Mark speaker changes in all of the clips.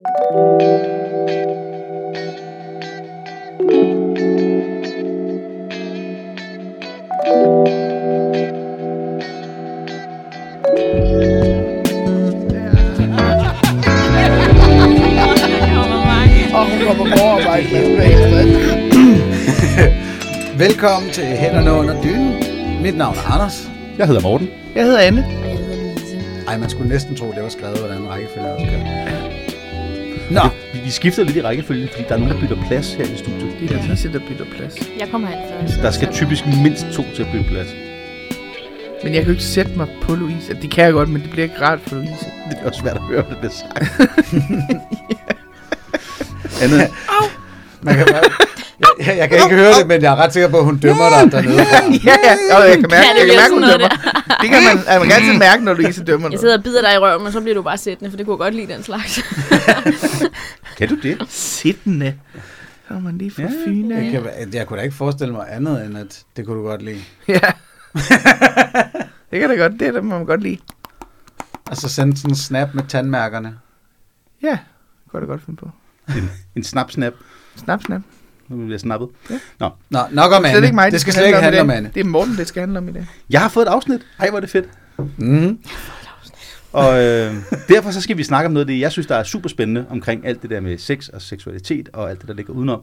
Speaker 1: Og hun kommer på overarbejde med
Speaker 2: Velkommen til Hænderne under dynen. Mit navn er Anders.
Speaker 3: Jeg hedder Morten.
Speaker 1: Jeg hedder Anne.
Speaker 4: Og jeg hedder Louise.
Speaker 2: Ej, man skulle næsten tro, det var skrevet, hvordan rækkefølge jeg skrevet. Nå,
Speaker 3: Vi, vi skifter lidt i rækkefølgen, fordi der er nogen, der bytter plads her i studiet.
Speaker 1: Det er Lise, der bytter plads.
Speaker 4: Jeg kommer hen først.
Speaker 3: Der skal typisk mindst to til at bytte plads.
Speaker 1: Men jeg kan jo ikke sætte mig på Louise. Det kan jeg godt, men det bliver ikke rart for Louise.
Speaker 3: Det er også svært at høre, hvad det bliver sagt. Andet,
Speaker 2: man kan bare... Jeg, jeg, jeg, kan ikke høre det, men jeg er ret sikker på, at hun dømmer dig dernede.
Speaker 1: ja, ja. Og jeg kan mærke,
Speaker 4: Ja,
Speaker 1: jeg kan mærke hun dømmer. Det kan man, altså, man kan altid mærke, når Louise dømmer
Speaker 4: Jeg
Speaker 1: noget.
Speaker 4: sidder og bider dig i røven, men så bliver du bare sættende, for det kunne jeg godt lide den slags.
Speaker 3: kan du det?
Speaker 1: Sittende. Så er man lige for
Speaker 3: Ja,
Speaker 1: fyn
Speaker 2: Jeg, kan, jeg kunne da ikke forestille mig andet, end at det kunne du godt lide.
Speaker 1: Ja. det kan da godt, det der må man godt lide.
Speaker 2: Altså sende sådan en snap med tandmærkerne.
Speaker 1: Ja, det kunne jeg da godt finde på.
Speaker 3: En, en snap-snap.
Speaker 1: Snap, snap.
Speaker 3: Nu bliver snappet.
Speaker 2: Nå, nok om
Speaker 1: Det
Speaker 2: Anne.
Speaker 1: ikke mig,
Speaker 2: det skal slet ikke
Speaker 1: handle
Speaker 2: om
Speaker 1: dag.
Speaker 2: Anne.
Speaker 1: Det er Morten, det skal handle om i dag.
Speaker 3: Jeg har fået et afsnit. Ej, hvor er det fedt.
Speaker 2: Mm.
Speaker 3: Og øh, derfor så skal vi snakke om noget af det, jeg synes, der er super spændende omkring alt det der med sex og seksualitet og alt det, der ligger udenom.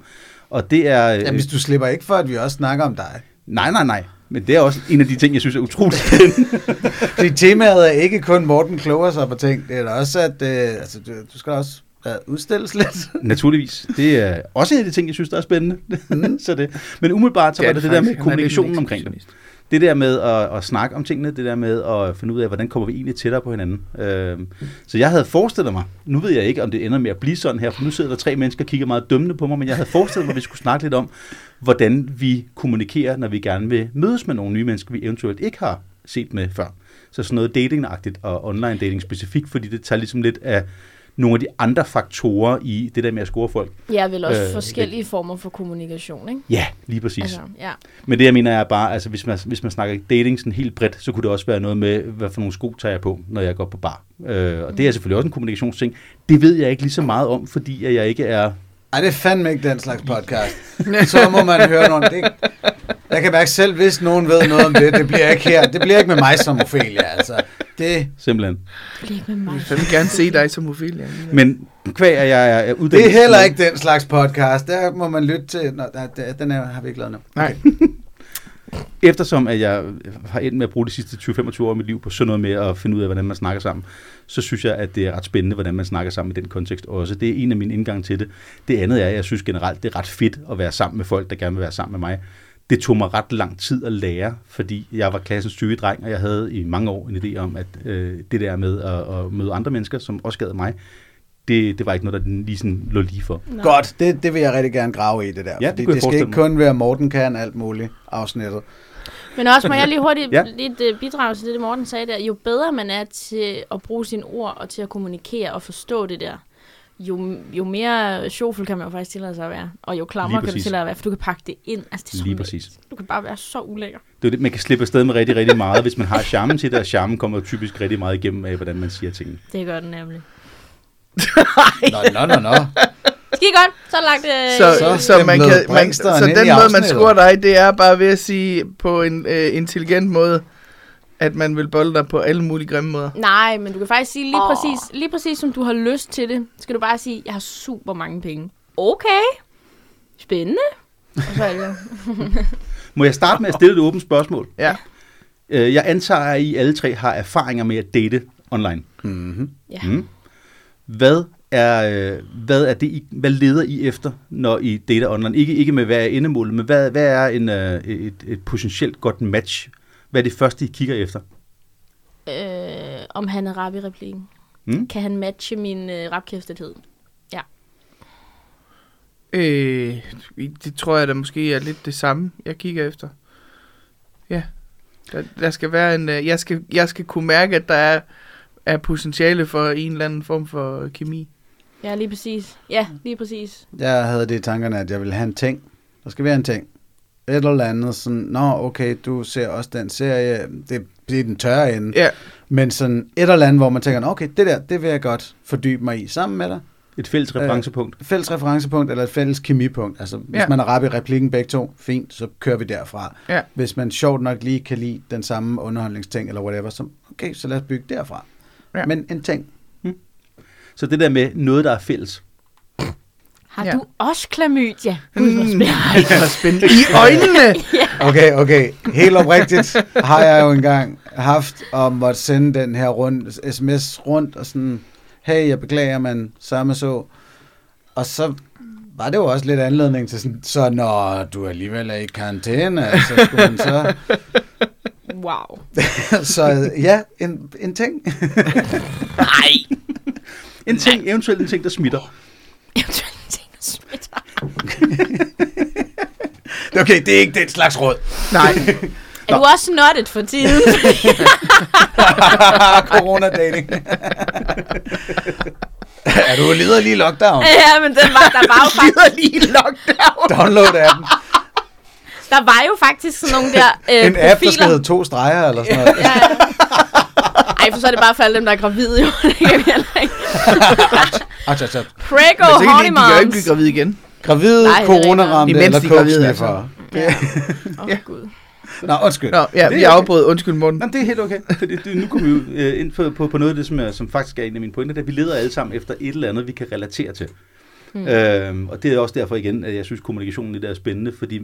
Speaker 3: Og det er... Øh,
Speaker 2: Ja, hvis du slipper ikke for, at vi også snakker om dig.
Speaker 3: Nej, nej, nej. Men det er også en af de ting, jeg synes er utroligt spændende.
Speaker 2: Fordi temaet er ikke kun Morten kloger sig på ting. Det er også, at øh, altså, du, du skal også uh, udstilles lidt.
Speaker 3: Naturligvis. Det er også en af de ting, jeg synes, der er spændende. så det. Men umiddelbart så
Speaker 1: er
Speaker 3: var det
Speaker 1: det
Speaker 3: det der med kommunikationen omkring det. Det der med at, at snakke om tingene, det der med at finde ud af, hvordan kommer vi egentlig tættere på hinanden. Øhm, så jeg havde forestillet mig, nu ved jeg ikke, om det ender med at blive sådan her, for nu sidder der tre mennesker og kigger meget dømmende på mig, men jeg havde forestillet mig, at vi skulle snakke lidt om, hvordan vi kommunikerer, når vi gerne vil mødes med nogle nye mennesker, vi eventuelt ikke har set med før. Så sådan noget datingagtigt og online dating specifikt, fordi det tager ligesom lidt af nogle af de andre faktorer i det der med at score folk.
Speaker 4: Jeg er vel også
Speaker 3: Øh,
Speaker 4: forskellige former for kommunikation, ikke?
Speaker 3: Ja, lige præcis.
Speaker 4: Altså, ja.
Speaker 3: Men det jeg mener er bare, altså hvis man, hvis man snakker dating sådan helt bredt, så kunne det også være noget med, hvad for nogle sko tager jeg på, når jeg går på bar. Øh, og det er selvfølgelig også en kommunikationsting. Det ved jeg ikke lige så meget om, fordi at jeg ikke er...
Speaker 2: Ej, det er fandme ikke den slags podcast. Så må man høre nogle... Det, jeg kan mærke selv, hvis nogen ved noget om det, det bliver ikke her. Det bliver ikke med mig som Ophelia, altså. Det,
Speaker 3: Simpelthen.
Speaker 4: Med mig.
Speaker 1: Jeg vil gerne se dig som Ophelia.
Speaker 3: Men kvæg, at jeg er uddannet...
Speaker 2: det er heller ikke den slags podcast. Der må man lytte til... Nå, der, der, den er, har vi ikke lavet nu.
Speaker 1: Nej.
Speaker 3: Eftersom at jeg har endt med at bruge de sidste 20-25 år af mit liv på sådan noget med at finde ud af, hvordan man snakker sammen, så synes jeg, at det er ret spændende, hvordan man snakker sammen i den kontekst også. Det er en af mine indgange til det. Det andet er, at jeg synes generelt, det er ret fedt at være sammen med folk, der gerne vil være sammen med mig. Det tog mig ret lang tid at lære, fordi jeg var klassens syge dreng, og jeg havde i mange år en idé om, at øh, det der med at, at møde andre mennesker, som også gad mig, det, det var ikke noget, der lige sådan lå lige for.
Speaker 4: Nå.
Speaker 2: Godt, det, det vil jeg rigtig gerne grave i, det der.
Speaker 3: Ja, det
Speaker 2: det skal ikke kun være Morten kan alt muligt afsnittet.
Speaker 4: Men også må jeg lige hurtigt
Speaker 3: Ja.
Speaker 4: lidt uh, bidrage til det, det, Morten sagde der. Jo bedre man er til at bruge sine ord og til at kommunikere og forstå det der, jo, jo mere sjovfuld kan man jo faktisk tillade sig at være. Og jo klammer kan du tillade at være, for du kan pakke det ind. Altså, det er så
Speaker 3: Lige præcis.
Speaker 4: Du kan bare være så ulækker.
Speaker 3: Det er det, man kan slippe afsted med rigtig, rigtig meget, hvis man har charmen til det, og charmen kommer typisk rigtig meget igennem af, hvordan man siger tingene.
Speaker 4: Det gør den nemlig.
Speaker 2: Nå, nå, nå, nå.
Speaker 4: Skide godt. Så lagt... Øh,
Speaker 1: Så,
Speaker 2: Så
Speaker 1: så, man kan, man, så den måde, man scorer dig, det er bare ved at sige på en øh, intelligent måde, at man vil bolde dig på alle mulige grimme måder.
Speaker 4: Nej, men du kan faktisk sige lige, oh. præcis, lige præcis, som du har lyst til det. Skal du bare sige, jeg har super mange penge. Okay. Spændende. Og så er det.
Speaker 3: Må jeg starte med at stille et åbent spørgsmål?
Speaker 1: Ja.
Speaker 3: Øh, Jeg antager, at I alle tre har erfaringer med at date online.
Speaker 2: Mm-hmm.
Speaker 4: Ja.
Speaker 3: Mm. Hvad er, øh, hvad er det, I, hvad leder I efter, når I dater online? Ikke, ikke med, hvad er endemålet, men hvad, hvad er en, øh, et, et potentielt godt match? Hvad er det første, I kigger efter?
Speaker 4: Øh, om han er rap i replikken.
Speaker 3: Mm?
Speaker 4: Kan han matche min øh, rapkæftethed?
Speaker 1: Øh, det tror jeg da måske er lidt det samme, jeg kigger efter. Ja. Der, der skal være en... øh, Jeg skal, jeg skal kunne mærke, at der er, er potentiale for en eller anden form for kemi.
Speaker 4: Ja, lige præcis. Ja, lige præcis.
Speaker 2: Jeg havde det i tankerne, at jeg ville have en ting. Der skal være en ting. Et eller andet sådan, nå okay, du ser også den serie, det, det er den tørre ende.
Speaker 1: Ja,
Speaker 2: Men sådan et eller andet, hvor man tænker, "Nå, okay, det der, det vil jeg godt fordybe mig i sammen med dig.
Speaker 3: Et fælles referencepunkt.
Speaker 2: fælles referencepunkt eller et fælles kemipunkt. Altså, hvis
Speaker 1: Ja.
Speaker 2: man er rap i replikken begge to, fint, så kører vi derfra.
Speaker 1: Ja.
Speaker 2: Hvis man sjovt nok lige kan lide den samme underholdningsting eller whatever, så okay, så lad os bygge derfra.
Speaker 1: Ja.
Speaker 2: Men en ting.
Speaker 3: Så det der med noget, der er fælles.
Speaker 4: Har
Speaker 1: Ja.
Speaker 4: du også klamydia?
Speaker 1: Mm. I øjnene!
Speaker 2: Okay, okay. Helt oprigtigt har jeg jo engang haft og måtte sende den her rundt, sms rundt og sådan, hey, jeg beklager, men samme så. Og så var det jo også lidt anledning til sådan, så når du alligevel er i karantæne, så skulle man så...
Speaker 4: Wow.
Speaker 2: så ja, en, en ting.
Speaker 4: Nej.
Speaker 3: En ting, eventuelt en ting, der smitter.
Speaker 4: Eventuelt smitter.
Speaker 2: Okay, det er ikke den slags råd.
Speaker 1: Nej,
Speaker 4: Er du også nuttet for tiden?
Speaker 2: Corona-dating. er du leder lige i lockdown?
Speaker 4: ja, men den var, der var jo faktisk,
Speaker 1: lige lockdown.
Speaker 2: Download appen.
Speaker 4: der var jo faktisk sådan nogle der øh,
Speaker 2: En app, der skal
Speaker 4: profiler.
Speaker 2: hedde to streger eller sådan noget.
Speaker 4: Ja, ja. Ej, for så er det bare for alle dem, der er gravide, jo. Det kan vi heller ikke.
Speaker 2: Ach, ach, ach.
Speaker 4: Prego,
Speaker 1: Men så kan de,
Speaker 4: honey
Speaker 1: de kan jo ikke
Speaker 4: moms.
Speaker 1: blive gravide igen.
Speaker 2: Gravide,
Speaker 4: Nej, heller ikke.
Speaker 2: coronaramte
Speaker 1: Imens
Speaker 2: eller
Speaker 1: de er gravide,
Speaker 2: kokesniffer.
Speaker 4: Ja. Åh,
Speaker 1: Ja.
Speaker 4: Gud.
Speaker 2: Nå, undskyld.
Speaker 1: Nå, ja,
Speaker 3: Det
Speaker 1: vi
Speaker 3: er okay.
Speaker 1: afbrød. Undskyld, Morten.
Speaker 3: Jamen, det er helt okay. Fordi det, nu kommer vi jo øh, ind på, på, på noget af det, som, er, som faktisk er en af mine pointer, at vi leder alle sammen efter et eller andet, vi kan relatere til. Mm. Øhm, og det er også derfor igen, at jeg synes, kommunikationen i det er spændende, fordi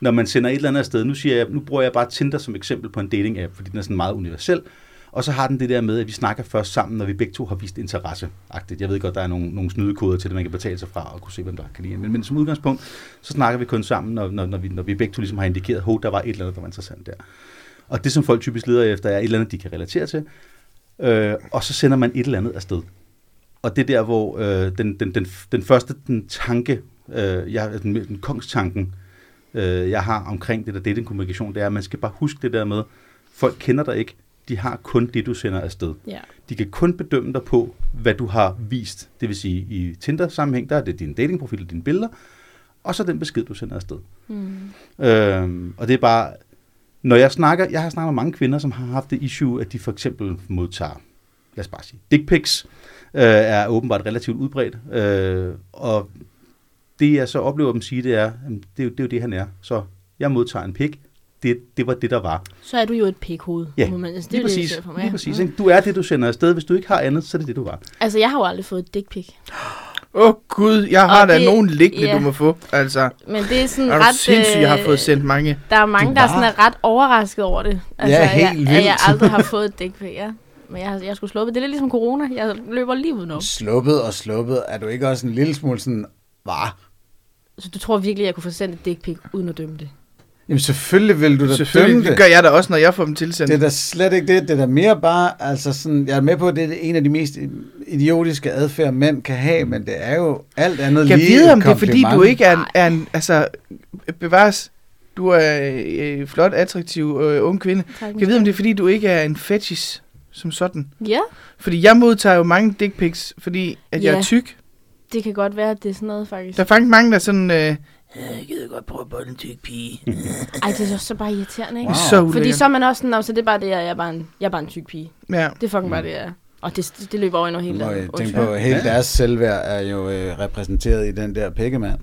Speaker 3: når man sender et eller andet afsted, nu, siger jeg, nu bruger jeg bare Tinder som eksempel på en dating-app, fordi den er sådan meget universel, og så har den det der med, at vi snakker først sammen, når vi begge to har vist interesse. -agtigt. Jeg ved godt, der er nogle, nogle snydekoder til det, man kan betale sig fra og kunne se, hvem der kan lide en. men, men som udgangspunkt, så snakker vi kun sammen, når, når, når, vi, når vi begge to ligesom har indikeret, at der var et eller andet, der var interessant der. Og det, som folk typisk leder efter, er et eller andet, de kan relatere til. Øh, og så sender man et eller andet afsted. Og det er der, hvor øh, den, den, den, den første den tanke, øh, jeg, den, den kongstanken, øh, jeg har omkring det der datingkommunikation, det er, at man skal bare huske det der med, folk kender dig ikke, de har kun det, du sender afsted.
Speaker 4: Ja.
Speaker 3: De kan kun bedømme dig på, hvad du har vist. Det vil sige, i Tinder-sammenhæng, der er det din datingprofil og dine billeder, og så den besked, du sender afsted.
Speaker 4: Mm.
Speaker 3: Øhm, og det er bare, når jeg snakker, jeg har snakket med mange kvinder, som har haft det issue, at de for eksempel modtager, lad os bare sige, dick pics, øh, er åbenbart relativt udbredt. Øh, og det jeg så oplever dem sige, det er, jamen, det, er jo, det er jo det, han er. Så jeg modtager en pik. Det, det var det, der var.
Speaker 4: Så er du jo et pikhoved.
Speaker 3: Ja,
Speaker 4: man, altså, det
Speaker 3: Lige
Speaker 4: er jo det,
Speaker 3: præcis.
Speaker 4: ser for mig.
Speaker 3: Lige præcis ikke? Du er det, du sender afsted. Hvis du ikke har andet, så er det det, du var.
Speaker 4: Altså, jeg har jo aldrig fået et dick pic.
Speaker 1: Åh oh, gud, jeg har
Speaker 4: Og
Speaker 1: da
Speaker 4: det-
Speaker 1: nogen liggende,
Speaker 4: ja.
Speaker 1: du må få. Altså,
Speaker 4: Men det er sådan
Speaker 1: er
Speaker 4: ret...
Speaker 1: sindssygt, jeg har
Speaker 4: øh,
Speaker 1: fået sendt mange.
Speaker 4: Der er mange, der sådan er ret overrasket over det. Altså,
Speaker 2: Ja,
Speaker 4: jeg,
Speaker 2: helt
Speaker 4: at jeg
Speaker 2: vildt.
Speaker 4: aldrig har fået et dick pic, ja. Men jeg, jeg skulle sluppe. Det er lidt ligesom corona. Jeg løber lige udenom.
Speaker 2: Sluppet og sluppet. Er du ikke også en lille smule sådan, var?
Speaker 4: Så du tror virkelig, jeg kunne få sendt et dick pic uden at dømme det?
Speaker 2: Jamen selvfølgelig vil du da dømme
Speaker 1: Selvfølgelig,
Speaker 2: det.
Speaker 1: det gør jeg da også, når jeg får dem tilsendt.
Speaker 2: Det er da slet ikke det. Det er da mere bare, altså sådan, jeg er med på, at det er en af de mest idiotiske adfærd, mænd kan have, men det er jo alt andet
Speaker 1: Jeg
Speaker 2: lige
Speaker 1: vide,
Speaker 2: et
Speaker 1: om det er, fordi du ikke er en, er en altså, bevares, du er øh, flot, attraktiv øh, ung kvinde.
Speaker 4: Tak,
Speaker 1: Jeg ved, om det er, fordi du ikke er en fetish som sådan.
Speaker 4: Ja,
Speaker 1: Fordi jeg modtager jo mange dick pics, fordi at jeg
Speaker 4: Ja.
Speaker 1: er tyk.
Speaker 4: det kan godt være, at det er sådan noget, faktisk.
Speaker 1: Der er faktisk mange, der er sådan, øh, jeg gider godt prøve at bolle en tyk pige.
Speaker 4: Ej, det er så bare irriterende, ikke?
Speaker 2: Wow.
Speaker 1: Så ulækkert.
Speaker 4: Fordi så er man også sådan, "Nå, så det er bare det, jeg er bare en, jeg er bare en tyk pige.
Speaker 1: Ja.
Speaker 4: Det er fucking bare det, jeg er. Og det, det løber over i noget helt andet.
Speaker 2: tænke
Speaker 4: Undskyld.
Speaker 2: på, at hele
Speaker 3: Ja.
Speaker 2: deres selvværd er jo øh, repræsenteret i den der pikkemand.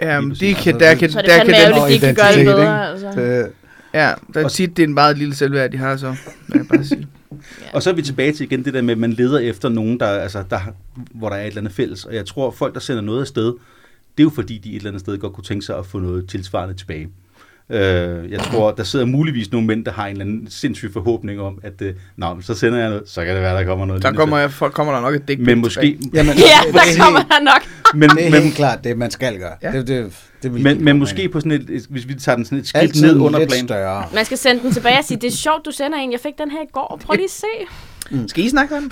Speaker 1: Ja, men
Speaker 3: præcis.
Speaker 1: det kan,
Speaker 2: Altså,
Speaker 1: der kan,
Speaker 4: Så er det
Speaker 1: der
Speaker 4: fandme
Speaker 1: kan den,
Speaker 4: de ikke kan gøre det bedre. Altså.
Speaker 2: Det,
Speaker 1: ja, der er
Speaker 3: Og-
Speaker 1: tit, det er en meget lille selvværd, de har så, vil jeg bare sige.
Speaker 3: Og så er vi tilbage til igen det der med, at man leder efter nogen, der, altså, der, hvor der er et eller andet fælles. Og jeg tror, folk, der sender noget afsted, det er jo fordi, de et eller andet sted godt kunne tænke sig at få noget tilsvarende tilbage. Øh, jeg tror, der sidder muligvis nogle mænd, der har en eller anden sindssyg forhåbning om, at øh, Nå, så sender jeg noget, så kan det være, der kommer noget.
Speaker 1: Der kommer, jeg, folk, kommer der nok et pic
Speaker 3: Men måske,
Speaker 1: tilbage.
Speaker 2: jamen,
Speaker 4: Ja,
Speaker 2: det,
Speaker 4: der
Speaker 2: er
Speaker 4: kommer
Speaker 2: helt,
Speaker 4: der nok.
Speaker 3: men,
Speaker 2: det er
Speaker 3: men,
Speaker 2: helt klart det, man skal gøre.
Speaker 1: Ja.
Speaker 2: Det, det, det vil
Speaker 3: men, men måske på sådan et, hvis vi tager den sådan et skridt
Speaker 2: altid
Speaker 3: ned under
Speaker 2: lidt
Speaker 3: plan.
Speaker 2: større.
Speaker 4: Man skal sende den tilbage og sige, det er sjovt, du sender en. Jeg fik den her i går. Prøv lige at se.
Speaker 1: Skal I snakke med dem?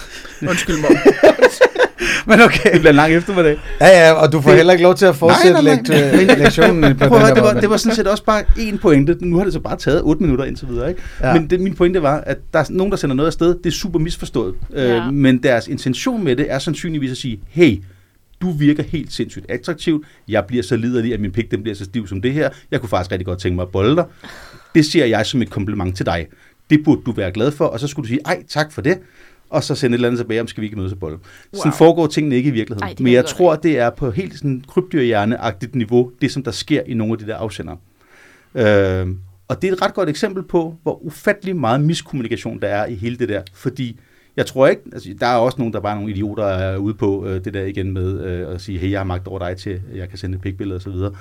Speaker 1: Undskyld mig.
Speaker 2: Men okay.
Speaker 3: Det bliver en lang eftermiddag.
Speaker 2: Ja, ja, og du får heller ikke lov til at fortsætte
Speaker 3: Nej, nej, nej.
Speaker 2: lekt- lektionen på
Speaker 3: Prøv
Speaker 2: den
Speaker 3: det var, det var sådan set også bare én pointe. Nu har det så bare taget 8 minutter indtil videre, ikke?
Speaker 2: Ja.
Speaker 3: Men det, min pointe var, at der er nogen, der sender noget afsted. Det er super misforstået.
Speaker 4: Ja.
Speaker 3: Øh, men deres intention med det er sandsynligvis at sige, hey, du virker helt sindssygt attraktiv. Jeg bliver så liderlig, at min pik den bliver så stiv som det her. Jeg kunne faktisk rigtig godt tænke mig at bolle dig. Det ser jeg som et kompliment til dig. Det burde du være glad for, og så skulle du sige, ej, tak for det. og så sende et eller andet tilbage, om skal vi ikke mødes og bolle. Wow. Sådan foregår tingene ikke i virkeligheden.
Speaker 4: Ej,
Speaker 3: Men
Speaker 4: jeg
Speaker 3: tror, det er på helt sådan krybdyrhjerneagtigt niveau, det som der sker i nogle af de der afsendere. Øh, og det er et ret godt eksempel på, hvor ufattelig meget miskommunikation der er i hele det der. Fordi jeg tror ikke, altså, der er også nogen, der bare er nogle idioter, der er ude på øh, det der igen med øh, at sige, hey, jeg har magt over dig til, jeg kan sende et pikbillede videre.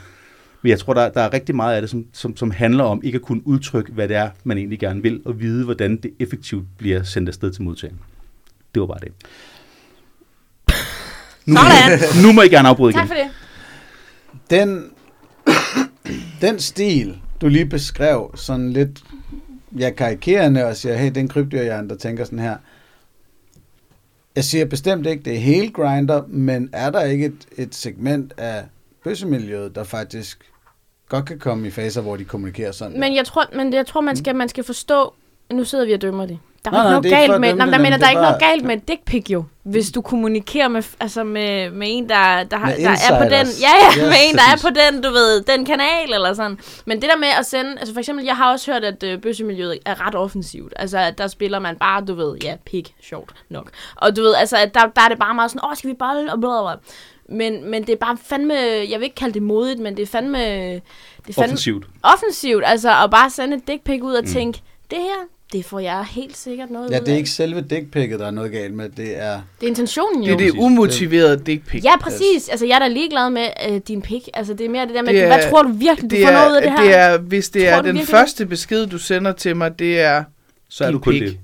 Speaker 3: Men jeg tror, der, der er rigtig meget af det, som, som, som handler om ikke at kunne udtrykke, hvad det er, man egentlig gerne vil, og vide, hvordan det effektivt bliver sendt afsted til modtageren. Det var bare det. Nu,
Speaker 4: Sådan.
Speaker 3: nu må I gerne afbryde
Speaker 4: Tak
Speaker 3: igen.
Speaker 4: for det.
Speaker 2: Den, den stil, du lige beskrev, sådan lidt ja, karikerende og siger, hey, det er en krybdyrhjerne, der tænker sådan her. Jeg siger bestemt ikke, det er hele grinder, men er der ikke et, et segment af bøssemiljøet, der faktisk godt kan komme i faser, hvor de kommunikerer sådan?
Speaker 4: Men jeg tror, men jeg tror man, skal, man skal forstå... Nu sidder vi og dømmer det. Der er
Speaker 2: Nej,
Speaker 4: ikke
Speaker 2: nej,
Speaker 4: noget galt med... Nej, der
Speaker 2: men
Speaker 4: mener, der
Speaker 2: er
Speaker 4: ikke noget galt med dick pic jo. Hvis du kommunikerer med, altså med, med en, der, der, har, der er på den... Ja, ja,
Speaker 2: Yes,
Speaker 4: med en, der er på den, du ved, den kanal eller sådan. Men det der med at sende... Altså for eksempel, jeg har også hørt, at øh, bøssemiljøet er ret offensivt. Altså, at der spiller man bare, du ved, ja, pik, sjovt nok. Og du ved, altså, at der, der er det bare meget sådan, åh, skal vi bolle, og bla, bla, bla. Men, men det er bare fandme, jeg vil ikke kalde det modigt, men det er fandme, det er fandme
Speaker 3: Offensivt.
Speaker 4: offensivt, altså at bare sende et dick pic ud og mm. tænke, det her, det får jeg helt sikkert noget
Speaker 2: Ja,
Speaker 4: ud
Speaker 2: det er ikke selve dickpicket, der er noget galt med. Det er...
Speaker 4: Det er intentionen
Speaker 1: Det
Speaker 4: jo.
Speaker 1: er det umotiverede dick pic.
Speaker 4: Ja, præcis. Altså, jeg er da ligeglad med øh, din pik. Altså, det er mere det der med,
Speaker 1: Det
Speaker 4: det
Speaker 1: er-
Speaker 4: hvad tror du virkelig, du
Speaker 1: det
Speaker 4: får
Speaker 1: er,
Speaker 4: noget ud af det her?
Speaker 1: det er, hvis det
Speaker 4: Tror
Speaker 1: er den
Speaker 4: virkelig
Speaker 1: første besked, du sender til mig, det er,
Speaker 3: Så er du kun
Speaker 1: pik.
Speaker 3: det.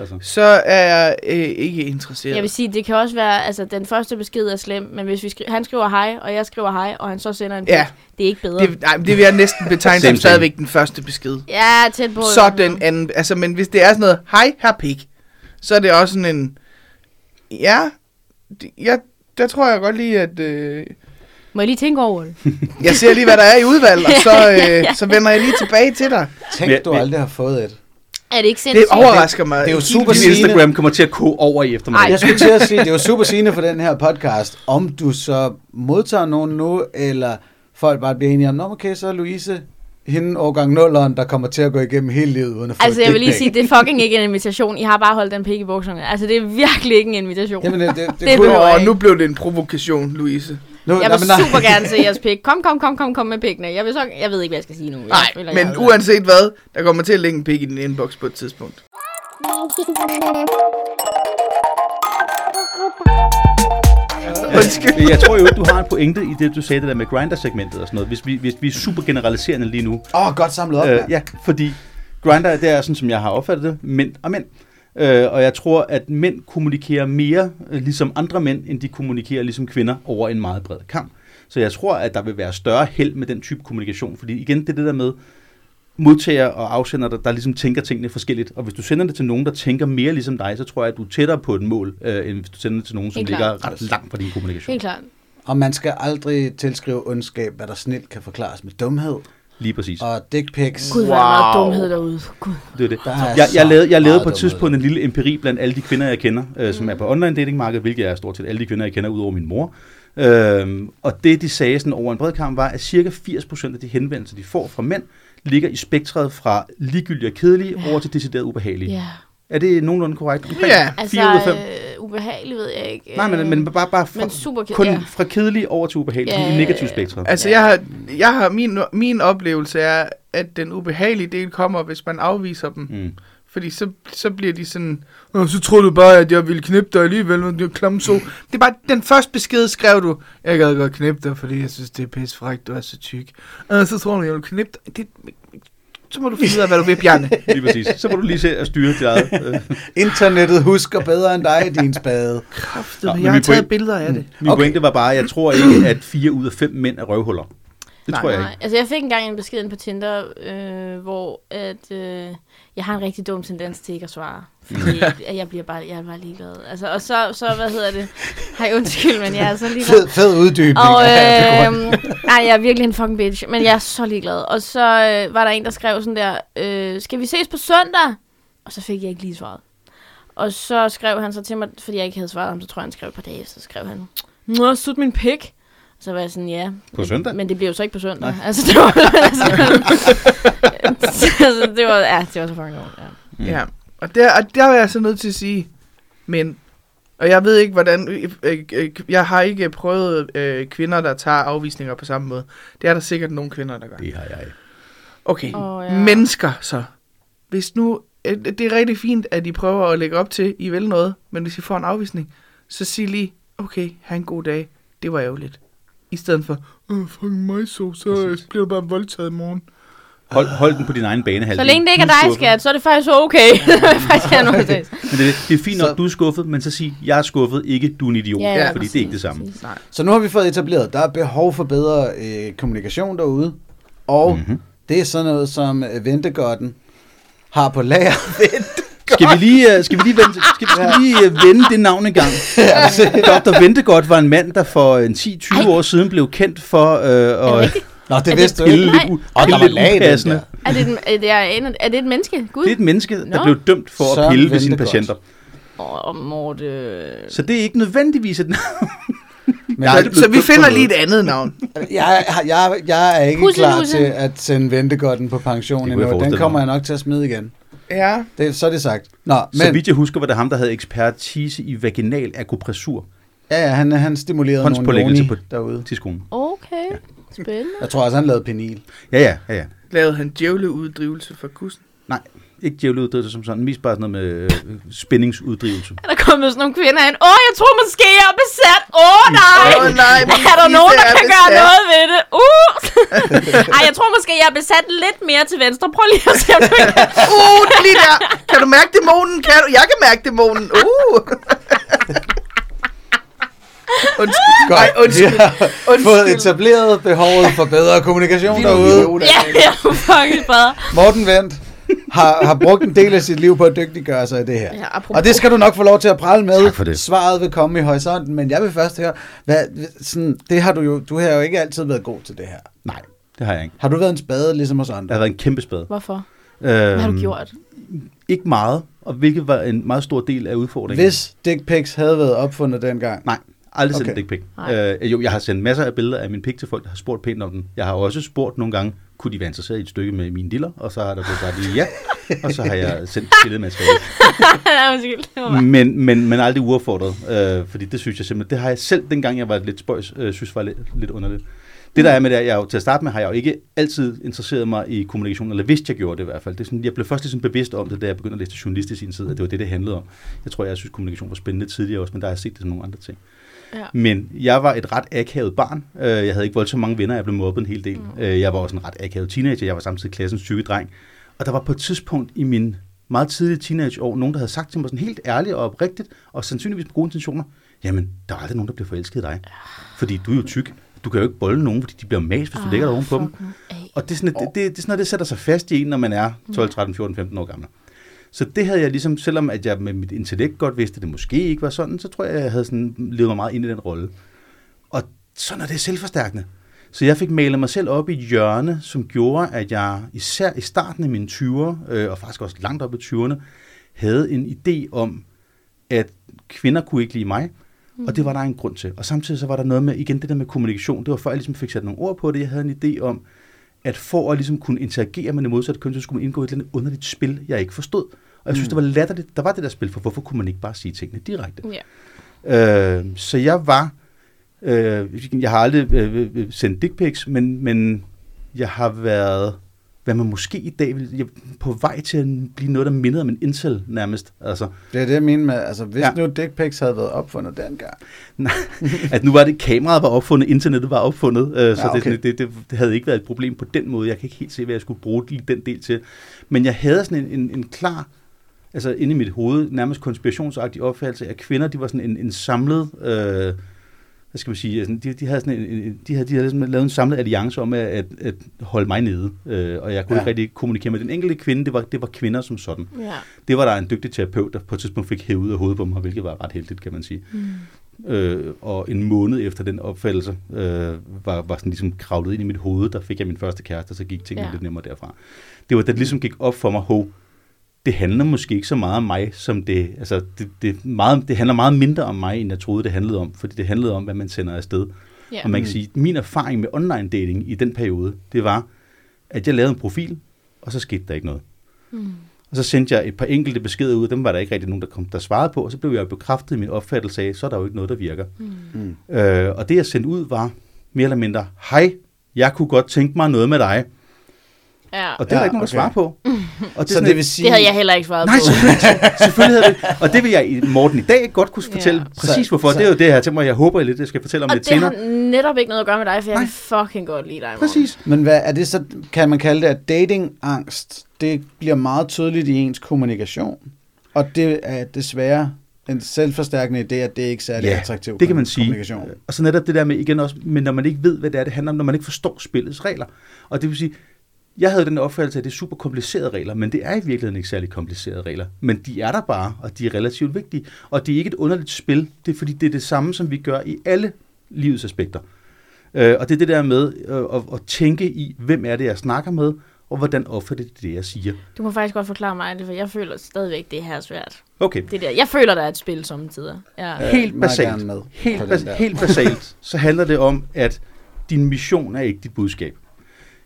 Speaker 3: Altså.
Speaker 1: så er jeg øh, ikke interesseret.
Speaker 4: Jeg vil sige, det kan også være, altså, den første besked er slem, men hvis vi skri- han skriver hej, og jeg skriver hej, og han så sender en pik,
Speaker 1: Ja.
Speaker 4: det er ikke bedre.
Speaker 1: Det, nej, men det vil jeg næsten betegne som stadigvæk den første besked.
Speaker 4: ja, tæt på.
Speaker 1: Så den anden, altså, men hvis det er sådan noget, hej, her pik, så er det også sådan en, ja, det- jeg, der tror jeg godt lige, at øh,
Speaker 4: Må jeg lige tænke over det?
Speaker 1: jeg ser lige, hvad der er i udvalg, og så, øh, så vender jeg lige tilbage til dig.
Speaker 2: Tænk, du aldrig har fået et.
Speaker 4: Er det ikke
Speaker 1: Det
Speaker 4: sindssygt?
Speaker 1: overrasker mig.
Speaker 2: det er jo super.
Speaker 3: Din
Speaker 2: sigende.
Speaker 3: Instagram kommer til at koge over i eftermiddag.
Speaker 2: Jeg skulle til at sige, det er jo super sigende for den her podcast, om du så modtager nogen nu, eller folk bare bliver enige om, Nå, okay, så er Louise hende årgang 0'eren, der kommer til at gå igennem hele livet uden at få
Speaker 4: Altså, jeg vil lige sige, det er fucking ikke en invitation. I har bare holdt den pik i bukserne. Altså, det er virkelig ikke en invitation.
Speaker 2: Jamen, det, det, det,
Speaker 4: Det
Speaker 2: det.
Speaker 1: Og nu blev det en provokation, Louise.
Speaker 2: Nu,
Speaker 4: Jeg
Speaker 2: nej,
Speaker 4: vil
Speaker 2: nej.
Speaker 4: super gerne se jeres pik. Kom, kom, kom, kom, kom med pikkene. Jeg, vil så, jeg ved ikke, hvad jeg skal sige nu. Jeg
Speaker 1: Nej,
Speaker 4: føler,
Speaker 1: men
Speaker 4: jeg
Speaker 1: uanset hvad, der kommer til at ligge en pik i din inbox på et tidspunkt. Undskyld.
Speaker 3: Jeg tror jo, du har en pointe i det, du sagde det der med grinder-segmentet og sådan noget. Hvis vi, hvis vi er super generaliserende lige nu.
Speaker 2: Åh, oh, godt samlet op,
Speaker 3: Øh,
Speaker 2: øh,
Speaker 3: ja, fordi grinder, det er sådan, som jeg har opfattet det, mænd og mænd. Øh, og jeg tror, at mænd kommunikerer mere øh, ligesom andre mænd, end de kommunikerer ligesom kvinder over en meget bred kamp. Så jeg tror, at der vil være større held med den type kommunikation. Fordi igen, det er det der med modtager og afsender, der, der ligesom tænker tingene forskelligt. Og hvis du sender det til nogen, der tænker mere ligesom dig, så tror jeg, at du er tættere på et mål, øh, end hvis du sender det til nogen, som
Speaker 4: Helt
Speaker 3: ligger ret langt fra din kommunikation.
Speaker 4: Helt klart.
Speaker 2: Og man skal aldrig tilskrive ondskab, hvad der snilt kan forklares med dumhed.
Speaker 3: Lige præcis.
Speaker 2: Og dick pics.
Speaker 4: Gud, hvor er meget
Speaker 1: Wow.
Speaker 4: dumhed derude. Gud.
Speaker 3: Det er det.
Speaker 2: Der er
Speaker 3: Jeg, jeg, lavede, jeg lavede på et tidspunkt en lille empiri blandt alle de kvinder, jeg kender, øh, som er på online datingmarkedet, hvilket er stort set alle de kvinder, jeg kender, udover min mor. Øhm, og det, de sagde sådan over en bred kamp, var, at cirka 80% af de henvendelser, de får fra mænd, ligger i spektret fra ligegyldige og kedelige
Speaker 4: Ja.
Speaker 3: over til decideret ubehagelige.
Speaker 4: Ja.
Speaker 3: Er det nogenlunde korrekt? Omkring
Speaker 1: Ja.
Speaker 4: Altså,
Speaker 3: 4 ud af 5?
Speaker 4: øh, ubehageligt ved jeg ikke.
Speaker 3: Nej, men, men bare, bare fra,
Speaker 4: men super
Speaker 3: kun
Speaker 4: ja.
Speaker 3: fra kedelige over til ubehagelige,
Speaker 4: Ja,
Speaker 3: i negativ
Speaker 4: ja.
Speaker 3: spektret.
Speaker 1: Altså,
Speaker 4: Ja.
Speaker 1: jeg har, jeg har min, min oplevelse er, at den ubehagelige del kommer, hvis man afviser dem.
Speaker 3: Mm.
Speaker 1: Fordi så, så bliver de sådan, så troede du bare, at jeg ville knippe dig alligevel, men det er klamme så. Det er bare, den første besked skrev du, jeg gad godt knippe dig, fordi jeg synes, det er pisse frækt, du er så tyk. Og så tror du, jeg vil knippe dig. Det, så må du finde ud af, hvad du vil, Bjarne.
Speaker 3: Lige præcis. Så må du lige se at styre dit eget. Øh.
Speaker 2: Internettet husker bedre end dig, din spade.
Speaker 1: Kræftet,
Speaker 3: Nå,
Speaker 1: jeg har taget
Speaker 3: point-
Speaker 1: billeder af det.
Speaker 3: Min
Speaker 2: Okay.
Speaker 3: pointe var bare, at jeg tror ikke, at 4 ud af 5 mænd er røvhuller. Det
Speaker 1: Nej.
Speaker 3: tror jeg
Speaker 4: Nej,
Speaker 3: ikke.
Speaker 4: altså jeg fik engang en besked ind på Tinder, øh, hvor at, øh, jeg har en rigtig dum tendens til ikke at svare. Fordi at jeg bliver bare, jeg er bare ligeglad. Altså, og så, så, hvad hedder det? Hej, undskyld, men jeg er så ligeglad.
Speaker 2: Fed, fed uddybning.
Speaker 4: Og
Speaker 2: er
Speaker 4: øh,
Speaker 2: godt.
Speaker 4: nej, jeg er virkelig en fucking bitch, men jeg er så ligeglad. Og så øh, var der en, der skrev sådan der, øh, skal vi ses på søndag? Og så fik jeg ikke lige svaret. Og så skrev han så til mig, fordi jeg ikke havde svaret ham, så tror jeg, han skrev et par dage, så skrev han, Nå, sut min pik. Så var jeg sådan, ja.
Speaker 3: På søndag?
Speaker 4: Men det blev jo så ikke på søndag. Altså, det var, altså, altså, det var, ja, det var så fucking lort, ja.
Speaker 3: Mm.
Speaker 1: Ja, og der, og der var jeg så nødt til at sige, Men, og jeg ved ikke, hvordan... Øh, øh, øh, jeg har ikke prøvet øh, kvinder, der tager afvisninger på samme måde. Det er der sikkert nogle kvinder, der gør.
Speaker 3: Det har jeg.
Speaker 1: Okay, oh,
Speaker 4: ja.
Speaker 1: mennesker så. Hvis nu... øh, Det er rigtig fint, at I prøver at lægge op til, I vil noget, men hvis I får en afvisning, så sig lige, okay, have en god dag. Det var ærgerligt. I stedet for, åh, fuck mig så, så
Speaker 3: Præcis.
Speaker 1: bliver du bare voldtaget i morgen.
Speaker 3: Hold, hold den på din egen bane.
Speaker 4: Så længe det ikke er dig, skat, så er det faktisk okay. faktisk gerne noget
Speaker 3: Men det, er- det er fint nok,
Speaker 2: Så-
Speaker 3: du er skuffet, men så sig, jeg er skuffet, ikke du er en idiot.
Speaker 4: Ja,
Speaker 1: ja,
Speaker 3: fordi det er ikke det samme.
Speaker 1: Nej.
Speaker 2: Så nu har vi fået etableret, der er behov for bedre øh, kommunikation derude, og
Speaker 3: Mhm.
Speaker 2: mm-hmm. det er sådan noget, som øh, Ventegodden har på lager.
Speaker 3: Skal vi lige, uh, skal vi lige, vende, skal, skal vi lige uh, vende det navn en gang? Dr. Ventegodt var en mand, der for en 10-20 år siden blev kendt for uh, at?
Speaker 2: Nå, det
Speaker 4: det-
Speaker 2: vidste du
Speaker 3: pille
Speaker 2: ikke.
Speaker 4: Nej.
Speaker 2: der var
Speaker 3: lidt
Speaker 2: lag i den
Speaker 3: upassende.
Speaker 2: der.
Speaker 4: Er det, en, er, det en, er det et menneske? Gud?
Speaker 3: Det er et menneske, der
Speaker 4: Nå.
Speaker 3: blev dømt for at
Speaker 2: Søren
Speaker 3: pille ved sine patienter.
Speaker 4: Åh, oh, Morte...
Speaker 3: Så det er ikke nødvendigvis et navn.
Speaker 2: Men
Speaker 3: Jeg
Speaker 1: Så vi finder lige et andet navn.
Speaker 2: jeg, jeg, jeg er ikke klar til at sende Ventegodden på pension endnu. Den kommer
Speaker 3: mig.
Speaker 2: jeg nok til at smide igen.
Speaker 1: Ja.
Speaker 2: Det, så er det sagt. Nå,
Speaker 3: Så
Speaker 2: men
Speaker 3: vidt jeg husker, var det ham, der havde ekspertise i vaginal akupressur
Speaker 2: ja, ja, han, han stimulerede nogle noni
Speaker 3: på-
Speaker 2: derude.
Speaker 3: til skolen.
Speaker 4: Okay, spændende.
Speaker 2: Jeg tror også, han lavede penil.
Speaker 3: Ja, ja, ja, ja.
Speaker 1: Lavede han djævleuddrivelse for kussen?
Speaker 3: Nej, ikke djævleuddrivelse som sådan. Mest bare sådan noget med øh, spændingsuddrivelse.
Speaker 4: Er der kommet sådan nogle kvinder ind? Åh, jeg tror måske, jeg er besat. Åh, nej.
Speaker 1: Åh, nej,
Speaker 4: er der nogen, der
Speaker 1: er
Speaker 4: kan gøre noget ved det? Uh! Ej, jeg tror måske, jeg er besat lidt mere til venstre. Prøv lige at se, om du ikke
Speaker 1: Uh, lige der. Kan du mærke dæmonen? Kan du? Jeg kan mærke dæmonen. Uh. Undskyld.
Speaker 2: Godt.
Speaker 1: Ej, undskyld.
Speaker 2: Vi har
Speaker 1: Undskyld.
Speaker 2: fået etableret behovet for bedre kommunikation derude.
Speaker 4: Ja, jeg er fucking bedre.
Speaker 2: Morten Vendt har, har brugt en del af sit liv på at dygtiggøre sig i det her.
Speaker 4: Ja, apropos.
Speaker 2: Og det skal du nok få lov til at prale med.
Speaker 3: Tak for det.
Speaker 2: Svaret vil komme i horisonten, men jeg vil først høre, hvad, sådan, det har du jo, du har jo ikke altid været god til det her.
Speaker 3: Nej, det har jeg ikke.
Speaker 2: Har du været en spade, ligesom os andre?
Speaker 3: har været en kæmpe spade.
Speaker 4: Hvorfor?
Speaker 3: Øhm,
Speaker 4: Hvad har du gjort?
Speaker 3: Ikke meget, og hvilket var en meget stor del af udfordringen.
Speaker 2: Hvis dick pics havde været opfundet dengang.
Speaker 3: Nej, aldrig sendt
Speaker 2: Okay.
Speaker 3: en dick pic. Øh, jo, jeg har sendt masser af billeder af min pik til folk, der har spurgt pænt om den. Jeg har også spurgt nogle gange, kunne de være interesseret i et stykke med mine diller? Og så har der blevet sagt ja, og så har jeg sendt billedmateriale. Men, men, men aldrig uaffordret, øh, fordi det synes jeg simpelthen, det har jeg selv, dengang jeg var lidt spøjs, øh, synes var lidt, lidt underligt. Det der er med det, jeg jo, til at starte med, har jeg jo ikke altid interesseret mig i kommunikation, eller vidste jeg gjorde det i hvert fald. Det er sådan, jeg blev først ligesom bevidst om det, da jeg begyndte at læse journalist i sin tid, at det var det, det handlede om. Jeg tror, jeg synes, kommunikation var spændende tidligere også, men der har jeg set det som nogle andre ting.
Speaker 4: Ja.
Speaker 3: Men jeg var et ret akavet barn. Øh, Jeg havde ikke voldsomt mange venner, jeg blev mobbet en hel del.
Speaker 4: Mm.
Speaker 3: Øh, Jeg var også en ret akavet teenager, jeg var samtidig klassens tykke dreng. Og der var på et tidspunkt i min meget tidlige teenageår, nogen, der havde sagt til mig sådan helt ærligt og oprigtigt, og sandsynligvis på gode intentioner, jamen, der er aldrig nogen, der bliver forelsket i dig. Fordi du er jo tyk. Du kan jo ikke bolde nogen, fordi de bliver mas, hvis du
Speaker 4: Ah,
Speaker 3: lægger dig ovenpå dem. Og det er, sådan, et, det, det, det er sådan noget, det sætter sig fast i en, når man er 12, 13, 14, 15 år gammel. Så det havde jeg ligesom, selvom at jeg med mit intellekt godt vidste, at det måske ikke var sådan, så tror jeg, jeg havde sådan levet mig meget ind i den rolle. Og sådan er det selvforstærkende. Så jeg fik malet mig selv op i et hjørne, som gjorde, at jeg især i starten af mine 20'er, øh, og faktisk også langt op i 20'erne, havde en idé om, at kvinder kunne ikke lide mig, mm. og det var der en grund til. Og samtidig så var der noget med, igen det der med kommunikation, det var før jeg ligesom fik sat nogle ord på det, jeg havde en idé om, at for at ligesom kunne interagere med det modsatte køn, så skulle man indgå i et eller andet underligt spil, jeg ikke forstod. Og jeg synes,
Speaker 2: Mm.
Speaker 3: det var latterligt, der var det der spil, for hvorfor kunne man ikke bare sige tingene direkte?
Speaker 4: Ja.
Speaker 3: Øh, så jeg var, øh, jeg har aldrig øh, øh, sendt dick pics, men, men jeg har været, hvad man måske i dag vil, på vej til at blive noget, der mindede om en incel nærmest. Altså,
Speaker 2: Det er det, jeg mener med, altså hvis
Speaker 3: Ja.
Speaker 2: nu dick pics havde været opfundet dengang.
Speaker 3: at nu var det, kameraet var opfundet, internettet var opfundet, øh, så
Speaker 2: Ja, okay.
Speaker 3: det, det, det, det havde ikke været et problem på den måde. Jeg kan ikke helt se, hvad jeg skulle bruge lige den del til. Men jeg havde sådan en, en, en klar, altså inde i mit hoved, nærmest konspirationsagtig opfattelse af, at kvinder, de var sådan en, en samlet, øh, hvad skal man sige, sådan, de, de havde sådan en, de havde, de havde ligesom lavet en samlet alliance om at, at, at holde mig nede, øh, og jeg kunne
Speaker 2: Ja.
Speaker 3: ikke rigtig kommunikere med den enkelte kvinde, det var, det var kvinder som sådan.
Speaker 4: Ja.
Speaker 3: Det var der en dygtig terapeut, der på et tidspunkt fik hævet ud af hovedet på mig, hvilket var ret heldigt, kan man sige.
Speaker 4: Mm.
Speaker 3: Øh, og en måned efter den opfattelse, øh, var, var sådan ligesom kravlet ind i mit hoved, der fik jeg min første kæreste, og så gik tingene
Speaker 4: ja.
Speaker 3: lidt nemmere derfra. Det var da det ligesom gik op for mig, hov, det handler måske ikke så meget om mig, som det, altså det, det, meget, det handler meget mindre om mig, end jeg troede, det handlede om, fordi det handlede om, hvad man sender afsted.
Speaker 4: Ja.
Speaker 3: Og man kan
Speaker 2: Mm.
Speaker 3: sige, min erfaring med online dating i den periode, det var, at jeg lavede en profil, og så skete der ikke noget.
Speaker 4: Mm.
Speaker 3: Og så sendte jeg et par enkelte beskeder ud, dem var der ikke rigtig nogen, der, kom, der svarede på, og så blev jeg bekræftet i min opfattelse af, så er der jo ikke noget, der virker.
Speaker 2: Mm.
Speaker 3: Øh, og det, jeg sendte ud, var mere eller mindre, hej, jeg kunne godt tænke mig noget med dig.
Speaker 4: Ja.
Speaker 3: Og det er der
Speaker 2: Ja,
Speaker 3: ikke nogen, der
Speaker 2: okay.
Speaker 3: svarer på. Og
Speaker 2: Så
Speaker 3: sådan
Speaker 2: det
Speaker 3: et-
Speaker 2: vil sige...
Speaker 4: Det havde jeg heller ikke svaret
Speaker 3: Nej,
Speaker 4: på.
Speaker 3: selvfølgelig, selvfølgelig havde det. Og det vil jeg, i- Morten, i dag godt kunne fortælle Ja. præcis
Speaker 2: Så-
Speaker 3: hvorfor.
Speaker 2: så-
Speaker 3: det er jo det, jeg har tænkt mig, jeg håber lidt, jeg skal fortælle om
Speaker 4: Og
Speaker 3: lidt
Speaker 4: det
Speaker 3: senere.
Speaker 4: har netop ikke noget at gøre med dig, for jeg
Speaker 3: Nej.
Speaker 4: kan fucking godt lide dig, Morten.
Speaker 3: Præcis.
Speaker 2: Men hvad er det så, kan man kalde det, at datingangst, det bliver meget tydeligt i ens kommunikation. Og det er desværre en selvforstærkende idé, at det ikke er særlig
Speaker 3: Ja,
Speaker 2: attraktiv
Speaker 3: det kan man sige. Og så netop det der med igen også, men når man ikke ved, hvad det er, det handler om, når man ikke forstår spillets regler. Og det vil sige, jeg havde den opfattelse, at det er super komplicerede regler, men det er i virkeligheden ikke særlig komplicerede regler. Men de er der bare, og de er relativt vigtige. Og det er ikke et underligt spil, det er fordi, det er det samme, som vi gør i alle livets aspekter. Øh, og det er det der med øh, at, at tænke i, hvem er det, jeg snakker med, og hvordan opfatter det det, jeg siger.
Speaker 4: Du må faktisk godt forklare mig det, for jeg føler stadigvæk, det her er svært.
Speaker 3: Okay,
Speaker 4: Det der. Jeg føler, der er et spil samtidig. Ja.
Speaker 3: Helt basalt,
Speaker 2: med
Speaker 3: helt, bas- helt basalt, så handler det om, at din mission er ikke dit budskab.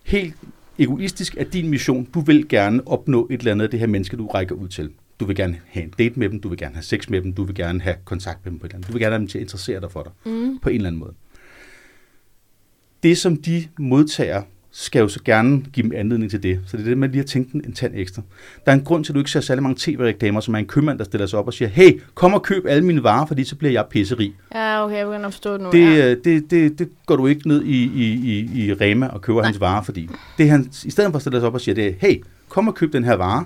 Speaker 3: Helt egoistisk er din mission, du vil gerne opnå et eller andet af det her menneske, du rækker ud til. Du vil gerne have en date med dem, du vil gerne have sex med dem, du vil gerne have kontakt med dem på et eller andet. Du vil gerne have dem til at interessere dig for dig
Speaker 4: Mm.
Speaker 3: på en eller anden måde. Det, som de modtager, skal jo så gerne give dem anledning til det. Så det er det med lige at tænke en tand ekstra. Der er en grund til, at du ikke ser særlig mange tv-reklamer, som er en købmand, der stiller sig op og siger, hey, kom og køb alle mine varer, fordi så bliver jeg pisserig.
Speaker 4: Ja, okay, jeg begynder at forstå det nu.
Speaker 3: Det,
Speaker 4: ja.
Speaker 3: øh, det, det, det går du ikke ned i, i, i, i Rema og køber
Speaker 4: Nej.
Speaker 3: Hans varer, fordi det han, i stedet for at stille sig op og sige, det er, hey, kom og køb den her vare,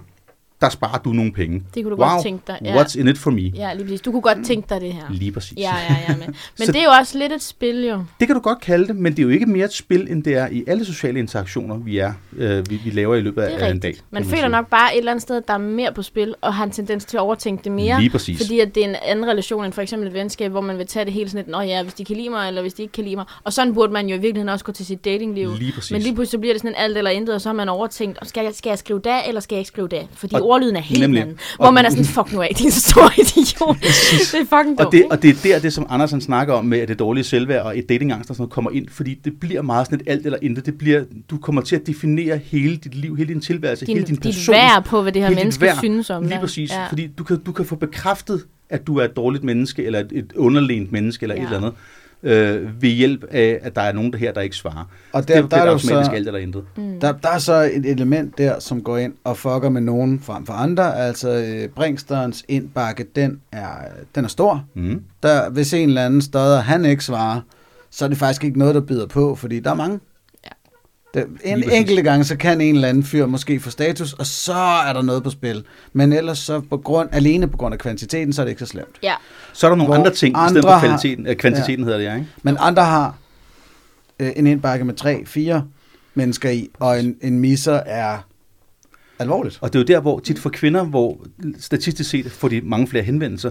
Speaker 3: der sparer du nogle penge.
Speaker 4: Det kunne du
Speaker 3: wow,
Speaker 4: godt tænke dig. Ja.
Speaker 3: what's in it for me?
Speaker 4: ja, lige præcis. Du kunne godt tænke dig det her.
Speaker 3: Lige præcis.
Speaker 4: Ja, ja, ja. Men, men
Speaker 3: Så-
Speaker 4: det er jo også lidt et spil, jo.
Speaker 3: Det kan du godt kalde det, men det er jo ikke mere et spil, end det er i alle sociale interaktioner, vi, er, øh, vi, vi laver i løbet af en dag.
Speaker 4: rigtigt. Man
Speaker 3: kan
Speaker 4: føler
Speaker 3: sige.
Speaker 4: nok bare et eller andet sted, at der er mere på spil, og har en tendens til at overtænke det mere.
Speaker 3: Lige præcis.
Speaker 4: Fordi at det er en anden relation end for eksempel et venskab, hvor man vil tage det hele sådan lidt, Nå ja, hvis de kan lide mig, eller hvis de ikke kan lide mig. Og sådan burde man jo i virkeligheden også gå til sit datingliv.
Speaker 3: Lige præcis.
Speaker 4: Men lige pludselig så bliver det sådan en alt eller intet, og så har man overtænkt, skal jeg, skal jeg skrive da, eller skal jeg ikke skrive da? Fordi
Speaker 3: Og-
Speaker 4: ordlyden er helt
Speaker 3: nemlig.
Speaker 4: anden.
Speaker 3: Og-
Speaker 4: Hvor man er sådan, fuck nu af, din store idiot. det er fucking dumt,
Speaker 3: Og det, og det er der, det som Andersen snakker om med, at det dårlige selvværd og et datingangst og sådan noget kommer ind, fordi det bliver meget sådan et alt eller intet. Det bliver, du kommer til at definere hele dit liv, hele din tilværelse,
Speaker 4: din,
Speaker 3: hele din
Speaker 4: dit
Speaker 3: person.
Speaker 4: værd på, hvad det her
Speaker 3: dit
Speaker 4: menneske
Speaker 3: værd.
Speaker 4: synes om
Speaker 3: Lige
Speaker 4: dig.
Speaker 3: præcis,
Speaker 4: Ja.
Speaker 3: fordi du kan, du kan få bekræftet, at du er et dårligt menneske, eller et, et underlænt menneske, eller. Ja. et eller andet, øh, ved hjælp af, at der er nogen der her, der ikke svarer.
Speaker 2: Og
Speaker 3: Der,
Speaker 2: der,
Speaker 3: det
Speaker 2: der,
Speaker 3: bliver
Speaker 2: er
Speaker 3: der
Speaker 2: jo
Speaker 3: automatisk
Speaker 2: så,
Speaker 3: alt eller intet.
Speaker 4: Mm.
Speaker 2: der, der er så et element der, som går ind og fucker med nogen frem for andre. Altså, øh, Brinksterens indbakke, den er, den er stor.
Speaker 3: Mm.
Speaker 2: Der, hvis en eller anden stodder, han ikke svarer, så er det faktisk ikke noget, der bider på, fordi der er mange. Det, en enkelte gang, så kan en eller anden fyr måske få status, og så er der noget på spil. Men ellers så på grund, alene på grund af kvantiteten, så er det ikke så slemt.
Speaker 4: Ja,
Speaker 3: Så er der nogle
Speaker 2: Hvor
Speaker 3: andre ting, i stedet
Speaker 2: andre
Speaker 3: for
Speaker 2: har-
Speaker 3: kvaliteten, øh, kvantiteten ja. hedder det, ja, ikke?
Speaker 2: Men andre har øh, en indbakke med tre, fire mennesker i, og en, en misser er alvorligt.
Speaker 3: Og det er jo der, hvor tit for kvinder, hvor statistisk set får de mange flere henvendelser,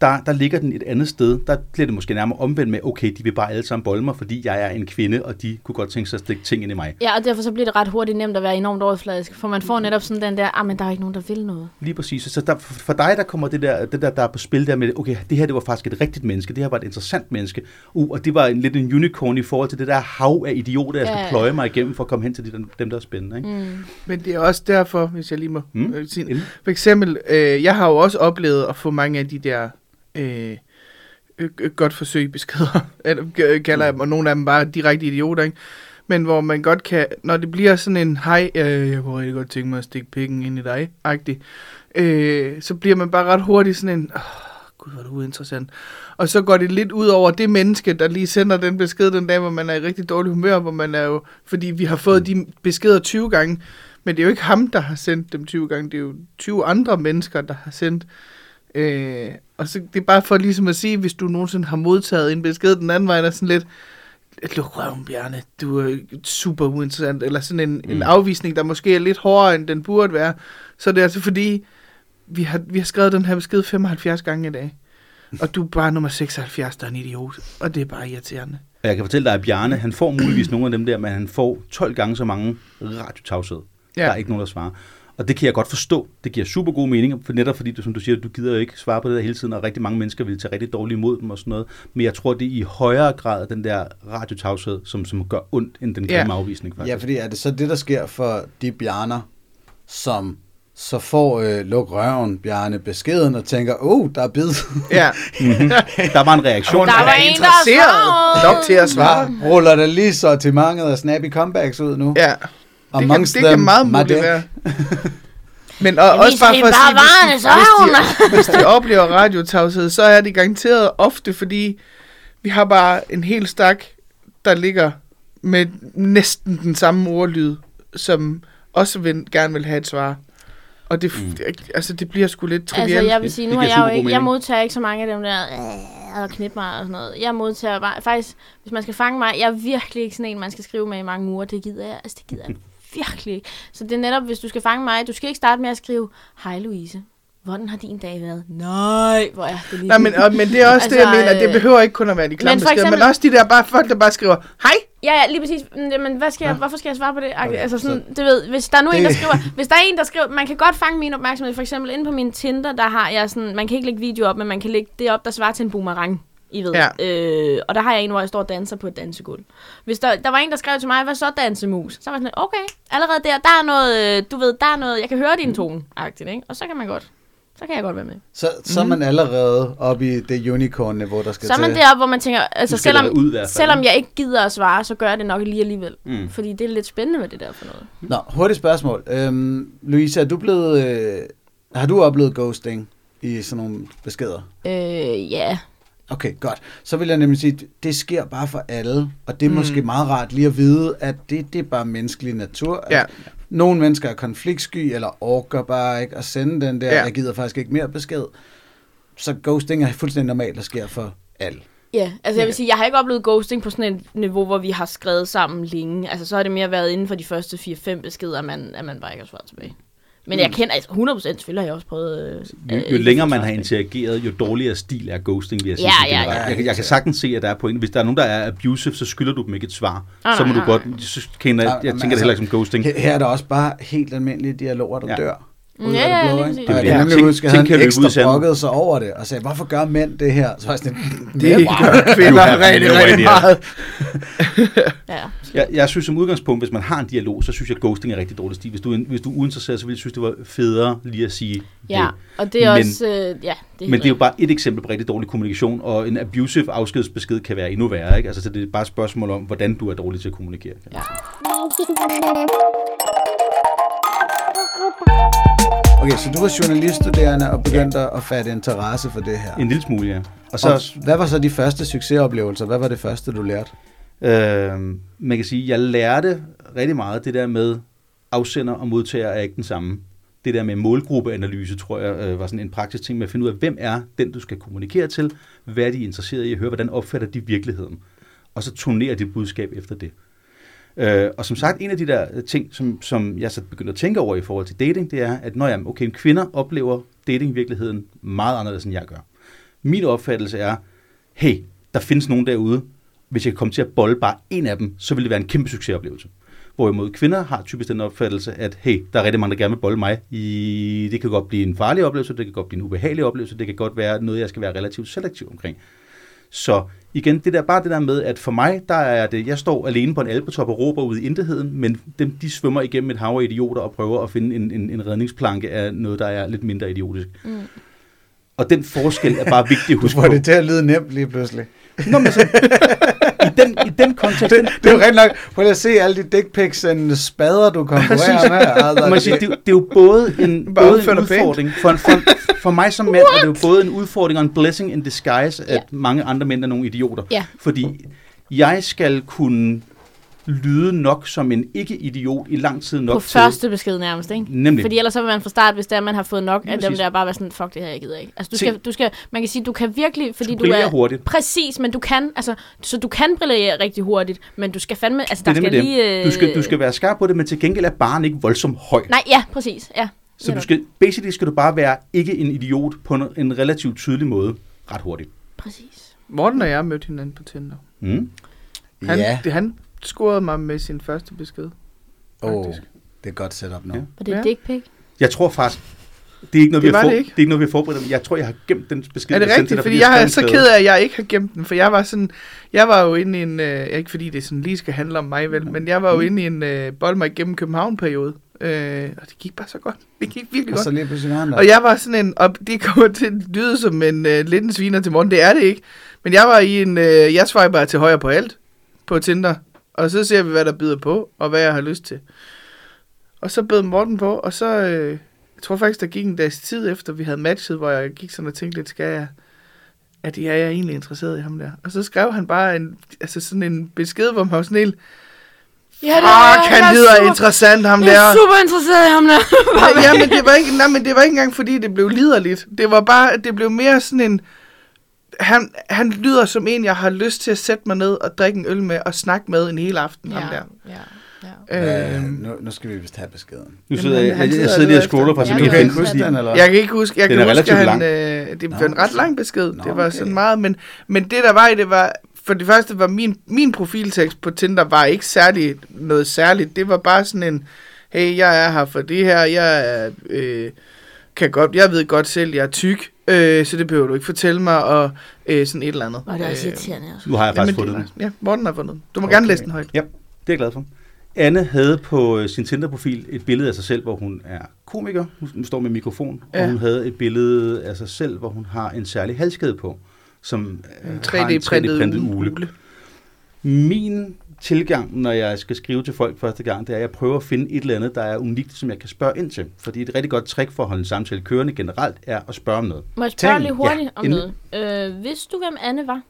Speaker 3: der, der ligger den et andet sted. Der bliver det måske nærmere omvendt med, okay, de vil bare alle sammen bolde mig, fordi jeg er en kvinde, og de kunne godt tænke sig at stikke ting ind i mig.
Speaker 4: ja, og derfor så bliver det ret hurtigt nemt at være enormt overfladisk, for man får netop sådan den der, ah, men der er ikke nogen, der vil noget.
Speaker 3: Lige præcis. Så der, for dig, der kommer det der, det der, der er på spil der med, okay, det her det var faktisk et rigtigt menneske, det her var et interessant menneske, uh, og det var en, lidt en unicorn i forhold til det der hav af idioter, jeg skal
Speaker 4: Ja, ja.
Speaker 3: pløje mig igennem for at komme hen til de, dem, der er spændende. Ikke?
Speaker 4: Mm.
Speaker 1: Men det er også derfor, hvis jeg lige må
Speaker 3: Mm.
Speaker 1: øh, sige. For eksempel, øh, jeg har jo også oplevet at få mange af de der Øh, øh, øh, godt forsøg beskeder, eller øh, kalder jeg dem, og nogle af dem bare direkte idioter, ikke? Men hvor man godt kan, når det bliver sådan en, hej, øh, jeg kunne rigtig godt tænke mig at stikke pikken ind i dig, agtig, øh, så bliver man bare ret hurtigt sådan en, oh, gud, hvor er du uinteressant. Og så går det lidt ud over det menneske, der lige sender den besked den dag, hvor man er i rigtig dårlig humør, hvor man er jo, fordi vi har fået de beskeder 20 gange, men det er jo ikke ham, der har sendt dem 20 gange, det er jo 20 andre mennesker, der har sendt. Øh, og så det er bare for ligesom at sige, hvis du nogensinde har modtaget en besked den anden vej, der er sådan lidt, luk røven, Bjarne, du er super uinteressant, eller sådan en, mm. en afvisning, der måske er lidt hårdere, end den burde være. Så det er altså fordi, vi har, vi har skrevet den her besked 75 gange i dag, og du er bare nummer 76, der er en idiot, og det er bare irriterende.
Speaker 3: Og jeg kan fortælle dig, at Bjarne, han får muligvis nogle af dem der, men han får 12 gange så mange radiotavshed. Ja. Der er ikke nogen, der svarer. Og det kan jeg godt forstå. Det giver super god mening, for netop fordi, du, som du siger, du gider jo ikke svare på det der hele tiden, og rigtig mange mennesker vil tage rigtig dårligt imod dem og sådan noget. Men jeg tror, det er i højere grad den der radiotavshed, som, som gør ondt, end den
Speaker 1: Ja.
Speaker 3: grimme afvisning faktisk.
Speaker 2: Ja, fordi er det så det, der sker for de bjerner, som så får øh, Luk Røven Bjarne beskeden og tænker, oh, der er bid.
Speaker 1: Ja.
Speaker 3: Der var en reaktion.
Speaker 4: Der var en, der svarede.
Speaker 1: Nok til at svare.
Speaker 2: Ja, ruller der lige sortimentet af snappy comebacks ud nu.
Speaker 1: Ja. Det kan,
Speaker 2: Amongst
Speaker 1: det kan meget muligt være. Men og, også bare for at sige, hvis, de, hvis, de, hvis de oplever radiotavshed, så er det garanteret ofte, fordi vi har bare en hel stak, der ligger med næsten den samme ordlyd, som også vil, gerne vil have et svar. Og det, mm. altså, det bliver sgu lidt trivielt.
Speaker 4: Altså, jeg vil sige, nu har jeg jo ikke, jeg modtager ikke så mange af dem der, øh, og knip mig og sådan noget. Jeg modtager bare, faktisk, hvis man skal fange mig, jeg er virkelig ikke sådan en, man skal skrive med i mange uger. Det gider jeg, altså det gider jeg virkelig ikke. Så det er netop, hvis du skal fange mig, du skal ikke starte med at skrive, hej Louise, hvordan har din dag været? Nej, hvor er det lige
Speaker 1: Nej, men, og, men det er også altså, det, jeg mener. Det
Speaker 4: øh,
Speaker 1: behøver ikke kun at være de klamme
Speaker 4: men for
Speaker 1: beskeder, men
Speaker 4: eksempel-
Speaker 1: også de der bare folk, der bare skriver, hej.
Speaker 4: Ja, ja, lige præcis. Men hvad skal jeg,
Speaker 2: Ja.
Speaker 4: hvorfor skal jeg svare på det?
Speaker 2: Okay,
Speaker 4: altså sådan,
Speaker 2: så-
Speaker 4: det ved, hvis der er nu en, der
Speaker 2: Det-
Speaker 4: skriver, hvis der er en, der skriver, man kan godt fange min opmærksomhed, for eksempel inde på min Tinder, der har jeg sådan, man kan ikke lægge video op, men man kan lægge det op, der svarer til en boomerang. I ved.
Speaker 1: Ja.
Speaker 4: Øh, og der har jeg en, hvor jeg står og danser på et dansegulv. Hvis der, der var en, der skrev til mig, hvad så dansemus? Så var jeg sådan, okay, allerede der, der er noget, øh, du ved, der er noget, jeg kan høre din tone, agtigt, ikke? Og så kan man godt, så kan jeg godt være med.
Speaker 2: Så, så er man allerede oppe i det unicorn-niveau, der skal
Speaker 4: Så er man deroppe, hvor man tænker, altså selvom,
Speaker 3: ud
Speaker 4: selvom jeg ikke gider at svare, så gør jeg det nok lige alligevel.
Speaker 3: Mm.
Speaker 4: Fordi det er lidt spændende, hvad det der er for noget.
Speaker 2: Nå, hurtigt spørgsmål. Øhm, Louise, er du blevet, øh, har du oplevet ghosting i sådan nogle beskeder?
Speaker 4: Øh, ja.
Speaker 2: Okay, godt. Så vil jeg nemlig sige, det sker bare for alle, og det er
Speaker 1: Mm.
Speaker 2: måske meget rart lige at vide, at det, det er bare menneskelig natur. At
Speaker 1: Ja.
Speaker 2: Nogle mennesker er konfliktsky, eller orker bare ikke at sende den der,
Speaker 1: Ja.
Speaker 2: ja. jeg gider faktisk ikke mere besked. Så ghosting er fuldstændig normalt, der sker for alle.
Speaker 4: Ja, altså jeg vil sige, jeg har ikke oplevet ghosting på sådan et niveau, hvor vi har skrevet sammen længe. Altså så har det mere været inden for de første 4-5 beskeder, at man, at man bare ikke har svaret tilbage. Men jeg kender, altså 100% selvfølgelig har jeg også prøvet... Øh,
Speaker 3: Jo, jo
Speaker 4: øh,
Speaker 3: længere man har interageret, jo dårligere stil er ghosting, vil jeg sige.
Speaker 4: Ja, ja,
Speaker 3: generelt.
Speaker 2: ja,
Speaker 3: jeg, jeg kan sagtens se, at der er point. Hvis der er nogen, der er abusive, så skylder du dem ikke et svar.
Speaker 4: Nej,
Speaker 3: så må
Speaker 4: nej,
Speaker 3: du
Speaker 4: nej,
Speaker 3: godt... Så kender, jeg,
Speaker 2: Nej,
Speaker 3: jeg tænker det heller ikke
Speaker 2: altså,
Speaker 3: som ghosting.
Speaker 2: Her, er der også bare helt almindelige dialoger, der
Speaker 3: Ja.
Speaker 2: ja. dør. Ud
Speaker 4: ja,
Speaker 2: af det
Speaker 4: ja,
Speaker 2: blå,
Speaker 4: lige
Speaker 2: ikke? jeg
Speaker 3: Det er det.
Speaker 2: nemlig
Speaker 3: Ting-
Speaker 2: huske, at han
Speaker 3: i
Speaker 2: ekstra brokkede sig over det, og sagde, hvorfor gør mænd det her? Så var jeg sådan,
Speaker 1: Det
Speaker 2: "Mænd?
Speaker 1: gør kvinder rigtig, rigtig meget.
Speaker 4: Ja.
Speaker 3: Jeg, jeg synes som udgangspunkt, hvis man har en dialog, så synes jeg, at ghosting er rigtig dårlig stil. Hvis du, hvis du er uinteresseret, så ville jeg synes, det var federe lige at sige
Speaker 4: ja,
Speaker 3: det.
Speaker 4: og det er
Speaker 3: Men-
Speaker 4: også... Øh, ja, det er
Speaker 3: Men det er jo bare et eksempel på rigtig dårlig kommunikation, og en abusive afskedsbesked kan være endnu værre. Ikke? Altså, så det er bare et spørgsmål om, hvordan du er dårlig til at kommunikere.
Speaker 4: Ja.
Speaker 2: Okay, så du var journaliststuderende og begyndte at fatte interesse for det her.
Speaker 3: En lille smule, ja. Og
Speaker 2: Og
Speaker 3: så,
Speaker 2: hvad var så de første succesoplevelser? Hvad var det første, du lærte?
Speaker 3: øh, man kan sige, jeg lærte rigtig meget det der med afsender og modtager er ikke den samme. Det der med målgruppeanalyse, tror jeg, øh, var sådan en praktisk ting med at finde ud af, hvem er den, du skal kommunikere til, hvad er de interesseret i at høre, hvordan opfatter de virkeligheden, og så turnere dit budskab efter det. Øh, og som sagt, en af de der øh, ting, som, som jeg så begyndte at tænke over i forhold til dating, det er, at når jeg, okay, kvinder oplever datingvirkeligheden meget anderledes, end jeg gør. Min opfattelse er, hey, der findes nogen derude, hvis jeg kan komme til at bolle bare en af dem, så vil det være en kæmpe succesoplevelse. Hvorimod kvinder har typisk den opfattelse, at hey, der er rigtig mange, der gerne vil bolle mig. I, det kan godt blive en farlig oplevelse, det kan godt blive en ubehagelig oplevelse, det kan godt være noget, jeg skal være relativt selektiv omkring. Så igen, det der, bare det der med, at for mig, der er det, jeg står alene på en alpetop og råber ud i intetheden, men dem, de svømmer igennem et hav af idioter og prøver at finde en, en, en redningsplanke af noget, der er lidt mindre idiotisk.
Speaker 4: Mm.
Speaker 3: Og den forskel er bare vigtig at
Speaker 2: Du
Speaker 3: huske
Speaker 2: får
Speaker 3: på.
Speaker 2: det til at lyde nemt lige pludselig.
Speaker 3: Nå, men så, den, I den kontekst, den,
Speaker 2: Det er jo rent nok, prøv lige at se alle de dick pics and spader, du konkurrerer med. Altså,
Speaker 3: man siger, det, er jo- det er jo både en,
Speaker 1: Bare
Speaker 3: både en udfordring. For, for, for mig som mand er det jo både en udfordring og en blessing in disguise, at
Speaker 4: Ja.
Speaker 3: mange andre mænd er nogle idioter.
Speaker 4: Ja.
Speaker 3: Fordi jeg skal kunne lyde nok som en ikke-idiot i lang tid nok
Speaker 4: På
Speaker 3: til.
Speaker 4: første besked nærmest, ikke?
Speaker 3: Nemlig.
Speaker 4: Fordi ellers så vil man fra start, hvis der man har fået nok af dem der, bare være sådan, fuck det her, jeg gider ikke. Altså du skal, du skal, man kan sige, du kan virkelig, fordi du er...
Speaker 3: hurtigt.
Speaker 4: Præcis, men du kan, altså, så du kan brillere rigtig hurtigt, men du skal fandme, altså der
Speaker 3: er
Speaker 4: skal lige...
Speaker 3: det. Du skal, du skal være skarp på det, men til gengæld er barn ikke voldsomt høj.
Speaker 4: Nej, ja, præcis, ja.
Speaker 3: Så du skal, basically skal du bare være ikke en idiot på en, en relativt tydelig måde ret hurtigt.
Speaker 4: Præcis.
Speaker 1: Morten og jeg mødte hinanden på Tinder.
Speaker 3: Mm.
Speaker 1: Han,
Speaker 2: Ja,
Speaker 1: det, han scorede mig med sin første besked.
Speaker 2: oh,
Speaker 1: faktisk.
Speaker 2: det er et godt setup nu.
Speaker 3: Ja.
Speaker 4: Og det er
Speaker 1: Ja.
Speaker 4: dick pic.
Speaker 3: Jeg tror faktisk, det er ikke noget,
Speaker 1: Det
Speaker 3: vi har,
Speaker 1: var
Speaker 3: for,
Speaker 1: det
Speaker 3: det,
Speaker 1: ikke.
Speaker 3: er ikke noget, vi har forberedt. Jeg tror, jeg har gemt den besked.
Speaker 1: Er det rigtigt?
Speaker 3: dig,
Speaker 1: Fordi jeg er så ked af, at jeg ikke har gemt den, for jeg var sådan, jeg var jo inde i en, øh, ikke fordi det sådan lige skal handle om mig vel, men jeg var jo inde i en øh, bold mig igennem København-periode, Øh, og det gik bare så godt. Det gik virkelig
Speaker 2: Og
Speaker 1: godt.
Speaker 2: så lige var.
Speaker 1: Og jeg var sådan en, og det kommer til at lyde som en uh, lidt en sviner til morgen, det er det ikke. Men jeg var i en, uh, jeg swiper til højre på alt på Tinder, og så ser vi, hvad der byder på, og hvad jeg har lyst til. Og så bød Morten på, og så, øh, jeg tror faktisk, der gik en dags tid efter, vi havde matchet, hvor jeg gik sådan og tænkte lidt, skal jeg, at jeg er egentlig interesseret i ham der. Og så skrev han bare en, altså sådan en besked, hvor man var sådan helt,
Speaker 4: Ja,
Speaker 1: fuck, han lyder interessant, ham
Speaker 4: Jeg
Speaker 1: der.
Speaker 4: er super interesseret i ham der.
Speaker 1: Ja, men det var ikke, nej, men det var ikke engang fordi det blev liderligt. Det var bare, det blev mere sådan en, han, han lyder som en, jeg har lyst til at sætte mig ned og drikke en øl med og snakke med en hel aften, ham der.
Speaker 4: ja, ja.
Speaker 2: Øh, nu, nu skal vi vist have beskeden.
Speaker 3: Nu
Speaker 1: Jamen,
Speaker 3: sidder jeg,
Speaker 1: han
Speaker 3: jeg,
Speaker 1: sidder
Speaker 3: jeg sidder lige og scroller fra, så
Speaker 4: Ja,
Speaker 2: Du
Speaker 3: kan
Speaker 2: ikke huske den, eller?
Speaker 1: jeg kan ikke huske, jeg
Speaker 3: Den
Speaker 1: kan
Speaker 3: er
Speaker 1: huske,
Speaker 3: relativt
Speaker 1: han,
Speaker 3: lang.
Speaker 1: øh, det var en ret lang besked.
Speaker 2: Nå,
Speaker 1: det var
Speaker 2: okay.
Speaker 1: sådan meget, men, men det der var i det var, for det første var min, min profiltekst på Tinder var ikke særlig noget særligt. Det var bare sådan en, hey, jeg er her for det her, jeg er, øh, kan godt, jeg ved godt selv, jeg er tyk, øh, så det behøver du ikke fortælle mig, og øh, sådan et eller andet.
Speaker 4: Og det er også
Speaker 1: Øh,
Speaker 4: irriterende også.
Speaker 3: Nu har jeg
Speaker 1: Jamen,
Speaker 3: faktisk
Speaker 1: det,
Speaker 3: fundet den.
Speaker 1: Ja, Morten har fundet den. Du må
Speaker 2: Okay.
Speaker 1: gerne læse den højt.
Speaker 3: Det er jeg glad for. Anne havde på øh, sin Tinder-profil et billede af sig selv, hvor hun er komiker. Hun står med mikrofon. Ja.
Speaker 1: Ja.
Speaker 3: Og hun havde et billede af sig selv, hvor hun har en særlig halskæde på, som øh,
Speaker 1: en 3D-printet
Speaker 3: 3D-printet
Speaker 1: ule.
Speaker 3: ule. Min tilgang, når jeg skal skrive til folk første gang, det er, at jeg prøver at finde et eller andet, der er unikt, som jeg kan spørge ind til. Fordi et rigtig godt trick for at holde en samtale kørende generelt er at spørge om noget.
Speaker 4: Må jeg spørge
Speaker 2: Ting.
Speaker 4: lige hurtigt
Speaker 3: Ja,
Speaker 4: om
Speaker 3: endelig.
Speaker 4: noget? Øh, vidste du, hvem Anne var?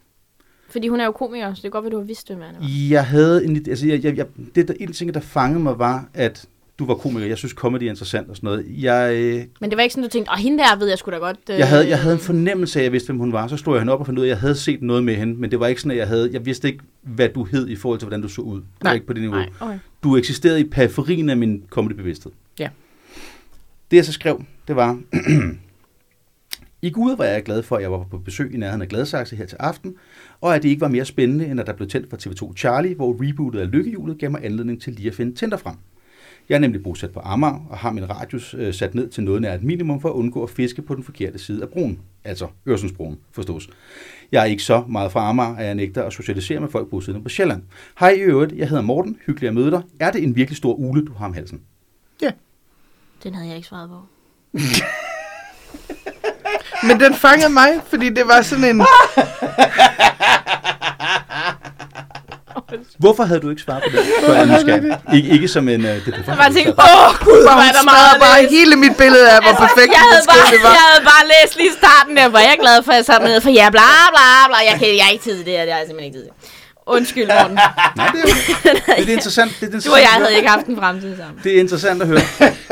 Speaker 4: Fordi hun er jo komiker, så det er godt, at du har vidst, hvem Anne var.
Speaker 3: Jeg havde en, altså jeg, jeg, jeg, det der, en ting, der fangede mig, var, at du var komiker. Jeg synes, comedy er interessant og sådan noget. Jeg, øh,
Speaker 4: Men det var ikke sådan, du tænkte, åh, hende der ved jeg sgu da godt. Øh,
Speaker 3: Jeg havde, jeg havde en fornemmelse af, at jeg vidste, hvem hun var. Så slog jeg hende op og fandt ud af, at jeg havde set noget med hende. Men det var ikke sådan, at jeg havde... Jeg vidste ikke, hvad du hed i forhold til, hvordan du så ud. Det var
Speaker 1: Nej.
Speaker 3: ikke på det niveau.
Speaker 4: Nej, okay.
Speaker 3: Du eksisterede i periferien af min comedybevidsthed.
Speaker 1: Ja.
Speaker 3: Det jeg så skrev, det var... I Gud var jeg glad for, at jeg var på besøg i nærheden af Gladsaxe her til aften, og at det ikke var mere spændende, end at der blev tændt for TV2 Charlie, hvor rebootet af Lykkehjulet gav mig anledning til lige at finde Tinder frem. Jeg er nemlig bosat på Amager og har min radius øh, sat ned til noget nær et minimum for at undgå at fiske på den forkerte side af broen. Altså Øresundsbroen, forstås. Jeg er ikke så meget fra Amager, at jeg nægter at socialisere med folk bosiddende på Sjælland. Hej i øvrigt, jeg hedder Morten. Hyggelig at møde dig. Er det en virkelig stor ule, du har om halsen?
Speaker 4: Den havde jeg ikke svaret på.
Speaker 1: Men den fangede mig, fordi det var sådan en...
Speaker 3: Hvorfor havde du ikke svaret på det? Før jeg er ikke, ikke som en... Uh, det
Speaker 4: Jeg bare tænkte, åh, gud,
Speaker 1: Hvor
Speaker 4: er der meget
Speaker 1: bare hele mit billede af, hvor perfekt
Speaker 4: jeg, havde bare,
Speaker 1: det var.
Speaker 4: jeg havde bare læst lige starten der, hvor jeg er glad for, at jeg sad ned, for ja, bla bla bla, jeg, kan, jeg har ikke tid til det her, det har jeg simpelthen ikke tid til. Undskyld, Morten.
Speaker 3: Nej, det er, det er interessant. Det er interessant
Speaker 4: Du og jeg havde ikke haft en fremtid sammen.
Speaker 3: Det er interessant at høre.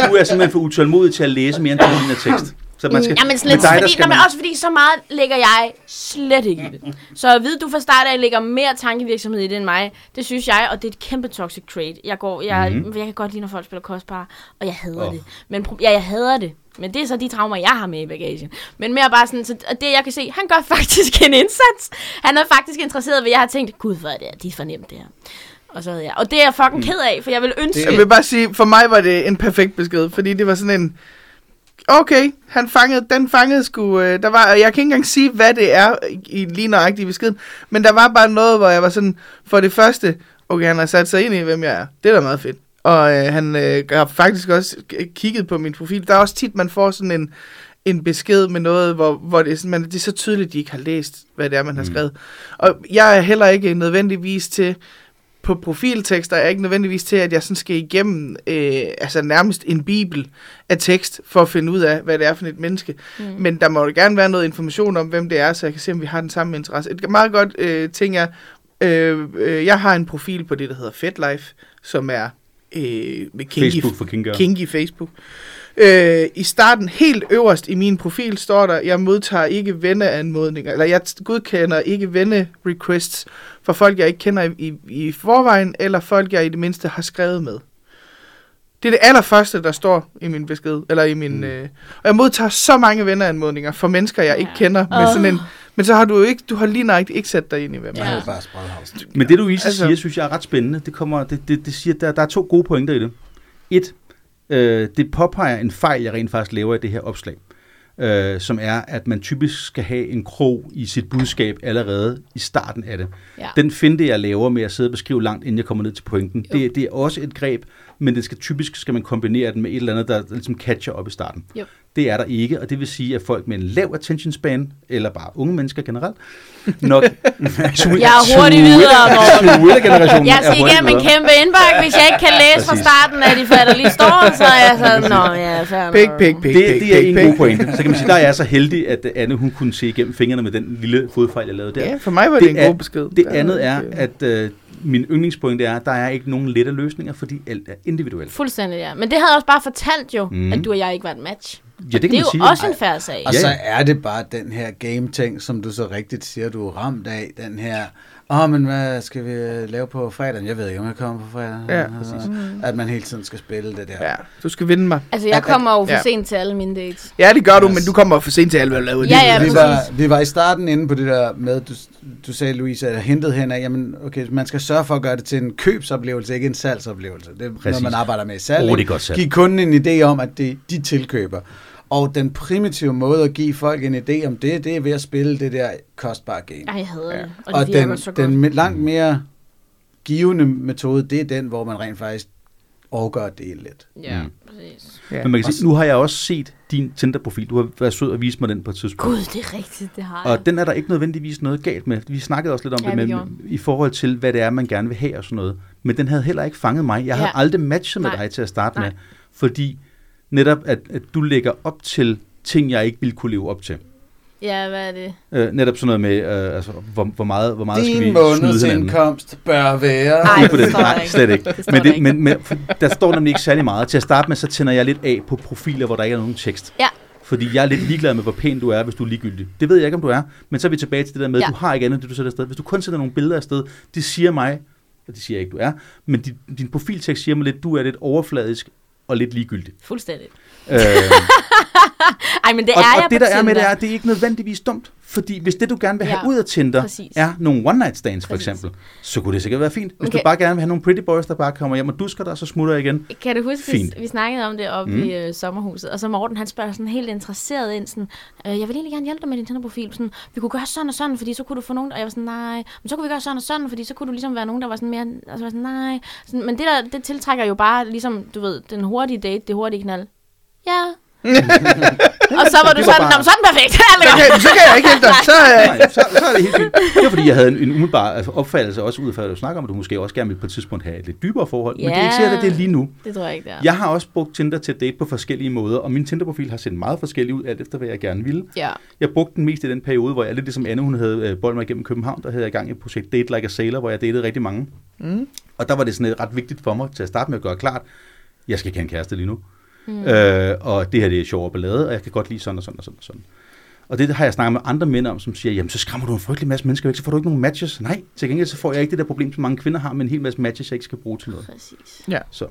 Speaker 3: Du er simpelthen for utålmodig til at læse mere end linjer tekst. Så man skal,
Speaker 4: Jamen sådan
Speaker 3: med
Speaker 4: lidt,
Speaker 3: dig,
Speaker 4: fordi,
Speaker 3: skal
Speaker 4: nej, men
Speaker 3: man-
Speaker 4: også fordi så meget lægger jeg slet ikke i det. Så at vide, du fra start af lægger mere tankevirksomhed i det end mig, det synes jeg, og det er et kæmpe toxic trait. Jeg, går, jeg,
Speaker 3: Mhm.
Speaker 4: mm-hmm. jeg kan godt lide, når folk spiller kostbar, og jeg hader oh. det. Men ja, jeg hader det. Men det er så de traumer, jeg har med i bagagen. Men mere bare sådan, så og det jeg kan se, han gør faktisk en indsats. Han er faktisk interesseret ved, jeg har tænkt, gud, hvor er det, de er for nemt det her. Og så havde jeg. Og det er jeg fucking ked af, for jeg vil ønske...
Speaker 1: Jeg vil bare sige, for mig var det en perfekt besked, fordi det var sådan en... Okay, han fangede, den fangede sgu... Øh, der var, jeg kan ikke engang sige, hvad det er i, lige nøjagtigt i beskeden, men der var bare noget, hvor jeg var sådan... For det første, okay, han har sat sig ind i, hvem jeg er. Det er da meget fedt. Og øh, han øh, har faktisk også kigget på min profil. Der er også tit, man får sådan en, en besked med noget, hvor, hvor det, er sådan, man, det er så tydeligt, at de ikke har læst, hvad det er, man har
Speaker 3: Mm.
Speaker 1: skrevet. Og jeg er heller ikke nødvendigvis til på profiltekster er ikke nødvendigvis til, at jeg sådan skal igennem øh, altså nærmest en bibel af tekst, for at finde ud af, hvad det er for et menneske.
Speaker 4: Mm.
Speaker 1: Men der må jo gerne være noget information om, hvem det er, så jeg kan se, om vi har den samme interesse. Et meget godt øh, ting er, øh, øh, jeg har en profil på det, der hedder FetLife, som er øh, med kinky,
Speaker 3: Facebook for
Speaker 1: kinky Facebook. Øh, I starten, helt øverst i min profil, står der, jeg modtager ikke venneanmodninger, eller jeg godkender ikke venne-requests for folk, jeg ikke kender i, i, i forvejen, eller folk, jeg i det mindste har skrevet med. Det er det allerførste, der står i min besked, eller i min...
Speaker 3: Mm.
Speaker 1: Øh, og jeg modtager så mange venneanmodninger for mennesker, jeg ikke
Speaker 4: Ja.
Speaker 1: kender, med sådan en... Men så har du jo ikke, du har lige nøjagtigt ikke sat dig ind i, hvem
Speaker 2: havde
Speaker 1: er.
Speaker 2: bare.
Speaker 3: Men det du Isa
Speaker 1: Altså-
Speaker 3: siger, synes jeg er ret spændende. Det, kommer, det, det, det siger, der, der er to gode pointer i det. Et, øh, det påpeger en fejl, jeg rent faktisk laver i det her opslag. øh, som er, at man typisk skal have en krog i sit budskab allerede i starten af det.
Speaker 4: Ja.
Speaker 3: Den finte, jeg laver med at sidde og beskrive langt, inden jeg kommer ned til pointen,
Speaker 4: Jo.
Speaker 3: det, det er også et greb, men det skal typisk skal man kombinere den med et eller andet, der ligesom catcher op i starten.
Speaker 4: Jo.
Speaker 3: Det er der ikke, og det vil sige, at folk med en lav attention span, eller bare unge mennesker generelt, nok...
Speaker 4: Jeg er hurtigt videre, Morten. Jeg skal igennem en kæmpe indbakke, hvis jeg ikke kan læse fra starten af de fatterlige står, så er jeg sådan, nå ja, fair
Speaker 1: Pik,
Speaker 4: nok."
Speaker 1: pik, pik,
Speaker 3: Det, det er en god pointe. Så kan man sige, der er jeg så heldig, at Anne hun kunne se igennem fingrene med den lille fodfejl, jeg lavede der.
Speaker 1: Ja, for mig var det,
Speaker 3: Det
Speaker 1: en
Speaker 3: er-
Speaker 1: god besked.
Speaker 3: Det andet er, at øh, min yndlingspointe er, at der er ikke nogen lette løsninger, fordi alt er individuelt.
Speaker 4: Fuldstændig, ja. Men det havde også bare fortalt jo,
Speaker 3: mm.
Speaker 4: at du og jeg ikke var et match.
Speaker 3: Ja, det kan
Speaker 4: det er
Speaker 3: man
Speaker 4: jo
Speaker 3: sige.
Speaker 4: også en færre sag.
Speaker 2: Og
Speaker 3: Ja,
Speaker 2: så er det bare den her game-ting, som du så rigtigt siger, du er ramt af. Den her, åh, oh, men hvad skal vi øh, lave på fredag? Jeg ved ikke, om jeg kommer på fredag.
Speaker 1: Ja,
Speaker 2: Altså, At man hele tiden skal spille det der.
Speaker 1: Ja, du skal vinde mig.
Speaker 4: Altså, jeg
Speaker 2: At-
Speaker 4: kommer jo for
Speaker 1: ja.
Speaker 4: sent til alle mine dates.
Speaker 1: Ja, det gør du, men du kommer for sent til alt, hvad du laver.
Speaker 4: Ja, ja,
Speaker 2: vi,
Speaker 4: præcis.
Speaker 2: var, vi var i starten inde på det der med, du, du sagde, Louise, at hentet hen af, jamen, okay, man skal sørge for at gøre det til en købsoplevelse, ikke en salgsoplevelse. Det er
Speaker 3: Præcis.
Speaker 2: noget, man arbejder med i salg.
Speaker 3: Oh, det er godt salg.
Speaker 2: Giv kunden en idé om, at det de tilkøber. Og den primitive måde at give folk en idé om det, det er ved at spille det der kostbare game.
Speaker 4: Ej, jeg hader
Speaker 1: Ja.
Speaker 4: det. Og det
Speaker 2: Og
Speaker 4: virker
Speaker 2: den,
Speaker 4: så godt.
Speaker 2: den langt mere givende metode, det er den, hvor man rent faktisk overgår at dele lidt.
Speaker 4: Ja,
Speaker 3: Mm.
Speaker 4: præcis.
Speaker 1: Ja.
Speaker 3: Men man kan sige, nu har jeg også set din Tinder-profil. Du har været sød og vist mig den på et tidspunkt.
Speaker 4: Gud, det er rigtigt, det har jeg.
Speaker 3: Og den er der ikke nødvendigvis noget galt med. Vi snakkede også lidt om
Speaker 4: Ja,
Speaker 3: det med,
Speaker 4: gjorde.
Speaker 3: i forhold til, hvad det er, man gerne vil have og sådan noget. Men den havde heller ikke fanget mig. Jeg havde
Speaker 4: Ja.
Speaker 3: aldrig matchet med
Speaker 4: Nej.
Speaker 3: dig til at starte
Speaker 4: Nej.
Speaker 3: med. Fordi netop, at, at du lægger op til ting, jeg ikke ville kunne leve op til.
Speaker 4: Ja, hvad er det?
Speaker 3: Øh, netop sådan noget med, øh, altså, hvor, hvor meget, hvor meget skal vi
Speaker 2: Din
Speaker 3: snyde hinanden.
Speaker 2: månedsindkomst bør være...
Speaker 4: Ej,
Speaker 3: Ikke på
Speaker 4: det
Speaker 3: Nej, slet ikke.
Speaker 4: Det
Speaker 3: Men,
Speaker 4: der
Speaker 3: det,
Speaker 4: ikke.
Speaker 3: men, men der står nemlig ikke særlig meget. Til at starte med, så tænder jeg lidt af på profiler, hvor der ikke er nogen tekst.
Speaker 4: Ja.
Speaker 3: Fordi jeg er lidt ligeglad med, hvor pæn du er, hvis du er ligegyldig. Det ved jeg ikke, om du er. Men så er vi tilbage til det der med,
Speaker 4: Ja.
Speaker 3: du har ikke andet, end det du sætter afsted. Hvis du kun sætter nogle billeder afsted, det siger mig, og det siger jeg ikke, du er, men din, din profiltekst siger mig lidt, du er lidt overfladisk og lidt ligegyldig.
Speaker 4: Fuldstændig.
Speaker 3: Øh,
Speaker 4: Ej, men det
Speaker 3: og,
Speaker 4: er jeg
Speaker 3: og det der er med det er, det er ikke nødvendigvis dumt. Fordi hvis det, du gerne vil have
Speaker 4: Ja,
Speaker 3: ud af Tinder,
Speaker 4: præcis.
Speaker 3: er nogle one-night stands for
Speaker 4: Præcis.
Speaker 3: eksempel, så kunne det sikkert være fint. Hvis
Speaker 4: Okay.
Speaker 3: du bare gerne vil have nogle pretty boys, der bare kommer hjem og dusker dig, så smutter jeg igen.
Speaker 4: Kan du huske,
Speaker 3: Fint.
Speaker 4: vi, snakkede om det oppe
Speaker 3: mm.
Speaker 4: i øh, sommerhuset, og så Morten, han spørger sådan helt interesseret ind, sådan, øh, jeg vil egentlig gerne hjælpe dig med din Tinder-profil, sådan, vi kunne gøre sådan og sådan, fordi så kunne du få nogen, og jeg var sådan, nej, men så kunne vi gøre sådan og sådan, fordi så kunne du ligesom være nogen, der var sådan mere, altså var sådan, nej, sådan, men det der, det tiltrækker jo bare, ligesom, du ved, den hurtige date, det hurtige knald. Ja. og så var du
Speaker 3: var
Speaker 4: sådan,
Speaker 3: bare-
Speaker 4: sådan perfekt,
Speaker 1: Så kan, så kan jeg ikke hjælpe dig. Så, øh,
Speaker 3: Nej, så, så er det helt fint. Det var fordi, jeg havde en, en umiddelbar altså, opfattelse, også ud fra, at du snakker om, at du måske også gerne vil på et tidspunkt have et lidt dybere forhold. Men det er ikke
Speaker 4: Ja.
Speaker 3: sikkert, at det er lige nu.
Speaker 4: Det tror jeg ikke, det er.
Speaker 3: Jeg har også brugt Tinder til at date på forskellige måder, og min Tinder-profil har set meget forskellig ud, alt efter hvad jeg gerne ville.
Speaker 4: Ja.
Speaker 3: Jeg brugte den mest i den periode, hvor jeg lidt ligesom Anne, hun havde øh, boldet mig igennem København, der havde jeg i gang i et projekt Date Like a Sailor, hvor jeg datede rigtig mange.
Speaker 1: mm.
Speaker 3: Og der var det sådan et ret vigtigt for mig til at starte med at gøre klart, jeg skal ikke have en kæreste lige nu. Mm. Øh, og det her det er sjovere ballade, og jeg kan godt lide sådan og sådan og sådan og sådan. Og det har jeg snakket med andre mænd om, som siger, jamen så skræmmer du en frygtelig masse mennesker væk, så får du ikke nogen matches. Nej, til gengæld så får jeg ikke det der problem, som mange kvinder har, med en hel masse matches, jeg ikke skal bruge til noget.
Speaker 4: Præcis.
Speaker 3: Så.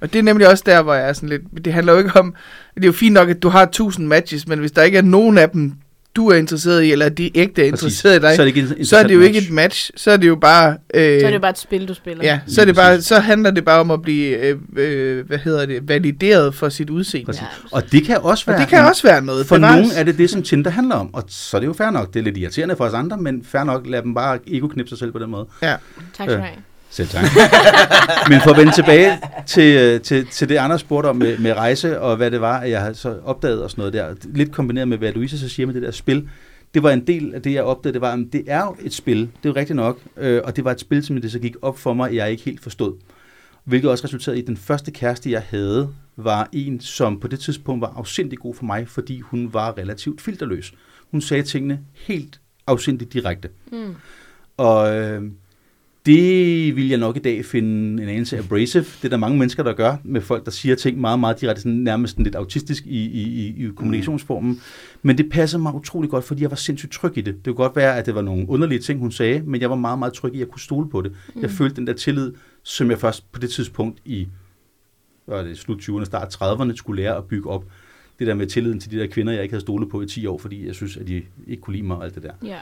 Speaker 1: Og det er nemlig også der, hvor jeg er sådan lidt... Det handler jo ikke om... Det er jo fint nok, at du har 1000 matches, men hvis der ikke er nogen af dem, du er interesseret i, eller de ægte er interesseret i dig,
Speaker 3: så er det, ikke en
Speaker 1: så er det jo ikke et match. Så er det jo bare... Øh,
Speaker 4: Så er det bare et spil, du spiller.
Speaker 1: Ja, så, er det bare, så handler det bare om at blive, øh, øh, hvad hedder det, valideret for sit udseende.
Speaker 3: Præcis.
Speaker 4: Ja.
Speaker 3: Og det kan også være...
Speaker 1: Og det kan også være noget.
Speaker 3: For nogen er det det, som Tinder handler om, og så er det jo fair nok. Det er lidt irriterende for os andre, men fair nok, lad dem bare ego-knipse sig selv på den måde.
Speaker 1: Ja.
Speaker 4: Tak skal du have.
Speaker 3: Selv tak. Men for at vende tilbage til, øh, til, til det, Anders spurgte om med, med rejse, og hvad det var, at jeg så opdaget og sådan noget der, lidt kombineret med, hvad Louise så siger med det der spil, det var en del af det, jeg opdagede, det var, at det er jo et spil, det er jo rigtigt nok, øh, og det var et spil, som det så gik op for mig, at jeg ikke helt forstod. Hvilket også resulterede i, at den første kæreste, jeg havde, var en, som på det tidspunkt var afsindig god for mig, fordi hun var relativt filterløs. Hun sagde tingene helt afsindigt direkte.
Speaker 4: Mm.
Speaker 3: Og øh, det vil jeg nok i dag finde en anelse abrasive. Det er der mange mennesker, der gør med folk, der siger ting meget, meget direkte, sådan nærmest sådan lidt autistisk i, i, i, i kommunikationsformen. Men det passede mig utrolig godt, fordi jeg var sindssygt tryg i det. Det kunne godt være, at det var nogle underlige ting, hun sagde, men jeg var meget, meget tryg i, at jeg kunne stole på det. Mm. Jeg følte den der tillid, som jeg først på det tidspunkt i var det, slut 20'erne, start 30'erne skulle lære at bygge op. Det der med tilliden til de der kvinder, jeg ikke havde stolet på i 10 år, fordi jeg synes, at de ikke kunne lide mig og alt det der.
Speaker 4: Ja.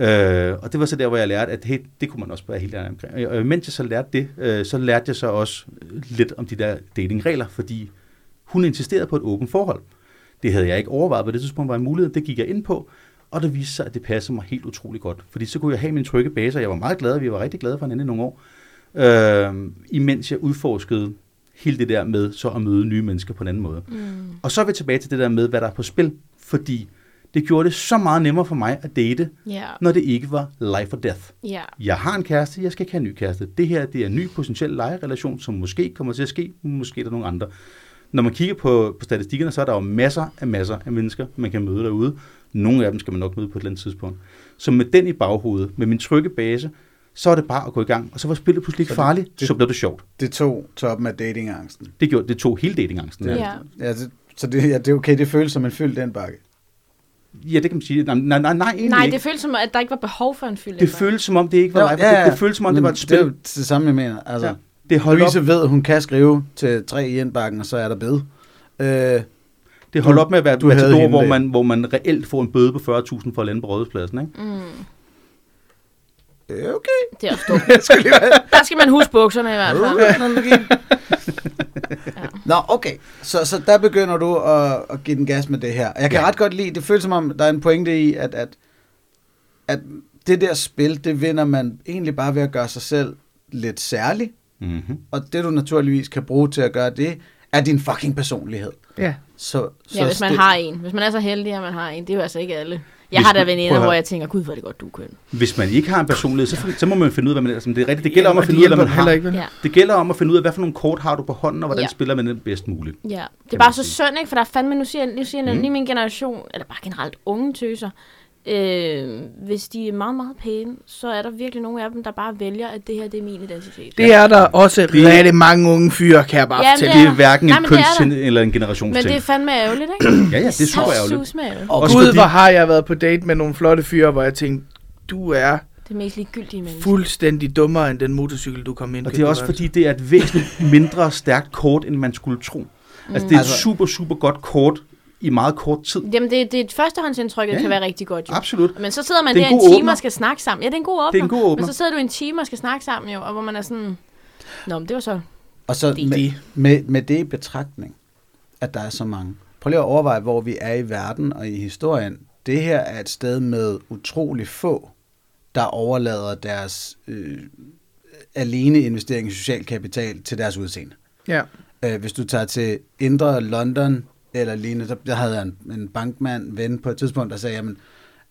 Speaker 3: Øh, og det var så der, hvor jeg lærte, at hey, det kunne man også være helt ærlig omkring. Og mens jeg så lærte det, øh, så lærte jeg så også øh, lidt om de der datingregler, fordi hun insisterede på et åbent forhold. Det havde jeg ikke overvejet på det tidspunkt, var en mulighed. Det gik jeg ind på, og det viste sig, at det passede mig helt utrolig godt. Fordi så kunne jeg have min trygge base, og jeg var meget glad, og vi var rigtig glade for hinanden i nogle år. Øh, imens jeg udforskede hele det der med så at møde nye mennesker på en anden måde.
Speaker 4: Mm.
Speaker 3: Og så er vi tilbage til det der med, hvad der er på spil. Fordi det gjorde det så meget nemmere for mig at date,
Speaker 4: Ja.
Speaker 3: når det ikke var life or death.
Speaker 4: Ja.
Speaker 3: Jeg har en kæreste, jeg skal ikke have en ny kæreste. Det her det er en ny potentiel lejerelation, som måske kommer til at ske, måske er der nogle andre. Når man kigger på, på statistikkerne, så er der jo masser af masser af mennesker, man kan møde derude. Nogle af dem skal man nok møde på et eller andet tidspunkt. Så med den i baghovedet, med min trygge base, så er det bare at gå i gang. Og så var spillet pludselig ikke
Speaker 2: det-
Speaker 3: farligt,
Speaker 2: det-
Speaker 3: så blev det sjovt.
Speaker 2: Det tog toppen af datingangsten.
Speaker 3: Det, gjorde, det tog hele datingangsten.
Speaker 2: Det,
Speaker 3: Ja.
Speaker 4: Ja.
Speaker 2: ja, det, så det, ja, det er okay, det føles som en fyldt den bakke.
Speaker 3: Ja, det kan man sige. Nej, nej, nej, nej
Speaker 4: Nej, det føles som, at der ikke var behov for en fyldt.
Speaker 3: Det føltes som om, det ikke var live. Ja, det, det føltes som om, det
Speaker 2: Men
Speaker 3: var et spil.
Speaker 2: Det er jo det samme, jeg mener. Altså,
Speaker 3: Ja.
Speaker 2: ja.
Speaker 3: Det holdt, op,
Speaker 2: Louise ved, hun kan skrive til tre i indbakken, og så er der bed. Øh,
Speaker 3: det holdt
Speaker 2: du-
Speaker 3: op med at være
Speaker 2: du havde
Speaker 3: matador, hvor man, hvor man reelt får en bøde på 40.000 for at lande på rådhuspladsen. Ikke?
Speaker 4: Mm.
Speaker 2: det okay.
Speaker 4: Det er også dumt. Der skal man huske bukserne i hvert fald.
Speaker 2: Nå, okay. Så, så der begynder du at, at give den gas med det her. Jeg kan
Speaker 3: Ja.
Speaker 2: ja. ret godt lide, det føles som om, der er en pointe i, at, at, at det der spil, det vinder man egentlig bare ved at gøre sig selv lidt særlig.
Speaker 3: Mm-hmm.
Speaker 2: Og det du naturligvis kan bruge til at gøre det, er din fucking personlighed.
Speaker 1: Ja.
Speaker 2: Så, så
Speaker 4: Ja, hvis man
Speaker 2: det-
Speaker 4: har en. Hvis man er så heldig, at man har en. Det er jo altså ikke alle. Jeg har da veninder, hvor jeg tænker, gud, hvor er det godt, du er køn.
Speaker 3: Hvis man ikke har en personlighed, så, så må man finde ud af, hvad man er. Det er rigtigt. Det gælder om at finde ud af, hvad man har.
Speaker 1: ikke?
Speaker 4: Ja.
Speaker 3: Det gælder om at finde ud af, hvad for nogle kort har du på hånden, og hvordan
Speaker 4: Ja.
Speaker 3: spiller man den bedst muligt.
Speaker 4: Ja, det er bare så synd, ikke? For der er fandme, nu siger, nu siger
Speaker 3: mm.
Speaker 4: lige min generation, eller bare generelt unge tøser, øh, hvis de er meget, meget pæne, så er der virkelig nogle af dem, der bare vælger, at det her, det er min identitet.
Speaker 1: Det er der også
Speaker 3: Det-
Speaker 1: rigtig mange unge fyre, kan jeg bare
Speaker 4: Jamen,
Speaker 1: fortælle.
Speaker 3: Det
Speaker 4: Ja.
Speaker 3: er hverken
Speaker 4: Nej,
Speaker 3: en
Speaker 4: men
Speaker 3: køns eller en
Speaker 4: Men
Speaker 3: generationsting.
Speaker 4: det er fandme ærgerligt, ikke?
Speaker 3: Ja, ja, det er super ærgerligt.
Speaker 2: Og
Speaker 1: gud,
Speaker 3: fordi-
Speaker 1: hvor har jeg været på date med nogle flotte fyre, hvor jeg tænkte, du er
Speaker 4: Det mest ligegyldige menneske.
Speaker 1: fuldstændig dummere end den motorcykel, du kom ind
Speaker 3: Og det er også fordi, det er et væsentligt mindre stærkt kort, end man skulle tro. Altså, det er et
Speaker 2: Altså-
Speaker 3: super, super godt kort i meget kort tid.
Speaker 4: Jamen, det, det er et førstehåndsindtryk, der
Speaker 3: Ja,
Speaker 4: kan være rigtig godt, jo.
Speaker 3: Absolut.
Speaker 4: Men så sidder man
Speaker 3: er
Speaker 4: der
Speaker 3: en
Speaker 4: time
Speaker 3: åbner.
Speaker 4: og skal snakke sammen. Ja, det er en god åbner.
Speaker 3: Det er en god åbner.
Speaker 4: Men så sidder du en time og skal snakke sammen, jo, og hvor man er sådan... Nå, men det var så...
Speaker 2: Og så
Speaker 4: Det-
Speaker 2: med, med, med det i betragtning, at der er så mange. Prøv lige at overveje, hvor vi er i verden og i historien. Det her er et sted med utrolig få, der overlader deres øh, alene investering i social kapital til deres udseende.
Speaker 1: Ja.
Speaker 2: Øh, hvis du tager til Indre London eller lignende, der, der havde jeg en, en bankmand ven på et tidspunkt, der sagde, jamen,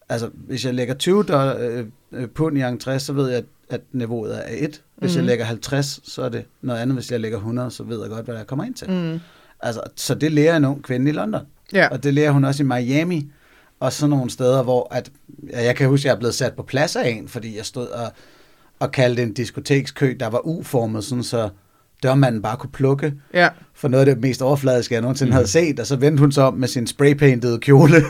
Speaker 2: altså, hvis jeg lægger 20 dollar, øh, øh, pund i entré, så ved jeg, at, niveauet er 1. Hvis mm-hmm. jeg lægger 50, så er det noget andet. Hvis jeg lægger 100, så ved jeg godt, hvad jeg kommer ind til. Mm.
Speaker 1: Mm.
Speaker 2: Altså, så det lærer en ung kvinde i London.
Speaker 1: Ja.
Speaker 2: Og det lærer hun også i Miami, og sådan nogle steder, hvor at, ja, jeg kan huske, at jeg er blevet sat på plads af en, fordi jeg stod og, og kaldte en diskotekskø, der var U-formet, sådan så dørmanden bare kunne plukke
Speaker 1: Ja.
Speaker 2: for noget af det mest overfladiske, jeg nogensinde mm. havde set, og så vendte hun sig om med sin spraypaintede kjole,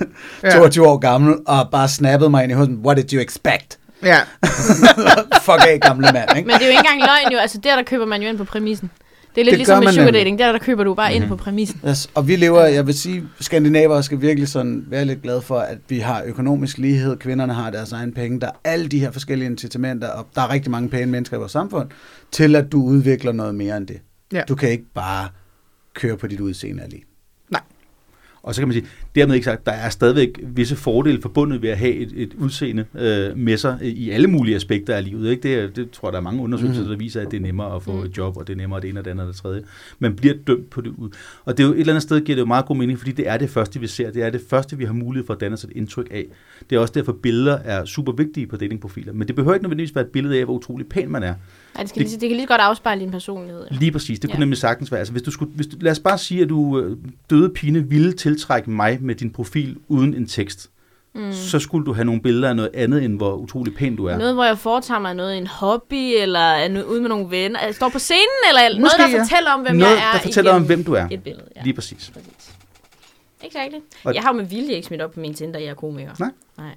Speaker 1: Ja.
Speaker 2: ja. 22 år gammel, og bare snappede mig ind i hunden, what did you expect?
Speaker 1: Ja.
Speaker 2: Fuck af, gamle mand, ikke?
Speaker 4: Men det er jo ikke engang løgn, jo. Altså, der, der køber man jo ind på præmissen. Det er lidt
Speaker 2: Det
Speaker 4: ligesom med sugar dating. Der, der køber du bare
Speaker 3: Mhm.
Speaker 4: ind på præmissen.
Speaker 2: Yes, og vi lever, jeg vil sige, skandinaver skal virkelig sådan være lidt glade for, at vi har økonomisk lighed, kvinderne har deres egen penge, der er alle de her forskellige incitamenter, og der er rigtig mange pæne mennesker i vores samfund, til at du udvikler noget mere end det.
Speaker 1: Ja.
Speaker 2: Du kan ikke bare køre på dit udseende alene.
Speaker 3: Og så kan man sige, dermed ikke sagt, der er stadigvæk visse fordele forbundet ved at have et, et udseende øh, med sig i alle mulige aspekter af livet. Ikke? Det, det tror jeg, der er mange undersøgelser,
Speaker 2: Mhm.
Speaker 3: der viser, at det er nemmere at få
Speaker 4: Mhm.
Speaker 3: et job, og det er nemmere det ene og det andet og det tredje. Man bliver dømt på det ud. Og det er jo et eller andet sted, giver det jo meget god mening, fordi det er det første, vi ser. Det er det første, vi har mulighed for at danne os et indtryk af. Det er også derfor, billeder er super vigtige på datingprofiler. Men det behøver ikke nødvendigvis være et billede af, hvor utrolig pæn man er.
Speaker 4: Ej, det, skal lige, det kan lige godt afspejle din personlighed. Ja.
Speaker 3: Lige præcis, det kunne
Speaker 4: Ja.
Speaker 3: nemlig sagtens være. Altså, hvis du skulle, hvis du, lad os bare sige, at du øh, døde pine ville tiltrække mig med din profil uden en tekst. Mm. Så skulle du have nogle billeder af noget andet, end hvor utrolig pæn du er.
Speaker 4: Noget, hvor jeg foretager mig noget, en hobby, eller er ude med nogle venner. Jeg står på scenen, eller
Speaker 3: Måske,
Speaker 4: noget, der
Speaker 3: ja.
Speaker 4: fortæller om, hvem
Speaker 3: noget,
Speaker 4: jeg er.
Speaker 3: der fortæller om, hvem du er.
Speaker 4: Et billede, ja.
Speaker 3: Lige præcis.
Speaker 4: Præcis. Exakt.
Speaker 3: Og-
Speaker 4: Jeg har jo med vilje ikke smidt op på min Tinder, jeg er komiker.
Speaker 3: Nej.
Speaker 4: Nej.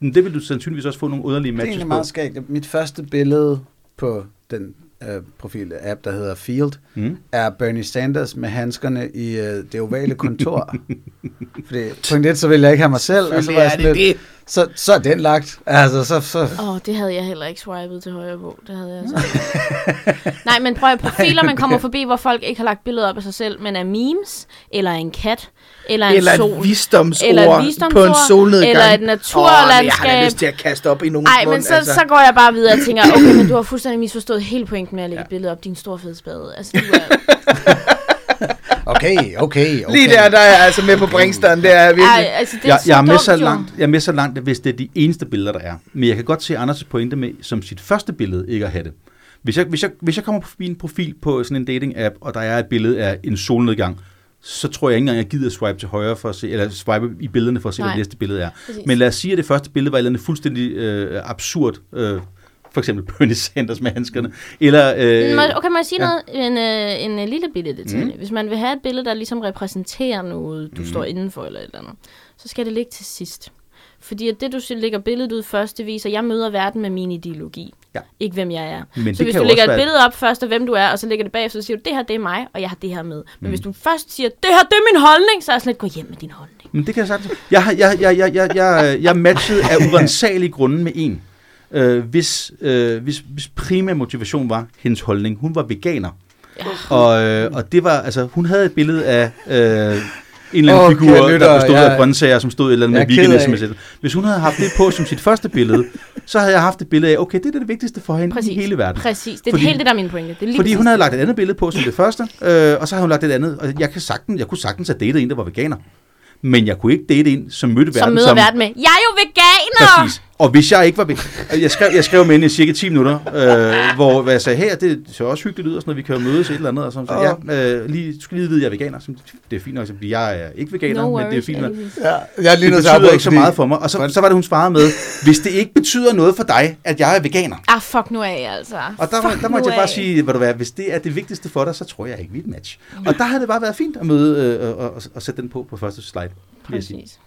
Speaker 3: Men det vil du sandsynligvis også få nogle underlige
Speaker 2: Det er
Speaker 3: matches på.
Speaker 2: meget skægt. Mit første billede på den øh, profil-app, der hedder Field,
Speaker 3: Mm.
Speaker 2: er Bernie Sanders med handskerne i øh, det ovale kontor. Fordi punkt et, så ville jeg ikke have mig selv, og så var jeg
Speaker 1: er
Speaker 2: sådan
Speaker 1: det
Speaker 2: lidt, så, så er den lagt. Altså, så, så,
Speaker 4: Åh, oh, det havde jeg heller ikke swipet til højre på. Det havde jeg altså. ikke. Nej, men prøv at profiler, man kommer forbi, hvor folk ikke har lagt billeder op af sig selv, men er memes, eller en kat, eller en
Speaker 1: Eller
Speaker 4: sol.
Speaker 1: et visdomsord
Speaker 4: Eller et
Speaker 1: på
Speaker 4: visdomsord,
Speaker 1: en solnedgang.
Speaker 4: eller et naturlandskab.
Speaker 1: jeg har da lyst til at kaste op i nogen
Speaker 4: Nej, men så, altså. så går jeg bare videre og tænker, okay, men du har fuldstændig misforstået hele pointen med at lægge ja. et billede op, din store fede spade. Altså, du er,
Speaker 2: okay, okay, okay.
Speaker 1: Lige der, der er jeg altså med på bringsteren, det er jeg virkelig.
Speaker 4: ej, altså, det er
Speaker 3: jeg, jeg, er med
Speaker 4: dumt,
Speaker 3: så
Speaker 4: jo.
Speaker 3: langt, jeg er med så langt, hvis det er de eneste billeder, der er. Men jeg kan godt se Anders' pointe med, som sit første billede, ikke at have det. Hvis jeg, hvis jeg, hvis jeg kommer på min profil på sådan en dating-app, og der er et billede af en solnedgang, så tror jeg ikke engang, jeg gider swipe til højre for at se, eller swipe i billederne for at se, hvad
Speaker 4: Nej.
Speaker 3: det næste billede er.
Speaker 4: Præcis.
Speaker 3: Men lad os sige, at det første billede var et eller andet fuldstændig øh, absurd. Øh, for eksempel Bernie Sanders med handskerne. Eller, øh,
Speaker 4: Okay, må jeg sige
Speaker 3: ja.
Speaker 4: noget? En, øh, en øh, lille bitte detalje.
Speaker 3: Mm.
Speaker 4: Hvis man vil have et billede, der ligesom repræsenterer noget, du
Speaker 3: mm.
Speaker 4: står indenfor eller et eller andet, så skal det ligge til sidst. Fordi at det, du lægger billedet ud først, det viser, at jeg møder verden med min ideologi.
Speaker 3: Ja.
Speaker 4: Ikke hvem jeg er.
Speaker 3: men
Speaker 4: så hvis du lægger et
Speaker 3: være-
Speaker 4: billede op først af, hvem du er, og så lægger det bagefter, så siger du, det her, det er mig, og jeg har det her med. Men
Speaker 3: Mm.
Speaker 4: hvis du først siger, det her, det er min holdning, så er jeg sådan lidt, gå hjem med din holdning.
Speaker 3: Men det kan jeg sagtens. Jeg, jeg, jeg, jeg, jeg, jeg, jeg matchede af urensagelige grunde med en, øh, hvis, øh, hvis, hvis primær motivation var hendes holdning. Hun var veganer.
Speaker 4: Ja.
Speaker 3: Og, øh, og det var, altså, hun havde et billede af øh, eller anden oh, figur,
Speaker 2: kære lyttere,
Speaker 3: der bestod
Speaker 2: jeg-
Speaker 3: af grøntsager, som stod et eller andet med veganisme. Hvis hun havde haft det på som sit første billede, så havde jeg haft et billede af, okay, det er det vigtigste for hende
Speaker 4: Præcis.
Speaker 3: i hele verden.
Speaker 4: Præcis. Det er
Speaker 3: Fordi-
Speaker 4: helt det, der er min pointe. Det er lige
Speaker 3: Fordi hun havde lagt et andet billede på som det første, øh, og så havde hun lagt et andet. Og jeg, kan sagtens, jeg kunne sagtens have datet en, der var veganer. Men jeg kunne ikke date en, som mødte
Speaker 4: Som
Speaker 3: verden
Speaker 4: møder
Speaker 3: som...
Speaker 4: verden med, jeg er jo veganer!
Speaker 3: Præcis. Og hvis jeg ikke var... Jeg skrev, jeg skrev med hende i cirka 10 minutter, øh, hvor hvad jeg sagde, her, det ser også hyggeligt ud, og sådan noget, vi kan jo mødes et eller andet, og så sagde, ja, øh, lige, du skal lige vide, at jeg er veganer. Så, det er fint nok, så jeg er ikke veganer,
Speaker 4: No
Speaker 3: men det er
Speaker 4: worries,
Speaker 3: fint nok.
Speaker 2: Ja, jeg er lige
Speaker 3: Det betyder
Speaker 2: afbryde,
Speaker 3: ikke så
Speaker 2: fordi-
Speaker 3: meget for mig. Og så, så var det, hun svarede med, hvis det ikke betyder noget for dig, at jeg er veganer.
Speaker 4: Ah, fuck nu af, altså.
Speaker 3: Og der,
Speaker 4: fuck
Speaker 3: der måtte jeg bare
Speaker 4: af.
Speaker 3: sige, hvad du hvad, hvis det er det vigtigste for dig, så tror jeg ikke, vi er et match. Og der havde det bare været fint at møde øh, og, og, og sætte den på på første slide. vil jeg sige.
Speaker 4: Præcis.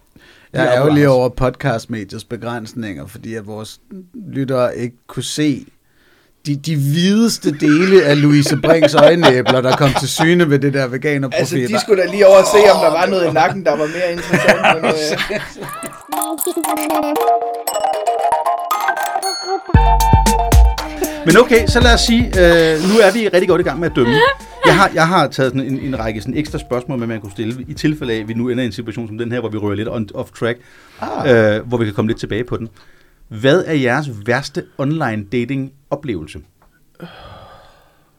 Speaker 2: Jeg er jo lige over podcastmediets begrænsninger, fordi at vores lyttere ikke kunne se de, de hvideste dele af Louise Brinks øjenæbler, der kom til syne ved det der veganerprofil.
Speaker 1: Altså, de skulle da lige over og se, om der var noget i nakken, der var mere interessant. Men, øh,
Speaker 3: Men okay, så lad os sige, øh, nu er vi rigtig godt i gang med at dømme. Jeg har, jeg har taget sådan en, en række sådan ekstra spørgsmål, med, man kunne stille, i tilfælde af, at vi nu ender i en situation som den her, hvor vi rører lidt on, off track, ah. øh, hvor vi kan komme lidt tilbage på den. Hvad er jeres værste online dating oplevelse?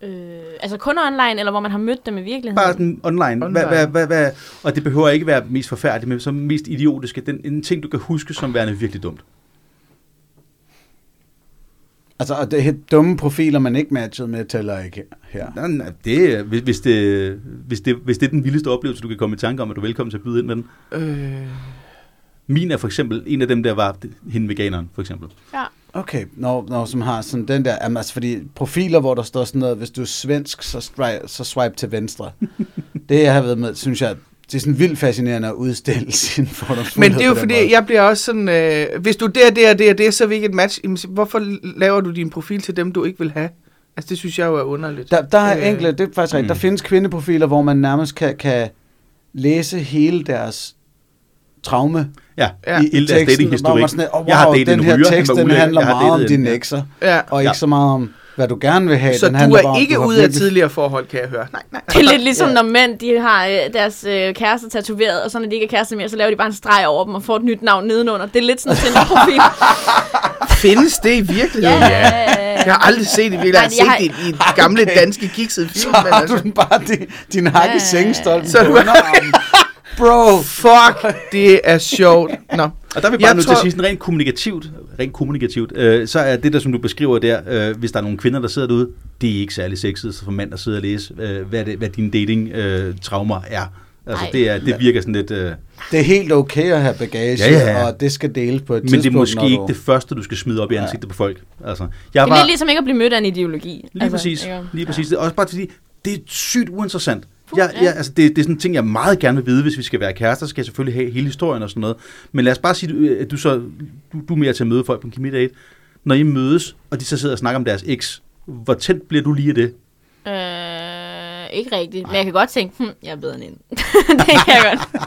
Speaker 4: Øh, altså kun online, eller hvor man har mødt dem i virkeligheden?
Speaker 3: Bare den online.
Speaker 1: Online.
Speaker 3: Hvad, hvad, hvad, hvad, og det behøver ikke være mest forfærdeligt, men som mest idiotiske. Den, en ting, du kan huske som værende virkelig dumt.
Speaker 2: Altså, og det er dumme profiler, man ikke matchede med, tæller ikke her.
Speaker 3: Nej, nej, det, er- hvis, hvis, det, hvis, det, hvis det er den vildeste oplevelse, du kan komme i tanke om, at du er velkommen til at byde ind med den.
Speaker 1: øh,
Speaker 3: Min er for eksempel en af dem, der var hende veganeren, for eksempel.
Speaker 4: Ja.
Speaker 2: Okay, når, når som har sådan den der, altså, fordi profiler, hvor der står sådan noget, hvis du er svensk, så, stri- så swipe til venstre. det jeg har været med, synes jeg, det er sådan vildt fascinerende at udstille sin fordomsfuldhed
Speaker 1: men det er jo fordi,
Speaker 2: måde.
Speaker 1: jeg bliver også sådan, øh, hvis du er der, der, der, der, så er vi ikke et match. Jamen, hvorfor laver du din profil til dem, du ikke vil have? Altså, det synes jeg jo er underligt.
Speaker 2: Der, der er
Speaker 1: Øh,
Speaker 2: enkelte, det er faktisk rigtigt, der
Speaker 3: mm.
Speaker 2: findes kvindeprofiler, hvor man nærmest kan, kan læse hele deres traume
Speaker 3: Ja,
Speaker 1: Ja.
Speaker 3: ja. i hele deres
Speaker 2: teksten, sådan, oh, wow,
Speaker 3: jeg har datet
Speaker 2: den
Speaker 3: en
Speaker 2: her
Speaker 3: ryger, han
Speaker 2: tekst,
Speaker 3: var
Speaker 2: den handler meget om dine ekser,
Speaker 1: Ja.
Speaker 2: og ikke
Speaker 3: Ja.
Speaker 2: så meget om, hvad du gerne vil have.
Speaker 1: Så
Speaker 2: den
Speaker 1: du
Speaker 2: handler
Speaker 1: er
Speaker 2: bare
Speaker 1: ikke
Speaker 2: du
Speaker 1: ude af tidligere forhold, kan jeg høre. Nej, nej.
Speaker 4: Det er lidt ligesom,
Speaker 2: Ja.
Speaker 4: når mænd de har øh, deres øh, kærester tatoveret, og så når de ikke er kærester mere, så laver de bare en streg over dem og får et nyt navn nedenunder. Det er lidt sådan en Tinder-profil.
Speaker 1: Findes det i virkeligheden? Jeg har aldrig set det i virkeligheden. Jeg har set det i de gamle
Speaker 2: Okay.
Speaker 1: danske kiksede film.
Speaker 2: Så har
Speaker 1: altså,
Speaker 2: du den bare din, din hak
Speaker 4: Ja, ja,
Speaker 1: Så
Speaker 2: på
Speaker 1: du-
Speaker 2: underarmen. Bro,
Speaker 1: Fuck, det er sjovt. Nå.
Speaker 3: Og der er vi bare
Speaker 1: Jeg
Speaker 3: til at
Speaker 1: tror-
Speaker 3: sige sådan rent kommunikativt, rent kommunikativt, øh, så er det der, som du beskriver der, øh, hvis der er nogle kvinder, der sidder derude, det er ikke særlig sexet for mand at sidde og læse, øh, hvad, det, hvad dine dating-traumer er. Altså,
Speaker 4: Ej.
Speaker 3: det, er, det virker sådan lidt... Øh,
Speaker 2: det er helt okay at have bagage,
Speaker 3: Ja, ja, ja.
Speaker 2: og det skal deles på et
Speaker 3: men det er
Speaker 2: tidspunkt.
Speaker 3: måske ikke
Speaker 2: du-
Speaker 3: det første, du skal smide op i
Speaker 2: Ja.
Speaker 3: ansigtet på folk. Altså, jeg
Speaker 4: Det er
Speaker 3: var,
Speaker 4: lidt ligesom ikke at blive mødt af en ideologi.
Speaker 3: Lige præcis.
Speaker 4: ikke?
Speaker 3: Lige præcis. Det er også bare fordi, det er sygt uinteressant. Jeg,
Speaker 4: ja.
Speaker 3: jeg, altså det, det er sådan en ting, jeg meget gerne vil vide, hvis vi skal være kærester, så skal jeg selvfølgelig have hele historien og sådan noget. Men lad os bare sige, at du, så, du, du er mere til at møde folk på en kemidate. Når I mødes, og de så sidder og snakker om deres eks, hvor tæt bliver du lige af det?
Speaker 4: Øh, ikke rigtigt. Men jeg kan godt tænke, hm, jeg er bedre end hende. det kan jeg godt.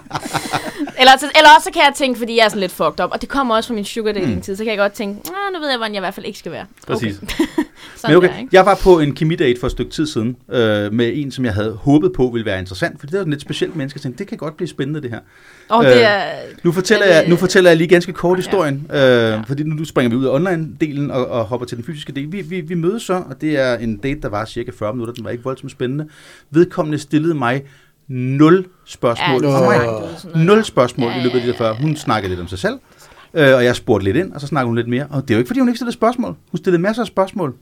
Speaker 4: eller, så, eller også så kan jeg tænke, fordi jeg er sådan lidt fucked up, og det kommer også fra min sugar dating tid, så kan jeg godt tænke, ah, nu ved jeg, hvordan jeg i hvert fald ikke skal være.
Speaker 3: Præcis.
Speaker 4: Okay.
Speaker 3: Men
Speaker 4: Sådan
Speaker 3: okay,
Speaker 4: der, ikke?
Speaker 3: jeg var på en kemidate for et stykke tid siden, øh, med en, som jeg havde håbet på ville være interessant, for det er sådan et specielt menneske, jeg tænkte, det kan godt blive spændende det her.
Speaker 4: Og
Speaker 3: Øh,
Speaker 4: det er...
Speaker 3: Nu fortæller,
Speaker 4: Men,
Speaker 3: jeg, nu
Speaker 4: øh,
Speaker 3: fortæller jeg lige ganske kort historien, øh,
Speaker 4: Ja.
Speaker 3: fordi nu, nu springer vi ud af online-delen og, og hopper til den fysiske del. Vi, vi, vi mødes så, og det er en date, der var cirka 40 minutter, den var ikke voldsomt spændende. Vedkommende stillede mig nul spørgsmål
Speaker 4: det er
Speaker 3: mig.
Speaker 4: sådan.
Speaker 3: Nul spørgsmål
Speaker 4: Ja,
Speaker 3: i løbet af de der 40. Hun snakkede lidt om sig selv, øh, og jeg spurgte lidt ind, og så snakkede hun lidt mere. Og det er jo ikke, fordi hun ikke stillede spørgsmål. Hun stillede masser af spørgsmål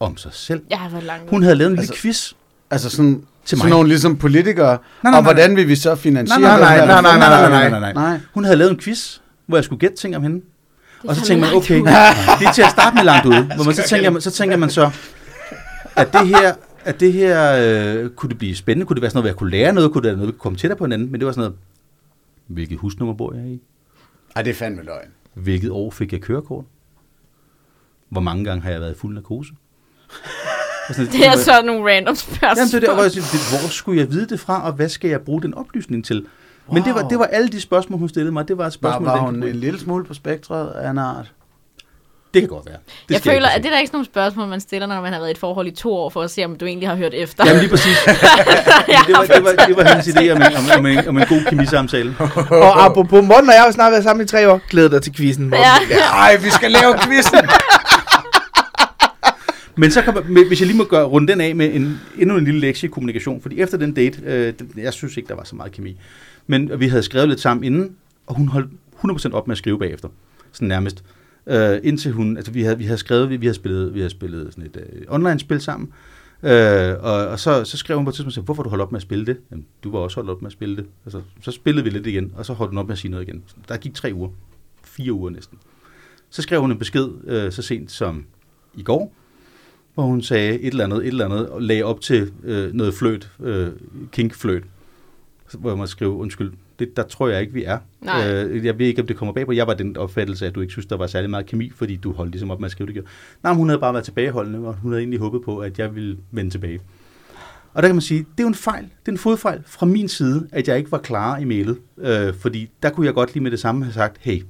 Speaker 3: om sig selv.
Speaker 4: Jeg har været langt
Speaker 3: Hun havde lavet en lille
Speaker 2: Altså-
Speaker 3: quiz.
Speaker 2: Altså sådan,
Speaker 3: Til
Speaker 2: sådan
Speaker 3: mig.
Speaker 2: nogle ligesom politikere.
Speaker 3: Nej, nej,
Speaker 2: og
Speaker 3: nej,
Speaker 2: hvordan vil vi så finansiere
Speaker 3: Nej, nej, nej, nej, nej, nej, nej, nej, nej.
Speaker 2: nej.
Speaker 3: Hun havde lavet en quiz, hvor jeg skulle gætte ting om hende. Og så tænker man, okay,
Speaker 4: ud.
Speaker 3: det er til at starte med langt ude. Hvor man så tænker man, så tænker man så, at det her, at det her øh, kunne det blive spændende? Kunne det være sådan noget, hvor jeg kunne lære noget? Kunne det være noget, vi kunne komme tættere på hinanden? Men det var sådan noget, hvilket husnummer bor jeg i?
Speaker 2: Ej, det er fandme løgn.
Speaker 3: Hvilket år fik jeg kørekort? Hvor mange gange har jeg været i fuld narkose? Sådan,
Speaker 4: Det er så nogle random spørgsmål.
Speaker 3: Jamen, det er der, hvor, jeg siger, det, hvor skulle jeg vide det fra, og hvad skal jeg bruge den oplysning til? Men det var,
Speaker 2: Wow.
Speaker 3: det var alle de spørgsmål, hun stillede mig. Det var et
Speaker 2: Var,
Speaker 3: spørgsmål,
Speaker 2: var
Speaker 3: den
Speaker 2: hun
Speaker 3: kunne
Speaker 2: en lille smule på spektret af en art?
Speaker 3: Det kan godt være. Det
Speaker 4: jeg føler, at det er der ikke sådan nogle spørgsmål, man stiller, når man har været i et forhold i to år, for at se, om du egentlig har hørt efter.
Speaker 3: Jamen lige præcis. Det, var, det, var, det var hendes idé om en, om, om, en, om en god kemisamtale.
Speaker 1: Og apropos Morten og jeg har jo snart været sammen i tre år. Glæder dig til quizzen, Morten.
Speaker 4: Ja.
Speaker 2: Ej, vi skal lave quizzen!
Speaker 3: Men så kan man, hvis jeg lige må gøre, runde den af med en, endnu en lille lektie i kommunikation, fordi efter den date, øh, jeg synes ikke, der var så meget kemi, men vi havde skrevet lidt sammen inden, og hun holdt 100% op med at skrive bagefter, sådan nærmest. Øh, indtil hun, altså vi havde, vi havde skrevet, vi, vi havde spillet, vi havde spillet sådan et øh, online-spil sammen, øh, og, og så, så skrev hun på et tidspunkt, hvorfor du holdt op med at spille det? Jamen, du var også holdt op med at spille det. Altså, så spillede vi lidt igen, og så holdt hun op med at sige noget igen. Der gik tre uger, fire uger næsten. Så skrev hun en besked øh, så sent som i går, hvor hun sagde et eller andet, et eller andet, og lagde op til øh, noget fløt, øh, kinkfløt, hvor man skrev, undskyld, det, der tror jeg ikke, vi er.
Speaker 4: Nej.
Speaker 3: Øh, jeg ved ikke, om det kommer bag på. Jeg var den opfattelse, at du ikke synes, der var særlig meget kemi, fordi du holdt ligesom op med at skrive det. Nej, men hun havde bare været tilbageholdende, og hun havde egentlig håbet på, at jeg ville vende tilbage. Og der kan man sige, det er jo en fejl, det er en fodfejl fra min side, at jeg ikke var klar i mailet. Øh, fordi der kunne jeg godt lige med det samme have sagt, hey,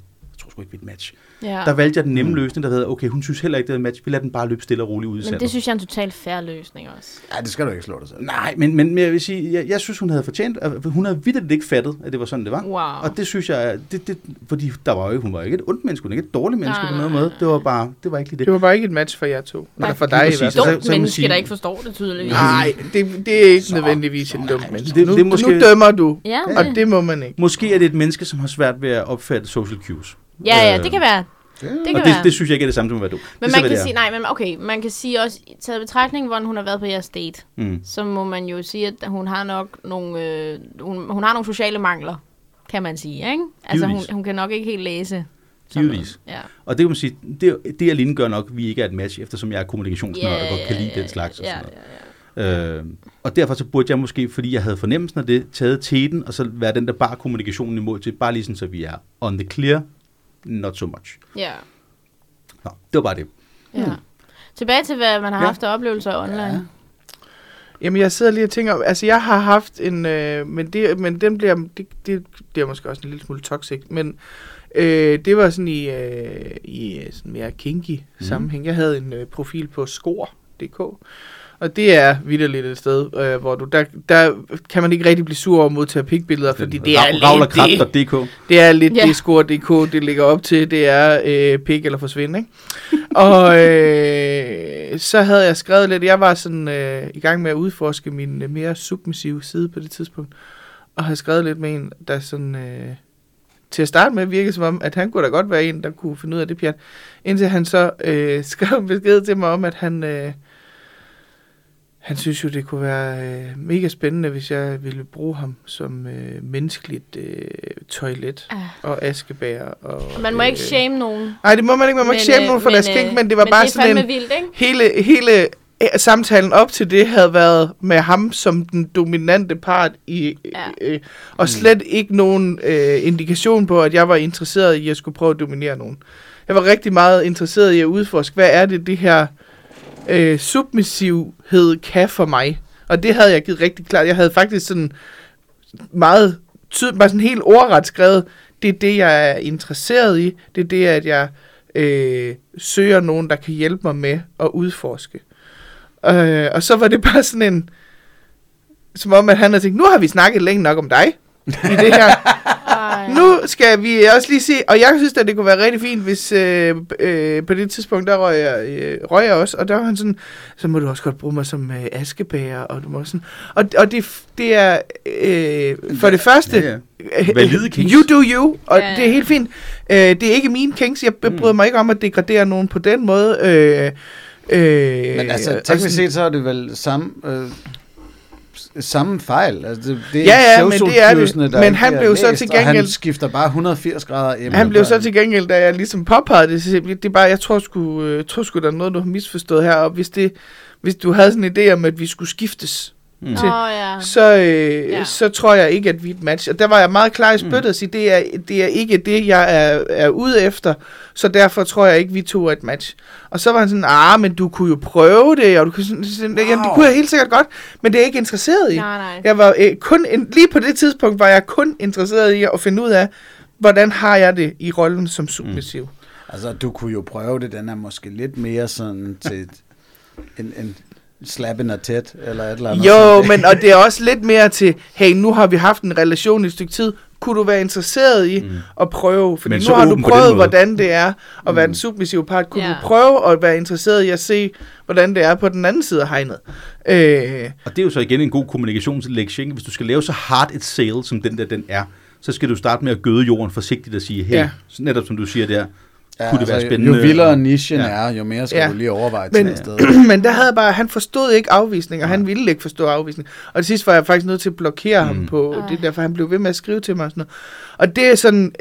Speaker 3: sgu ikke, et match.
Speaker 4: Ja.
Speaker 3: Der valgte jeg den nemme løsning, der hedder, okay, hun synes heller ikke, det er et match. Vi lader den bare løbe stille og roligt ud i
Speaker 4: Men
Speaker 3: sandet.
Speaker 4: det synes jeg er en totalt fair løsning også.
Speaker 2: Ja, det skal du ikke slå dig selv.
Speaker 3: Nej, men, men, men jeg vil sige, jeg, jeg synes, hun havde fortjent, at hun havde vidderligt ikke fattet, at det var sådan, det var.
Speaker 4: Wow.
Speaker 3: Og det synes jeg, det, det, fordi der var jo ikke, hun var ikke et ondt menneske, hun var ikke et dårligt menneske
Speaker 4: Nej,
Speaker 3: på noget
Speaker 4: nej,
Speaker 3: måde. Det var bare, det var ikke lige det.
Speaker 1: Det var bare ikke et match for jer to. Eller for dig i hvert
Speaker 3: Så-
Speaker 1: fald.
Speaker 4: Dumt
Speaker 3: så
Speaker 4: menneske,
Speaker 3: sige-
Speaker 4: der ikke forstår det tydeligvis.
Speaker 1: Nej, det, det er ikke nødvendigvis et dumt menneske.
Speaker 3: det-
Speaker 1: nu,
Speaker 3: det måske-
Speaker 1: nu dømmer du,
Speaker 4: Ja,
Speaker 1: og
Speaker 4: det,
Speaker 1: det må man ikke.
Speaker 3: Måske er det et menneske, som har svært ved at opfatte social cues.
Speaker 4: Ja, ja, det kan være. Det
Speaker 3: og
Speaker 4: kan
Speaker 3: det,
Speaker 4: være.
Speaker 3: det synes jeg ikke er det samme som at være du.
Speaker 4: Men
Speaker 3: det
Speaker 4: man kan
Speaker 3: det
Speaker 4: sige, nej, men okay, man kan sige også, taget betragtning, hvordan hun har været på jeres date,
Speaker 3: Mm.
Speaker 4: så må man jo sige, at hun har nok nogle, øh, hun, hun har nogle sociale mangler, kan man sige, ikke? Altså, hun,
Speaker 3: Givetvis.
Speaker 4: hun kan nok ikke helt læse.
Speaker 3: Givetvis.
Speaker 4: Ja.
Speaker 3: Og det kan man sige, det, det alene gør nok, at vi ikke er et match, eftersom jeg er kommunikationsnørd
Speaker 4: Ja,
Speaker 3: og godt kan lide den slags. Og
Speaker 4: ja,
Speaker 3: sådan noget.
Speaker 4: ja, ja.
Speaker 3: Øh, og derfor så burde jeg måske, fordi jeg havde fornemmelsen af det, taget teten, og så være den, der bare kommunikationen imod til, bare lige sådan, så vi er on the clear, not so much.
Speaker 4: Ja,
Speaker 3: Nå, det var bare det.
Speaker 4: ja. Tilbage til, hvad man har
Speaker 3: Ja.
Speaker 4: haft af oplevelser online.
Speaker 2: Ja.
Speaker 1: Jamen, jeg sidder lige og tænker, altså jeg har haft en, øh, men, det, men den bliver, det, det, det er måske også en lille smule toxic, men øh, det var sådan i, øh, i sådan mere kinky mm. sammenhæng. Jeg havde en øh, profil på skor.dk, og det er vidderligt et sted, øh, hvor du, der, der kan man ikke rigtig blive sur over at modtage pikbilleder, fordi det er lidt det,
Speaker 3: Ravlerkrat.dk.
Speaker 1: det er lidt
Speaker 4: Ja.
Speaker 1: det score.dk, det ligger op til, det er øh, pik eller forsvinde, ikke? og øh, så havde jeg skrevet lidt, jeg var sådan øh, i gang med at udforske min øh, mere submissive side på det tidspunkt, og havde skrevet lidt med en, der sådan, øh, til at starte med virkede som om, at han kunne da godt være en, der kunne finde ud af det pjat, indtil han så øh, skrev en besked til mig om, at han... Øh, han synes jo, det kunne være øh, mega spændende, hvis jeg ville bruge ham som øh, menneskeligt øh, toilet
Speaker 4: Ah.
Speaker 1: og askebær. Og,
Speaker 4: Man må ikke shame nogen.
Speaker 1: Nej, det må man ikke. Man må ikke shame
Speaker 4: øh,
Speaker 1: nogen for deres kink, men det var
Speaker 4: men
Speaker 1: bare
Speaker 4: det
Speaker 1: sådan en...
Speaker 4: vildt, ikke?
Speaker 1: Hele, hele øh, samtalen op til det havde været med ham som den dominante part, i,
Speaker 4: Ja.
Speaker 1: øh, og slet ikke nogen øh, indikation på, at jeg var interesseret i at skulle prøve at dominere nogen. Jeg var rigtig meget interesseret i at udforske, hvad er det, det her øh, submissivhed kan for mig. Og det havde jeg givet rigtig klart. Jeg havde faktisk sådan meget tydeligt, bare sådan helt ordret skrevet, det er det, jeg er interesseret i. Det er det, at jeg øh, søger nogen, der kan hjælpe mig med at udforske. Øh, og så var det bare sådan en, som om, at han havde tænkt, nu har vi snakket længe nok om dig i det her. Nu skal vi også lige se, og jeg synes, at det kunne være rigtig fint, hvis øh, øh, på det tidspunkt, der røg jeg, øh, røg jeg også, og der var han sådan, så må du også godt bruge mig som øh, askebærer, og du må sådan, og, og det, det er, øh, for det første,
Speaker 3: Ja, ja. Valide kinks.
Speaker 1: you do you, og
Speaker 4: Ja,
Speaker 1: ja,
Speaker 4: ja.
Speaker 1: det er helt fint. Øh, det er ikke mine kinks, jeg
Speaker 3: Mm.
Speaker 1: bryder mig ikke om at degradere nogen på den måde. Øh, øh,
Speaker 2: Men altså, teknisk set, så er det vel samme, øh, samme fejl. Altså, det, det er
Speaker 1: Ja, ja, men det er det.
Speaker 2: Der
Speaker 1: Men han blev så
Speaker 2: læst,
Speaker 1: til
Speaker 2: og han
Speaker 1: gengæld-
Speaker 2: skifter bare 180 grader emne.
Speaker 1: Han blev så til gengæld, da jeg ligesom påpegede det, så det er bare, jeg tror sgu, øh, tror sgu, der er noget, du har misforstået her, og hvis, det, hvis du havde sådan en idé om, at vi skulle skiftes,
Speaker 3: Mm.
Speaker 1: til-
Speaker 4: Åh, ja.
Speaker 1: så, øh,
Speaker 4: Ja.
Speaker 1: så tror jeg ikke, at vi er et match. Og der var jeg meget klar i spyttet
Speaker 3: Mm.
Speaker 1: og sige, det er, det er ikke det, jeg er, er ude efter, så derfor tror jeg ikke, vi to er et match. Og så var han sådan, ah, men du kunne jo prøve det, og du kunne sådan, wow. jamen, det kunne jeg helt sikkert godt, men det er jeg ikke interesseret i.
Speaker 4: Nej, nej.
Speaker 1: Jeg var øh, kun, en, lige på det tidspunkt var jeg kun interesseret i at finde ud af, hvordan har jeg det i rollen som submissiv. Mm.
Speaker 2: Altså, du kunne jo prøve det. Den er måske lidt mere sådan til et- en, en slappen og tæt, eller et eller andet.
Speaker 1: Jo, men og det er også lidt mere til, hey, nu har vi haft en relation i et stykke tid, kunne du være interesseret i
Speaker 3: Mm.
Speaker 1: at prøve? Fordi
Speaker 3: Men
Speaker 1: nu har du prøvet, hvordan det er at være
Speaker 2: Mm.
Speaker 1: den submissive part. Kunne
Speaker 4: Ja.
Speaker 1: du prøve at være interesseret i at se, hvordan det er på den anden side af hegnet? Øh,
Speaker 3: Og det er jo så igen en god kommunikationslektie. ikke? Hvis du skal lave så hard et sale, som den der den er, så skal du starte med at gøde jorden forsigtigt og sige, hey. Ja. netop som du siger der,
Speaker 2: ja,
Speaker 3: kunne det være
Speaker 2: altså,
Speaker 3: spændende.
Speaker 2: Jo vildere nichen
Speaker 3: Ja.
Speaker 2: er, jo mere skal
Speaker 1: Ja.
Speaker 2: du lige overveje
Speaker 1: Men-
Speaker 2: til et sted.
Speaker 1: men der havde bare, han forstod ikke afvisning, og han ville ikke forstå afvisning. Og til sidst var jeg faktisk nødt til at blokere. Mm. ham på
Speaker 4: Ej.
Speaker 1: det, derfor han blev ved med at skrive til mig og sådan noget. Og det er sådan,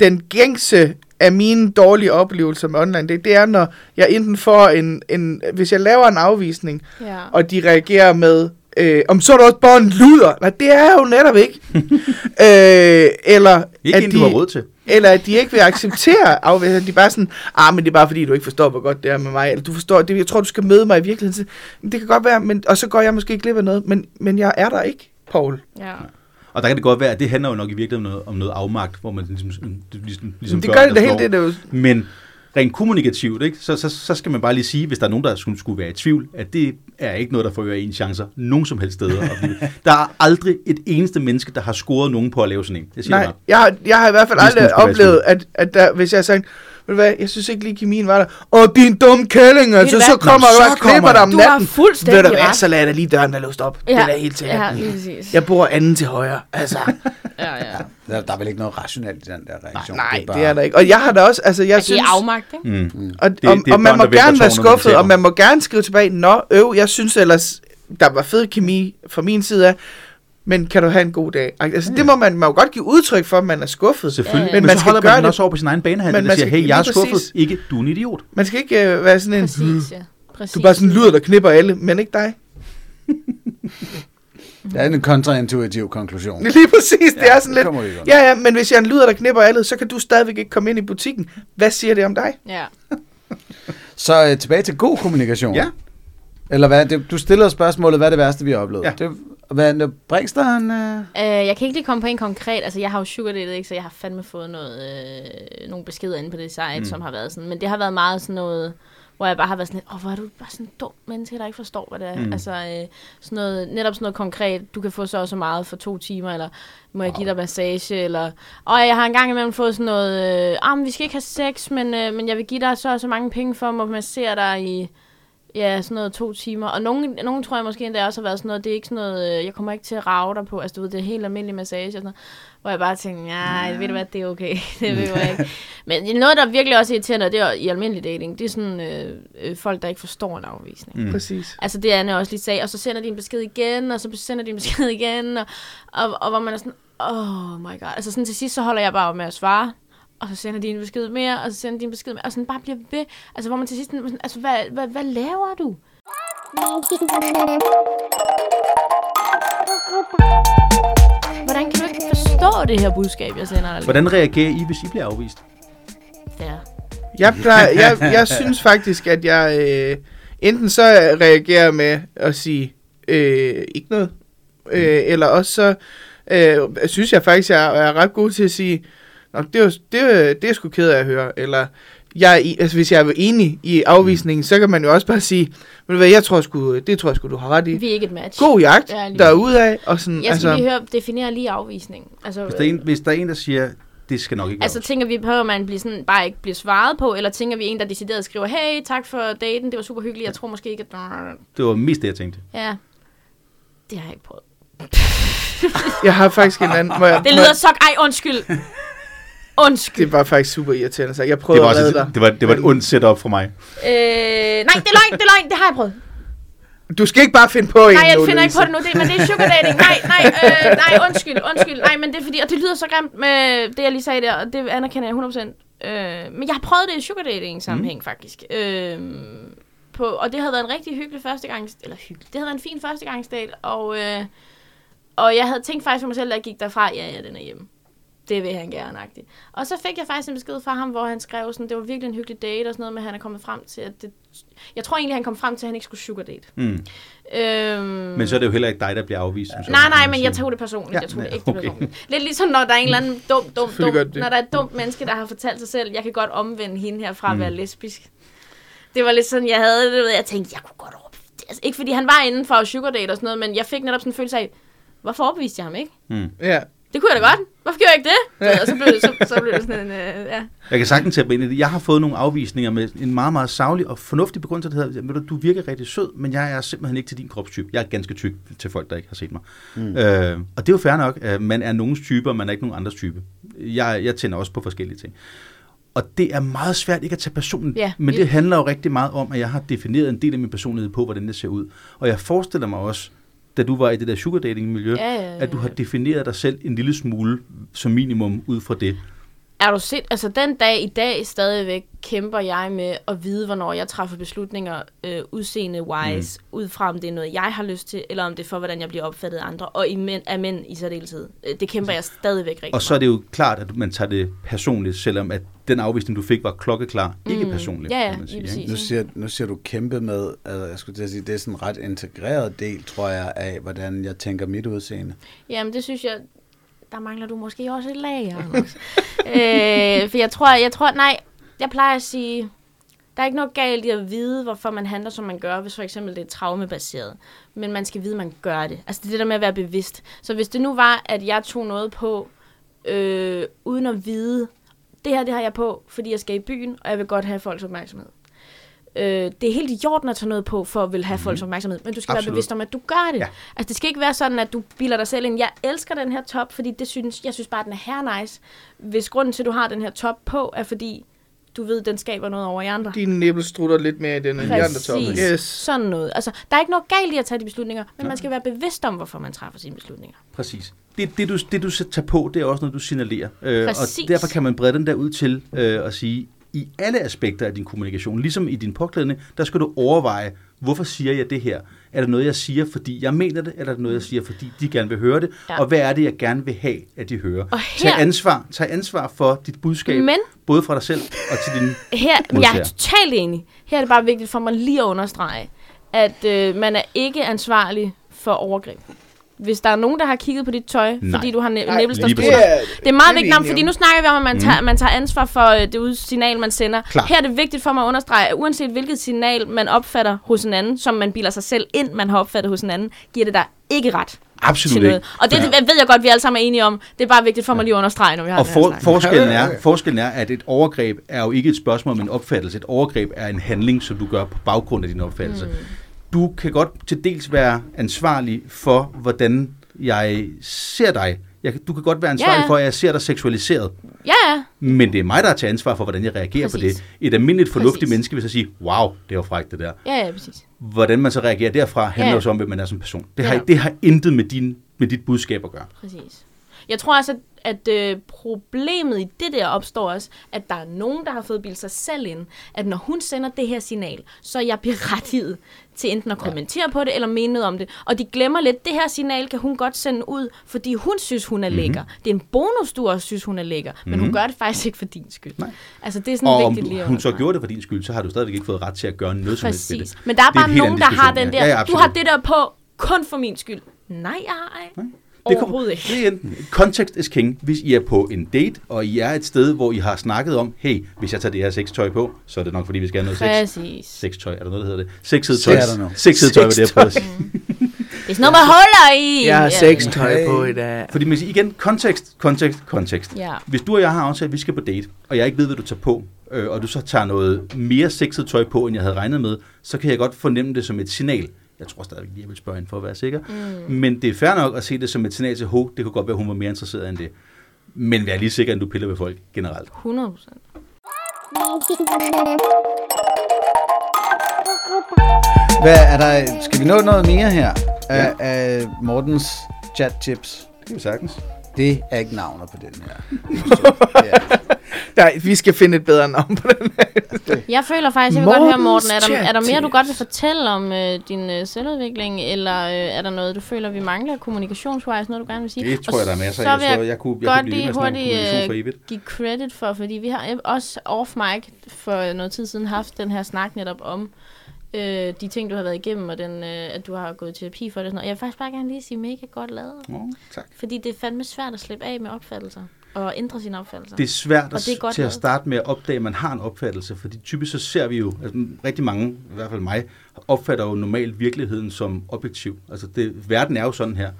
Speaker 1: den gængse af mine dårlige oplevelser med online, det, det er, når jeg enten får en, en, hvis jeg laver en afvisning,
Speaker 4: Ja.
Speaker 1: og de reagerer med, øh, om så er du også bare en luder. Nej, det er jeg jo netop ikke. øh, eller,
Speaker 3: ikke
Speaker 1: at
Speaker 3: en,
Speaker 1: de,
Speaker 3: du har råd til.
Speaker 1: Eller at de ikke vil acceptere afvisninger. De er bare sådan, ah, men det er bare fordi, du ikke forstår, hvor godt det er med mig. Eller du forstår, det, jeg tror, du skal møde mig i virkeligheden. "Men Det kan godt være, men, og så går jeg måske glip af noget, men, men jeg er der ikke, Paul.
Speaker 4: ja.
Speaker 3: Og der kan det godt være, at det handler jo nok i virkeligheden om noget, om noget afmagt, hvor man ligesom, det, ligesom, ligesom
Speaker 1: det gør det da helt det, der jo...
Speaker 3: Men rent kommunikativt, ikke? Så, så, så skal man bare lige sige, hvis der er nogen, der skulle, skulle være i tvivl, at det er ikke noget, der forøger en chancer nogen som helst steder. der er aldrig et eneste menneske, der har scoret nogen på at lave sådan en. Det siger
Speaker 1: Nej, jeg jeg har i hvert fald aldrig oplevet, at, at der, hvis jeg har sagt, du hvad, jeg synes ikke lige kemien var der. Åh, din dumme kælling, altså,
Speaker 4: du
Speaker 1: så kommer du og klipper dig om
Speaker 4: Du har
Speaker 1: natten.
Speaker 4: fuldstændig
Speaker 1: Ved du hvad, så lader jeg lige døren være låst op. Det er helt sikkert.
Speaker 4: Ja, lige præcis.
Speaker 1: Jeg bor anden til højre. Altså,
Speaker 4: Ja, ja.
Speaker 2: Der, der er vel ikke noget rationelt i den der reaktion.
Speaker 1: nej,
Speaker 2: bare-
Speaker 1: det er der ikke. Og jeg har da også, altså, jeg
Speaker 4: Jeg
Speaker 1: synes...
Speaker 4: det er afmagt, ikke?
Speaker 3: Mm.
Speaker 1: Og,
Speaker 3: Det-
Speaker 1: og,
Speaker 3: det er
Speaker 1: og man må gerne være skuffet, og man må gerne skrive tilbage, Nå, øv, jeg synes ellers, der var fed kemi fra min side af, men kan du have en god dag? Altså, det må man, man må godt give udtryk for, at man er skuffet.
Speaker 3: Selvfølgelig.
Speaker 4: Ja, ja.
Speaker 3: Men,
Speaker 1: Men
Speaker 3: man så holder man
Speaker 1: det-
Speaker 3: også over på sin egen bane,
Speaker 1: Men
Speaker 3: og
Speaker 1: man
Speaker 3: siger,
Speaker 1: skal-
Speaker 3: hey, jeg er skuffet.
Speaker 1: præcis.
Speaker 3: Ikke, du er en idiot.
Speaker 1: Man skal ikke øh, være sådan en,
Speaker 4: Præcis, ja. Præcis.
Speaker 1: du er bare sådan en luder, der knipper alle, men ikke dig.
Speaker 2: Det er en kontraintuitiv konklusion.
Speaker 1: Lige præcis, det er sådan
Speaker 2: det
Speaker 1: lidt. Ja, ja, men hvis jeg er en luder, der knipper alle, så kan du stadigvæk ikke komme ind i butikken. Hvad siger det om dig?
Speaker 4: Ja.
Speaker 2: Så øh, tilbage til god kommunikation.
Speaker 3: Ja.
Speaker 2: Eller hvad? Det, du stiller spørgsmålet, hvad er det værste, vi har oplevet?
Speaker 3: Ja.
Speaker 2: Det, hvad, Brings der en... Øh...
Speaker 4: Øh, jeg kan ikke lige komme på en konkret. Altså, jeg har jo sugardatet, ikke? Så jeg har fandme fået noget, øh, nogle beskeder inde på det site, mm. som har været sådan. Men det har været meget sådan noget, hvor jeg bare har været sådan lidt, åh, hvor er du bare sådan en dum menneske, der ikke forstår, hvad det er.
Speaker 3: Mm.
Speaker 4: Altså, øh, sådan noget, netop sådan noget konkret, du kan få så og så meget for to timer, eller må jeg give dig massage, eller, og jeg har engang imellem fået sådan noget, øh, ah, men vi skal ikke have sex, men, øh, men jeg vil give dig så og så mange penge for at massere dig i, Ja, sådan noget to timer. Og nogen, nogen tror jeg måske endda også har været sådan noget, det er ikke sådan noget, øh, jeg kommer ikke til at rave dig på, altså du ved, det er helt almindelig massage og sådan noget. Hvor jeg bare tænkte, nej, ja. ved du hvad, det er okay, det ved jeg ikke. Men noget, der virkelig også er irriterende, det er i almindelig dating, det er sådan øh, øh, folk, der ikke forstår en afvisning.
Speaker 3: Mm.
Speaker 1: Præcis.
Speaker 4: Altså det er Anne også lige sagde, og så sender de en besked igen, og så sender de en besked igen, og, og, og hvor man er sådan, oh my god. Altså sådan til sidst, så holder jeg bare op med at svare, og så sender de en besked mere, og så sender de en besked mere, og sådan bare bliver ved. Altså hvor man til sidst, sådan, altså hvad, hvad, hvad laver du? Hvordan kan du ikke forstå det her budskab, jeg sender dig?
Speaker 3: Hvordan reagerer I, hvis I bliver afvist?
Speaker 4: Ja.
Speaker 1: Jeg, plejer, jeg, jeg synes faktisk, at jeg øh, enten så reagerer med at sige, øh, ikke noget. Øh, eller også så øh, synes jeg faktisk, jeg er ret god til at sige, Nå, det, er, det, er, det er sgu ked af at høre, eller jeg altså, hvis jeg er enig i afvisningen, så kan man jo også bare sige, du hvad, jeg tror sgu, det tror jeg sgu, du har ret i.
Speaker 4: Vi er ikke et match.
Speaker 1: God jagt,
Speaker 4: Ja,
Speaker 1: derudad, og sådan,
Speaker 4: Jeg skal
Speaker 1: altså,
Speaker 4: lige høre, definere lige afvisningen. Altså,
Speaker 3: Hvis der, er en, hvis der er en, der siger, det skal nok ikke
Speaker 4: Altså
Speaker 3: altså,
Speaker 4: tænker vi på, at man bliver sådan, bare ikke bliver svaret på, eller tænker vi en, der decideret skriver, hey, tak for daten, det var super hyggeligt, jeg tror måske ikke, at...
Speaker 3: Det var mest det, jeg tænkte.
Speaker 4: Ja, det har jeg ikke prøvet.
Speaker 1: jeg har faktisk en anden, må jeg,
Speaker 4: Det lyder så... Ej, undskyld. Undskyld.
Speaker 1: det var faktisk super irriterende, så jeg
Speaker 3: Det
Speaker 1: prøvede
Speaker 3: var,
Speaker 1: at redde
Speaker 3: også,
Speaker 1: dig.
Speaker 3: det, var, det var et ondt setup for mig.
Speaker 4: Øh, nej, det er løgn, det er løgn, det har jeg prøvet.
Speaker 1: Du skal ikke bare finde på en
Speaker 4: Nej, jeg
Speaker 1: nu,
Speaker 4: finder ikke på det nu, det, men det er sugar dating. Nej, nej, øh, nej, undskyld, undskyld. Nej, men det er fordi, og det lyder så grimt med det, jeg lige sagde der, og det anerkender jeg 100%. Øh, men jeg har prøvet det i sugar dating sammenhæng, mm. faktisk. Øh, på, og det havde været en rigtig hyggelig førstegangs... Eller hyggelig. Det havde været en fin førstegangsdate, og, øh, og jeg havde tænkt faktisk for mig selv, da jeg gik derfra, ja, ja, den er hjemme. Det vil han gerne, agtigt. Og så fik jeg faktisk en besked fra ham, hvor han skrev sådan, det var virkelig en hyggelig date og sådan noget, men han er kommet frem til, at det... Jeg tror egentlig, han kom frem til, at han ikke skulle sugar date.
Speaker 3: Mm.
Speaker 4: Øhm,
Speaker 3: Men så er det jo heller ikke dig, der bliver afvist. Som
Speaker 4: Nej, nej, men jeg tog det personligt.
Speaker 3: Ja,
Speaker 4: jeg tog det
Speaker 3: ja,
Speaker 4: ikke
Speaker 3: okay.
Speaker 4: personligt. Lidt ligesom, når der er en eller anden dum, dum, dum,
Speaker 1: det.
Speaker 4: når der er et dumt menneske, der har fortalt sig selv, jeg kan godt omvende hende her fra at
Speaker 3: Mm.
Speaker 4: være lesbisk. Det var lidt sådan, jeg havde det, jeg tænkte, jeg kunne godt over... Altså, ikke fordi han var inden for sugar date og sådan noget, men jeg fik netop sådan en følelse af, hvorfor overbeviste jeg ham ikke?
Speaker 3: Mm.
Speaker 1: Ja.
Speaker 4: Det kunne jeg da godt. Hvorfor gjorde jeg ikke det? Ved, Og så blev det, så, så blev det sådan en, øh, ja.
Speaker 3: Jeg kan sagtens tage mig ind i det. Jeg har fået nogle afvisninger med en meget, meget savlig og fornuftig begrundelse, der hedder, du, du virker rigtig sød, men jeg er simpelthen ikke til din kropstype. Jeg er ganske tyk til folk, der ikke har set mig. Mm. Øh, og det er jo fair nok. at Man er nogens type, og man er ikke nogen andres type. Jeg, jeg tænder også på forskellige ting. Og det er meget svært ikke at tage personligt,
Speaker 4: Ja.
Speaker 3: men det handler jo rigtig meget om, at jeg har defineret en del af min personlighed på, hvordan det ser ud. Og jeg forestiller mig også, da du var i det der sugar dating miljø,
Speaker 4: Ja, ja, ja.
Speaker 3: at du har defineret dig selv en lille smule som minimum ud fra det.
Speaker 4: Er du set, altså den dag i dag stadigvæk kæmper jeg med at vide, hvornår jeg træffer beslutninger øh, udseende-wise, mm. ud fra om det er noget, jeg har lyst til, eller om det er for, hvordan jeg bliver opfattet af andre, og i mænd, af mænd i særdeleshed. Øh, Det kæmper jeg stadigvæk rigtig
Speaker 3: Og så er det jo klart, at man tager det personligt, selvom at den afvisning, du fik, var klokkeklar. Ikke
Speaker 4: Mm.
Speaker 3: personligt,
Speaker 4: Ja, ja,
Speaker 3: kan man sige. ikke?
Speaker 2: Nu siger, nu siger du kæmpe med, altså jeg skulle til at sige, det er sådan en ret integreret del, tror jeg, af hvordan jeg tænker mit udseende.
Speaker 4: Jamen, det synes jeg, der mangler du måske også et lag, Anders. øh, for jeg tror, jeg tror, nej, jeg plejer at sige, der er ikke noget galt i at vide, hvorfor man handler, som man gør, hvis for eksempel det er traumebaseret. Men man skal vide, at man gør det. Altså det er det der med at være bevidst. Så hvis det nu var, at jeg tog noget på, øh, uden at vide, det her, det har jeg på, fordi jeg skal i byen, og jeg vil godt have folks opmærksomhed. Øh, det er helt i orden at tage noget på, for at vil have folks opmærksomhed, men du skal
Speaker 3: Absolut.
Speaker 4: være bevidst om, at du gør det.
Speaker 3: Ja.
Speaker 4: Altså, det skal ikke være sådan, at du bilder dig selv ind. Jeg elsker den her top, fordi det synes, jeg synes bare, den er her nice. Hvis grunden til, at du har den her top på, er fordi, du ved, den skaber noget over i andre.
Speaker 1: Dine næbler strutter lidt mere i den end de andre toppe. Yes.
Speaker 4: Sådan noget. Altså, der er ikke noget galt i at tage de beslutninger, men man skal være bevidst om, hvorfor man træffer sine beslutninger.
Speaker 3: Præcis. Det, det, du, det, du skal tage på, det er også noget, du signalerer. Øh,
Speaker 4: Præcis.
Speaker 3: og derfor kan man brede den der ud til øh, at sige, i alle aspekter af din kommunikation, ligesom i din påklædning, der skal du overveje, hvorfor siger jeg det her? Er det noget, jeg siger, fordi jeg mener det, eller er det noget, jeg siger, fordi de gerne vil høre det?
Speaker 4: Ja.
Speaker 3: Og hvad er det, jeg gerne vil have, at de hører?
Speaker 4: Og
Speaker 3: Tag
Speaker 4: her-
Speaker 3: ansvar, tag ansvar for dit budskab,
Speaker 4: Men-
Speaker 3: både fra dig selv og til din...
Speaker 4: Her, jeg
Speaker 3: Modtager.
Speaker 4: er totalt enig. Her er det bare vigtigt for mig lige at understrege, at øh, man er ikke ansvarlig for overgreb. Hvis der er nogen, der har kigget på dit tøj,
Speaker 3: Nej.
Speaker 4: fordi du har næ-
Speaker 1: Nej,
Speaker 3: lige
Speaker 4: strutter,
Speaker 3: præcis.
Speaker 4: Det er meget
Speaker 1: vi
Speaker 4: vigtigt, om,
Speaker 1: enige
Speaker 4: fordi nu snakker vi om, at man, tager, man tager ansvar for øh, det ud- signal, man sender.
Speaker 3: Klart.
Speaker 4: Her er det vigtigt for mig at understrege, at uanset hvilket signal, man opfatter hos en anden, som man bilder sig selv ind, man har opfattet hos en anden, giver det dig ikke ret
Speaker 3: Absolut ikke.
Speaker 4: Og det, det ved jeg godt, vi alle sammen er enige om. Det er bare vigtigt for mig lige at understrege, når vi har
Speaker 3: Og for, forskellen, er, forskellen er, at et overgreb er jo ikke et spørgsmål om en opfattelse. Et overgreb er en handling, som du gør på baggrund af din opfattelse. Mm. Du kan godt til dels være ansvarlig for, hvordan jeg ser dig. Jeg, du kan godt være ansvarlig
Speaker 4: Ja,
Speaker 3: ja.
Speaker 4: ja.
Speaker 3: for, at jeg ser dig seksualiseret.
Speaker 4: Ja, ja.
Speaker 3: Men det er mig, der tager ansvar for, hvordan jeg reagerer
Speaker 4: Præcis.
Speaker 3: på det. Et almindeligt fornuftigt
Speaker 4: Præcis.
Speaker 3: menneske vil så sige, wow, det var frækt det der.
Speaker 4: Ja, ja, præcis.
Speaker 3: Hvordan man så reagerer derfra, handler
Speaker 4: Ja.
Speaker 3: jo så om, hvem man er som person. Det har,
Speaker 4: Ja.
Speaker 3: det har intet med, din, med dit budskab at gøre.
Speaker 4: Præcis. Jeg tror også, at, at øh, problemet i det der opstår også, at der er nogen, der har fået bildt sig selv ind, at når hun sender det her signal, så er jeg berettiget til enten at kommentere på det, eller mene noget om det. Og de glemmer lidt, det her signal kan hun godt sende ud, fordi hun synes, hun er lækker. Det er en bonus, du også synes, hun er lækker, men hun gør det faktisk ikke for din skyld.
Speaker 3: Nej.
Speaker 4: Altså, det er sådan
Speaker 3: Og om
Speaker 4: vigtigt lige at
Speaker 3: hun så gjorde det for din skyld, så har du stadigvæk ikke fået ret til at gøre noget som helst ved
Speaker 4: Præcis.
Speaker 3: det.
Speaker 4: Men der er
Speaker 3: Det er
Speaker 4: bare
Speaker 3: en helt
Speaker 4: nogen, der har den der,
Speaker 3: Ja, ja,
Speaker 4: du har det der på, kun for min skyld. Nej, jeg har ej.
Speaker 3: Nej. Det
Speaker 4: Overhovedet ikke.
Speaker 3: Det er en, context is king. Hvis I er på en date, og I er et sted, hvor I har snakket om, hey, hvis jeg tager det her sextøj på, så er det nok, fordi vi skal have noget sex.
Speaker 4: Præcis.
Speaker 3: Sextøj, er der noget, der hedder det? Sexet tøj.
Speaker 2: I don't know.
Speaker 3: Sexet tøj, det jeg prøvede at sige.
Speaker 4: Det er sådan noget, man holder i.
Speaker 1: Jeg har
Speaker 4: Ja.
Speaker 1: sextøj på i dag.
Speaker 3: Fordi man siger igen, kontekst, kontekst, kontekst.
Speaker 4: Ja.
Speaker 3: Hvis du og jeg har aftalt, at vi skal på date, og jeg ikke ved, hvad du tager på, øh, og du så tager noget mere sexet tøj på, end jeg havde regnet med, så kan jeg godt fornemme det som et signal. Jeg tror stadigvæk lige, jeg vil spørge hende for at være sikker. Mm. Men det er fair nok at se det som et signal til, det kunne godt være, hun var mere interesseret end det. Men vær lige sikker, at du piller ved folk generelt.
Speaker 4: 100 procent.
Speaker 2: Hvad er der, skal vi nå noget mere her af, af Mortens chat tips?
Speaker 3: Det kan vi sagtens.
Speaker 2: Det er ikke navnet på den her. ja.
Speaker 1: Nej, vi skal finde et bedre navn på den her.
Speaker 4: Jeg føler faktisk, jeg vil godt høre, Morten, er der,
Speaker 1: Mortens
Speaker 4: er der mere, du godt vil fortælle om øh, din øh, selvudvikling, eller øh, er der noget, du føler, vi mangler kommunikationswise, noget du gerne vil sige?
Speaker 3: Det tror jeg, der er masser
Speaker 4: så
Speaker 3: af.
Speaker 4: vil
Speaker 3: Jeg tror,
Speaker 4: jeg
Speaker 3: jeg kunne, jeg
Speaker 4: godt
Speaker 3: kunne blive
Speaker 4: lige hurtigt, øh, give credit for, fordi vi har også off mic for noget tid siden haft den her snak netop om øh, de ting, du har været igennem, og den, øh, at du har gået i terapi for det. og Sådan noget. Jeg vil faktisk bare gerne lige sige mega godt lavet.
Speaker 3: Nå, tak.
Speaker 4: Fordi det er fandme svært at slippe af med opfattelser, og ændre sine opfattelser.
Speaker 3: Det er svært
Speaker 4: Og
Speaker 3: at,
Speaker 4: det er godt
Speaker 3: til at starte med at opdage, at man har en opfattelse, fordi typisk så ser vi jo, altså rigtig mange, i hvert fald mig, opfatter jo normalt virkeligheden som objektiv. Altså det, verden er jo sådan her.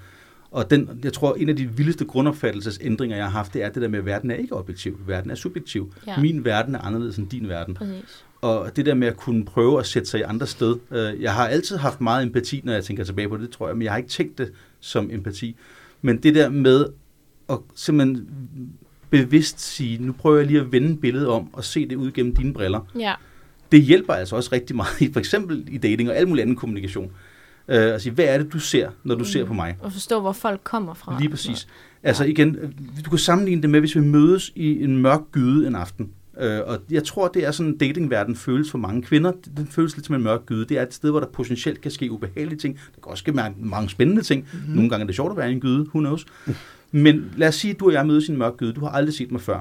Speaker 3: Og den, jeg tror, en af de vildeste grundopfattelsesændringer, jeg har haft, det er det der med, at verden er ikke objektiv. Verden er subjektiv.
Speaker 4: Ja.
Speaker 3: Min verden er anderledes end din verden.
Speaker 4: Præcis.
Speaker 3: Og det der med at kunne prøve at sætte sig i andre sted. Øh, Jeg har altid haft meget empati, når jeg tænker tilbage på det tror jeg, men jeg har ikke tænkt det som empati. Men det der med at simpelthen bevidst sige, nu prøver jeg lige at vende billedet om og se det ud gennem dine briller.
Speaker 4: Ja.
Speaker 3: Det hjælper altså også rigtig meget, i for eksempel i dating og al mulig anden kommunikation. Øh, at sige, hvad er det, du ser, når du ser på mig?
Speaker 4: Og forstå, hvor folk kommer fra.
Speaker 3: Lige præcis. Altså igen, øh, du kan sammenligne det med, hvis vi mødes i en mørk gyde en aften. Øh, og jeg tror, det er sådan, en datingverden føles for mange kvinder. Den føles lidt som en mørk gyde. Det er et sted, hvor der potentielt kan ske ubehagelige ting. Der kan også ske mange, mange spændende ting. Mm-hmm. Nogle gange er det sjovt at være i en gyde, who knows. Men lad os sige, at du og jeg mødes i en mørk gyde. Du har aldrig set mig før.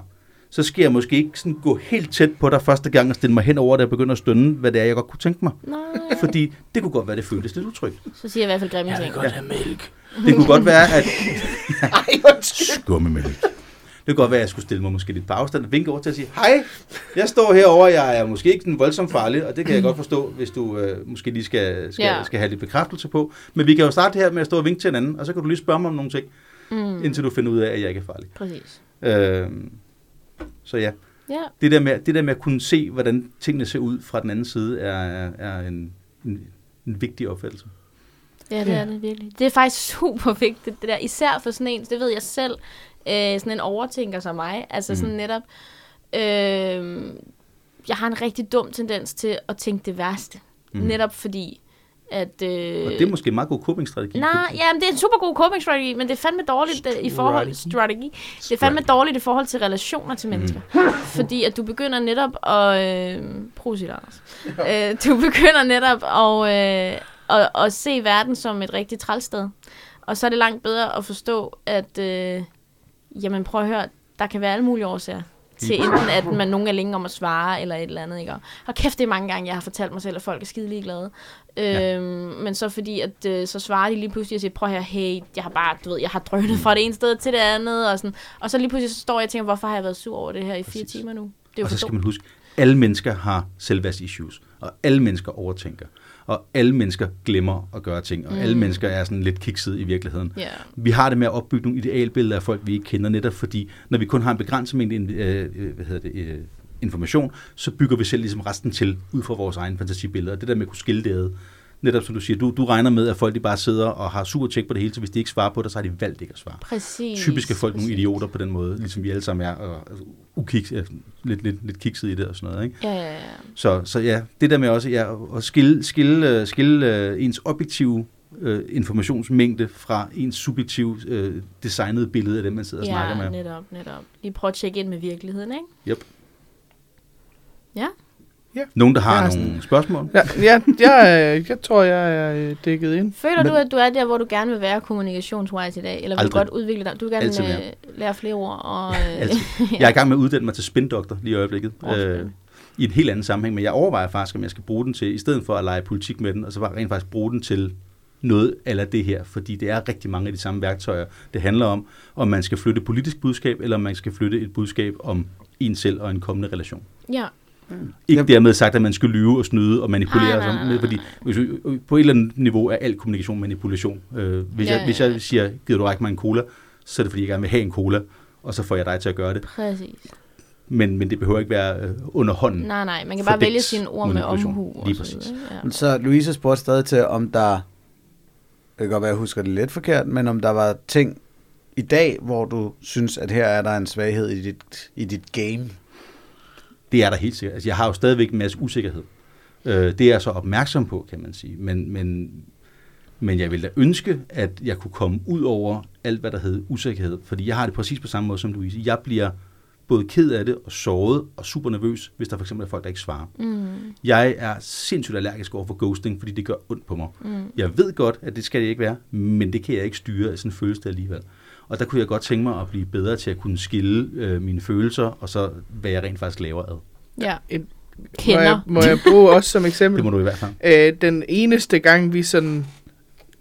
Speaker 3: Så skal jeg måske ikke sådan gå helt tæt på dig første gang og stille mig hen over det og begynde at stønne, hvad det er, jeg godt kunne tænke mig.
Speaker 4: Nej,
Speaker 3: Fordi det kunne godt være, det føltes lidt utrygt.
Speaker 4: så siger jeg i hvert fald grimme
Speaker 1: Jeg vil
Speaker 4: ting.
Speaker 1: godt have mælk.
Speaker 3: Det kunne godt være, at
Speaker 1: Ej, undskyld.
Speaker 3: skummemælk. Det kunne godt være, at jeg skulle stille mig måske lidt på afstand og vinke over til at sige, hej, jeg står herovre, jeg er måske ikke sådan voldsomt farlig, og det kan jeg godt forstå, hvis du øh, måske lige skal, skal,
Speaker 4: Ja.
Speaker 3: skal have lidt bekræftelse på. Men vi kan jo starte her med at stå og vinke til hinanden, og så kan du lige spørge mig om nogle ting,
Speaker 4: Mm,
Speaker 3: indtil du finder ud af, at jeg ikke er farlig.
Speaker 4: præcis.
Speaker 3: Øh, så ja,
Speaker 4: Ja,
Speaker 3: det der, med, det der med at kunne se, hvordan tingene ser ud fra den anden side, er, er, en, en, en vigtig opfattelse.
Speaker 4: ja det er det virkelig. Det er faktisk super vigtigt, det der. Især for sådan en, det ved jeg selv, øh, sådan en overtænker som mig. Altså sådan
Speaker 3: Mm.
Speaker 4: netop, øh, jeg har en rigtig dum tendens til at tænke det værste.
Speaker 3: Mm.
Speaker 4: Netop fordi, at... Øh,
Speaker 3: Og det er måske en meget god coping-strategi.
Speaker 4: Nej, ja, men det er en super god coping strategi, men det er fandme dårligt øh, i forhold
Speaker 1: Strategi.
Speaker 4: strategi. Det er fandme dårligt i forhold til relationer til mennesker. Fordi at du begynder netop at... Øh, Prosit, Anders. øh, du begynder netop at, øh, at, at se verden som et rigtig trælsted. Og så er det langt bedre at forstå, at... Øh, jamen prøv at høre, der kan være alle mulige årsager til enten, at man nogen er længe om at svare, eller et eller andet, ikke? Og kæft, det er mange gange, jeg har fortalt mig selv, at folk er skide ligeglade.
Speaker 3: Ja.
Speaker 4: Øhm, men så fordi, at øh, så svarer de lige pludselig og siger, prøv her, hey, jeg har bare, du ved, jeg har drønet fra det ene sted til det andet, og sådan. Og så lige pludselig så står jeg og tænker, hvorfor har jeg været sur over det her i fire
Speaker 3: Præcis.
Speaker 4: timer nu? Det er jo
Speaker 3: Og så skal man huske, alle mennesker har selvværdsissues, og alle mennesker overtænker, og alle mennesker glemmer at gøre ting, og mm. alle mennesker er sådan lidt kiksede i virkeligheden.
Speaker 4: Ja,
Speaker 3: Vi har det med at opbygge nogle idealbilleder af folk, vi ikke kender, netop fordi, når vi kun har en begrænset mængde øh, øh, hvad hedder det, øh, information, så bygger vi selv ligesom resten til, ud fra vores egne fantasibilleder. Det der med at kunne skille det ad. Netop som du siger, du, du regner med, at folk de bare sidder og har super tjek på det hele, så hvis de ikke svarer på det, så har de valgt ikke at svare.
Speaker 4: præcis.
Speaker 3: Typisk er folk nogle
Speaker 4: præcis.
Speaker 3: idioter på den måde, ligesom vi alle sammen er, og altså, ukiks, ja, lidt, lidt, lidt kikset i det og sådan noget. Ikke?
Speaker 4: Ja, ja, ja.
Speaker 3: Så, så ja, det der med også ja, at skille, skille, øh, skille øh, ens objektive øh, informationsmængde fra ens subjektive øh, designede billede af dem, man sidder og snakker
Speaker 4: Ja,
Speaker 3: med.
Speaker 4: netop, netop. Lige prøve at tjekke ind med virkeligheden, ikke?
Speaker 3: Yep.
Speaker 4: Ja.
Speaker 3: Nogen, der har
Speaker 1: Jeg har
Speaker 3: nogle
Speaker 1: sådan-
Speaker 3: spørgsmål?
Speaker 1: Ja, ja jeg, øh, jeg tror, jeg er øh, dækket ind.
Speaker 4: Føler
Speaker 3: Men-
Speaker 4: du, at du er der, hvor du gerne vil være kommunikationswise i dag? Eller vil
Speaker 3: Aldrig.
Speaker 4: du godt udvikle dig? Du vil
Speaker 3: Altid
Speaker 4: gerne
Speaker 3: mere.
Speaker 4: øh, lære flere ord? Og,
Speaker 3: Altid. Jeg er i gang med at uddanne mig til spindoktor lige i øjeblikket.
Speaker 4: Spændende.
Speaker 3: øh, I en helt anden sammenhæng, men jeg overvejer faktisk, om jeg skal bruge den til, i stedet for at lege politik med den, og så bare rent faktisk bruge den til noget eller det her, fordi det er rigtig mange af de samme værktøjer. Det handler om, om man skal flytte et politisk budskab, eller om man skal flytte et budskab om en selv og en kommende relation.
Speaker 4: Ja.
Speaker 3: Ikke
Speaker 2: Yep.
Speaker 3: dermed sagt, at man skal lyve og snyde og manipulere,
Speaker 4: Nej,
Speaker 3: og
Speaker 4: nej,
Speaker 3: sådan,
Speaker 4: nej, nej.
Speaker 3: fordi hvis, vi- på et eller andet niveau er al kommunikation manipulation. Øh, hvis,
Speaker 4: Ja,
Speaker 3: jeg,
Speaker 4: ja,
Speaker 3: hvis jeg siger, gider du række mig en cola, så er det fordi, jeg gerne vil have en cola, og så får jeg dig til at gøre det.
Speaker 4: Præcis.
Speaker 3: Men, men det behøver ikke være øh, under hånden.
Speaker 4: Nej, nej, man kan bare vælge sine ord med omhu. og
Speaker 3: Lige
Speaker 4: så
Speaker 3: præcis.
Speaker 4: videre, Ja.
Speaker 2: Så Louise spurgte stadig til, om der, det kan godt være, jeg husker det lidt forkert, men om der var ting i dag, hvor du synes, at her er der en svaghed i dit, i dit game.
Speaker 3: Det er der helt sikkert. Altså, jeg har jo stadigvæk en masse usikkerhed. Øh, det er jeg så opmærksom på, kan man sige. Men, men, men jeg vil da ønske, at jeg kunne komme ud over alt, hvad der hedder usikkerhed. Fordi jeg har det præcis på samme måde som Louise. Jeg bliver både ked af det og såret og super nervøs, hvis der for eksempel er folk, der ikke svarer.
Speaker 4: Mm,
Speaker 3: Jeg er sindssygt allergisk over for ghosting, fordi det gør ondt på mig.
Speaker 4: mm.
Speaker 3: Jeg ved godt, at det skal det ikke være, men det kan jeg ikke styre sådan en følelse alligevel. Og der kunne jeg godt tænke mig at blive bedre til at kunne skille øh, mine følelser, og så hvad jeg rent faktisk laver ad.
Speaker 4: Ja.
Speaker 1: Må
Speaker 4: Kender.
Speaker 1: jeg, må jeg bruge også som eksempel?
Speaker 3: Det må du i hvert fald.
Speaker 1: Øh, den eneste gang, vi sådan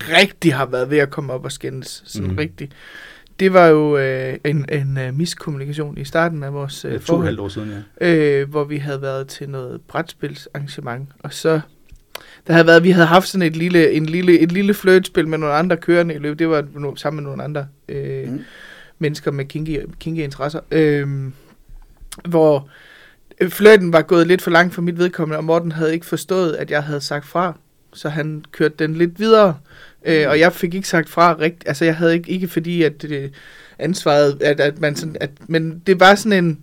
Speaker 1: rigtig har været ved at komme op og skændes, sådan mm. rigtig, det var jo øh, en, en uh, miskommunikation i starten af vores
Speaker 3: Øh,
Speaker 1: øh,
Speaker 3: to
Speaker 1: forhold,
Speaker 3: halvt år siden, ja.
Speaker 1: øh, hvor vi havde været til noget brætspilsarrangement, og så der havde været, vi havde haft sådan et lille, en lille, et lille flirtspil med nogle andre kørende i løbet. Det var no, sammen med nogle andre øh,
Speaker 2: Mm.
Speaker 1: mm. mennesker med kinky, kinky interesser. Øh, hvor øh, flirten var gået lidt for langt for mit vedkommende, og Morten havde ikke forstået, at jeg havde sagt fra. Så han kørte den lidt videre, øh, og jeg fik ikke sagt fra rigtigt. Altså, jeg havde ikke, ikke fordi, at det ansvaret, at, at man sådan, at, men det var sådan en,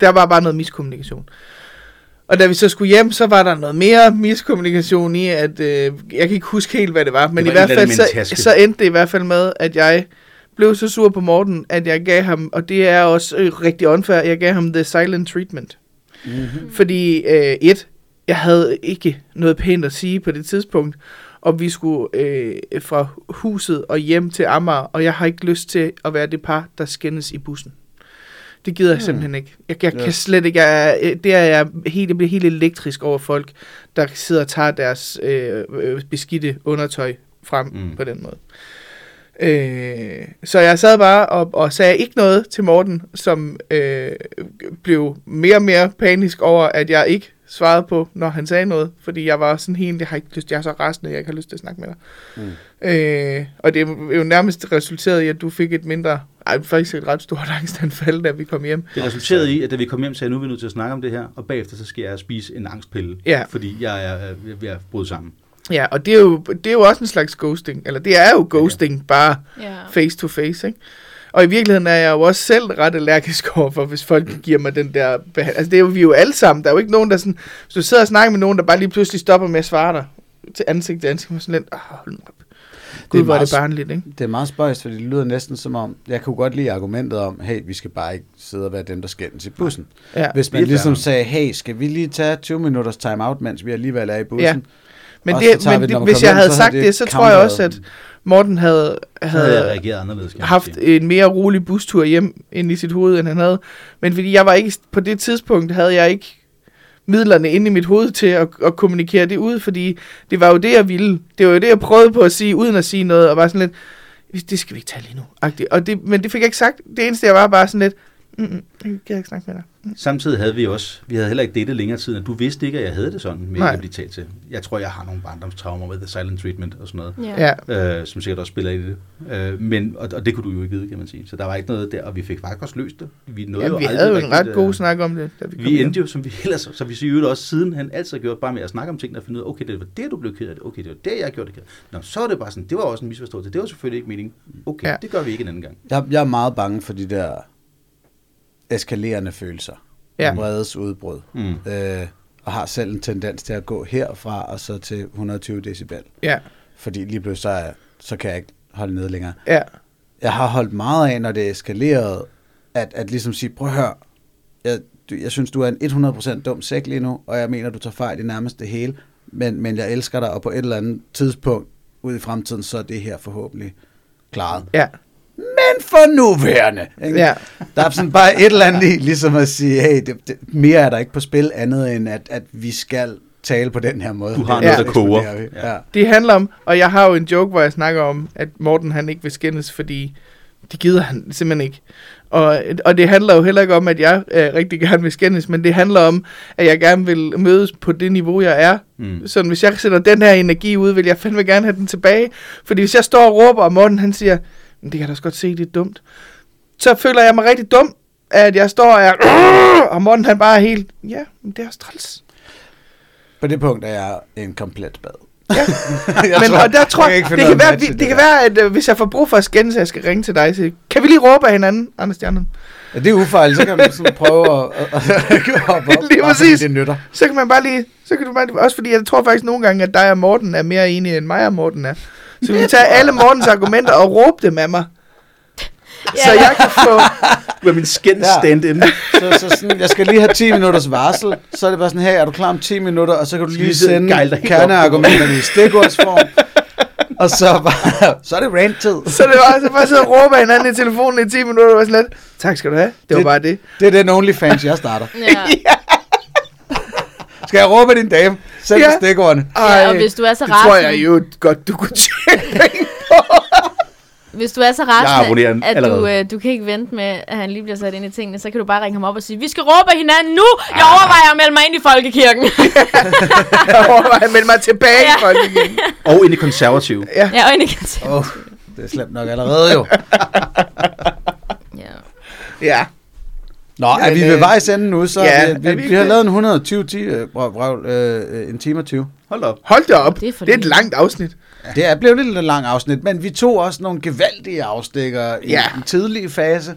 Speaker 1: der var bare noget miskommunikation. Og da vi så skulle hjem, så var der noget mere miskommunikation i, at øh, jeg kan ikke huske helt, hvad det var, men
Speaker 3: var
Speaker 1: i hvert fald så, så endte det i hvert fald med, at jeg blev så sur på Morten, at jeg gav ham, og det er også øh, rigtig unfair, jeg gav ham the silent treatment.
Speaker 2: Mm-hmm.
Speaker 1: Fordi øh, et, jeg havde ikke noget pænt at sige på det tidspunkt, og vi skulle øh, fra huset og hjem til Amager, og jeg har ikke lyst til at være det par, der skændes i bussen. Det gider jeg
Speaker 2: Hmm.
Speaker 1: simpelthen ikke. Jeg, jeg
Speaker 2: Ja.
Speaker 1: kan slet ikke, jeg, er- det er jeg helt, jeg bliver helt elektrisk over folk, der sidder og tager deres øh, øh, beskidte undertøj frem
Speaker 3: mm.
Speaker 1: på den måde. Øh, så jeg sad bare og, og sagde ikke noget til Morten, som øh, blev mere og mere panisk over, at jeg ikke svarede på, når han sagde noget. Fordi jeg var sådan helt, jeg har ikke lyst, jeg er så rasende, jeg ikke har lyst til at snakke med dig.
Speaker 2: Mm.
Speaker 1: Øh, og det er jo nærmest resulteret i, at du fik et mindre, ej, faktisk et ret stort angstanfald, da vi kom hjem.
Speaker 3: Det resulterede i, at da vi kom hjem, sagde jeg, nu er vi nødt til at snakke om det her, og bagefter så skal jeg spise en angstpille,
Speaker 1: Ja.
Speaker 3: fordi jeg er øh, ved at bryde sammen.
Speaker 1: Ja, og det er, jo, det er jo også en slags ghosting, eller det er jo ghosting, bare
Speaker 4: Ja.
Speaker 1: face to face, ikke? Og i virkeligheden er jeg jo også selv ret allergisk over for, hvis folk giver mig den der behandling. Altså det er jo vi er jo alle sammen. Der er jo ikke nogen, der sådan... Hvis du sidder og snakker med nogen, der bare lige pludselig stopper med at svare dig til ansigt til ansigt, og sådan lidt... Oh, hold nu op. Gud,
Speaker 2: er
Speaker 1: hvor er det barnligt, ikke?
Speaker 2: Det er meget spøjst, fordi det lyder næsten som om, jeg kunne godt lide argumentet om, hey, vi skal bare ikke sidde og være dem, der skændes i bussen.
Speaker 1: Ja.
Speaker 2: Hvis man
Speaker 3: det
Speaker 2: ligesom sagde, hey, skal vi lige tage 20 minutters time-out, mens vi alligevel er i bussen?
Speaker 1: Ja. Men,
Speaker 2: Og
Speaker 1: det, men
Speaker 2: vi
Speaker 1: det, hvis jeg
Speaker 2: hjem,
Speaker 1: havde sagt det,
Speaker 2: det
Speaker 1: så tror jeg også, at Morten havde,
Speaker 3: havde reageret anderledes.
Speaker 1: haft
Speaker 3: sige.
Speaker 1: en mere rolig bustur hjem ind i sit hoved, end han havde. Men fordi jeg var ikke, på det tidspunkt havde jeg ikke midlerne inde i mit hoved til at, at kommunikere det ud, fordi det var jo det, jeg ville. Det var jo det, jeg prøvede på at sige, uden at sige noget, og var sådan lidt, det skal vi ikke tale lige nu. Og det, men det fik jeg ikke sagt. Det eneste, jeg var bare sådan lidt, mm, mm, jeg kan ikke snakke med dig.
Speaker 3: Samtidig havde vi også, vi havde heller ikke datet længere tid, og du vidste ikke, at jeg havde det sådan med
Speaker 1: Nej.
Speaker 3: at blive talt til. Jeg tror, jeg har nogle barndomstraumer med the silent treatment og sådan noget.
Speaker 4: Ja.
Speaker 1: Ja,
Speaker 3: øh, som sikkert også spiller i det. Øh, men, og, og det kunne du jo ikke vide, kan man sige. Så der var ikke noget der, og vi fik faktisk også løst det. Vi, nåede
Speaker 1: ja vi
Speaker 3: aldrig
Speaker 1: havde jo en ret god
Speaker 3: øh,
Speaker 1: snak om det, da vi kom
Speaker 3: Vi
Speaker 1: hjem.
Speaker 3: endte jo, som vi ellers, så vi siger jo også siden, han altid har gjort bare med at snakke om tingene og finde ud af, okay, det var det, du blev ked af det. Okay, det var det, jeg gjorde det ked af. Nå, så er det bare sådan, det var også en misforståelse. Det var selvfølgelig ikke meningen. Okay,
Speaker 1: ja.
Speaker 3: det gør vi ikke en anden gang.
Speaker 2: Jeg, jeg er meget bange for de der eskalerende følelser.
Speaker 1: Ja.
Speaker 2: Vredes udbrud.
Speaker 3: Mm.
Speaker 2: Øh, og har selv en tendens til at gå herfra og så til 120 decibel.
Speaker 1: Ja,
Speaker 2: Fordi lige pludselig så, er, så kan jeg ikke holde nede længere.
Speaker 1: ja,
Speaker 2: Jeg har holdt meget af, når det er eskaleret, at, at ligesom sige, prøv at høre, jeg, du, jeg synes, du er en 100% dum sæk lige nu, og jeg mener, du tager fejl i nærmest det hele, men, men jeg elsker dig, og på et eller andet tidspunkt ud i fremtiden, så er det her forhåbentlig klaret.
Speaker 1: ja,
Speaker 2: Men for nuværende. Ikke?
Speaker 1: ja.
Speaker 2: Der er sådan bare et eller andet i, ligesom at sige, hey, det, det, mere er der ikke på spil andet end, at, at vi skal tale på den her måde.
Speaker 3: Du har
Speaker 2: Det
Speaker 1: noget, der
Speaker 3: koger. Ja.
Speaker 1: Det handler om, og jeg har jo en joke, hvor jeg snakker om, at Morten han ikke vil skændes, fordi det gider han simpelthen ikke. Og, og det handler jo heller ikke om, at jeg øh, rigtig gerne vil skændes, men det handler om, at jeg gerne vil mødes på det niveau, jeg er.
Speaker 3: Mm.
Speaker 1: Sådan, hvis jeg sætter den her energi ud, vil jeg fandme gerne have den tilbage. Fordi hvis jeg står og råber, og Morten han siger, "Men det kan jeg da også godt se, det er dumt. Så føler jeg mig rigtig dum, at jeg står og er, og Morten han bare er helt, ja, men det er også træls.
Speaker 2: På det punkt er jeg en komplet bad.
Speaker 1: Ja. men og der tror
Speaker 2: kan
Speaker 1: jeg, det, kan være, vi, det kan
Speaker 2: der.
Speaker 1: være, at øh, hvis jeg får brug for at skændes, jeg skal ringe til dig. Så, kan vi lige råbe af hinanden, Anders Stjernen?
Speaker 2: Ja, det er ufejl, så kan man sådan prøve at, at, at hoppe op,
Speaker 1: Lige
Speaker 2: bare
Speaker 1: præcis.
Speaker 2: det nytter.
Speaker 1: Så kan man bare lige, så kan du bare, også fordi jeg tror faktisk nogle gange, at dig og Morten er mere enige, end mig og Morten er. Så vi kan tage alle Mortens argumenter og råbe dem af mig. Så jeg kan få,
Speaker 3: Med min skænds
Speaker 2: Ja.
Speaker 3: stand-in.
Speaker 2: Så, så sådan, jeg skal lige have 10 minutters varsel, så er det bare sådan, her, er du klar om 10 minutter, og så kan du lige sende kerneargumenterne i stikordsform, og så, bare, så er det rant-tid.
Speaker 1: så det var så bare sidde og råbe af hinanden i telefonen i 10 minutter, og var sådan lidt, tak skal du have. Det var
Speaker 2: Det-
Speaker 1: bare det.
Speaker 2: Det er den OnlyFans, jeg starter.
Speaker 4: Ja.
Speaker 2: Skal jeg råbe din dame? Send
Speaker 1: Ja.
Speaker 2: stikordene.
Speaker 4: ja, og hvis du er så
Speaker 1: det tror jeg jo godt, du kunne tjene penge
Speaker 4: hvis du er så rasende, at du, øh, du kan ikke vente med, at han lige bliver sat ind i tingene, så kan du bare ringe ham op og sige, vi skal råbe hinanden nu! Jeg overvejer at melde mig ind i folkekirken.
Speaker 1: Jeg overvejer at melde mig tilbage
Speaker 4: Ja.
Speaker 1: i folkekirken.
Speaker 3: Og ind i konservative.
Speaker 1: Ja.
Speaker 4: ja, og ind i.
Speaker 2: Åh, oh, det er slemt nok allerede jo.
Speaker 4: Ja.
Speaker 1: Ja.
Speaker 2: Nå,
Speaker 1: Ja,
Speaker 2: er vi ved
Speaker 1: øh,
Speaker 2: vejs ende nu, så
Speaker 1: ja,
Speaker 2: ja, vi,
Speaker 1: vi
Speaker 2: vi, vi har
Speaker 1: det?
Speaker 2: lavet en 120 ti, øh, brøv, øh, en time og 20.
Speaker 3: Hold op.
Speaker 1: Hold da op.
Speaker 4: Det er
Speaker 1: Det er et langt afsnit.
Speaker 2: Det er blevet lidt et langt afsnit, men vi tog også nogle gevaldige afstikker i
Speaker 1: Ja.
Speaker 2: den tidlige fase,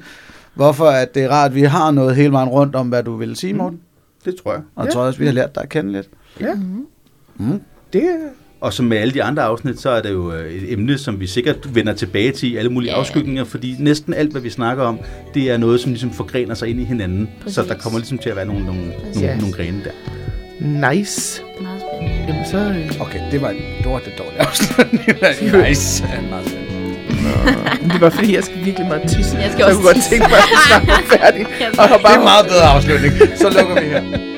Speaker 2: hvorfor at det er rart, at vi har noget hele vejen rundt om, hvad du vil sige, Morten.
Speaker 3: Det tror jeg.
Speaker 2: Og jeg
Speaker 1: Ja.
Speaker 2: tror også, vi har lært dig at kende lidt.
Speaker 1: Ja.
Speaker 2: Mm.
Speaker 1: Det er...
Speaker 3: Og som med alle de andre afsnit, så er det jo øh, et emne, som vi sikkert vender tilbage til i alle mulige
Speaker 4: Ja.
Speaker 3: yeah. afskygninger, fordi næsten alt, hvad vi snakker om, det er noget, som ligesom forgrener sig ind i hinanden.
Speaker 4: Præcis.
Speaker 3: Så der kommer ligesom til at være nogle, nogle, nogle,
Speaker 1: Ja.
Speaker 3: nogle grene der.
Speaker 1: Nice.
Speaker 4: Meget spændende.
Speaker 1: Jamen så... øh,
Speaker 2: Okay, det var, det var det dårlige afslutning. nice. Ja, meget spændende.
Speaker 1: Det var fordi, jeg skal virkelig meget tisse.
Speaker 4: Jeg skal
Speaker 1: så
Speaker 4: også
Speaker 1: kunne godt
Speaker 4: tisse.
Speaker 1: tænke mig, at vi snart var færdig.
Speaker 4: Jeg
Speaker 1: Og
Speaker 2: Det er en meget bedre afslutning. Så lukker vi her.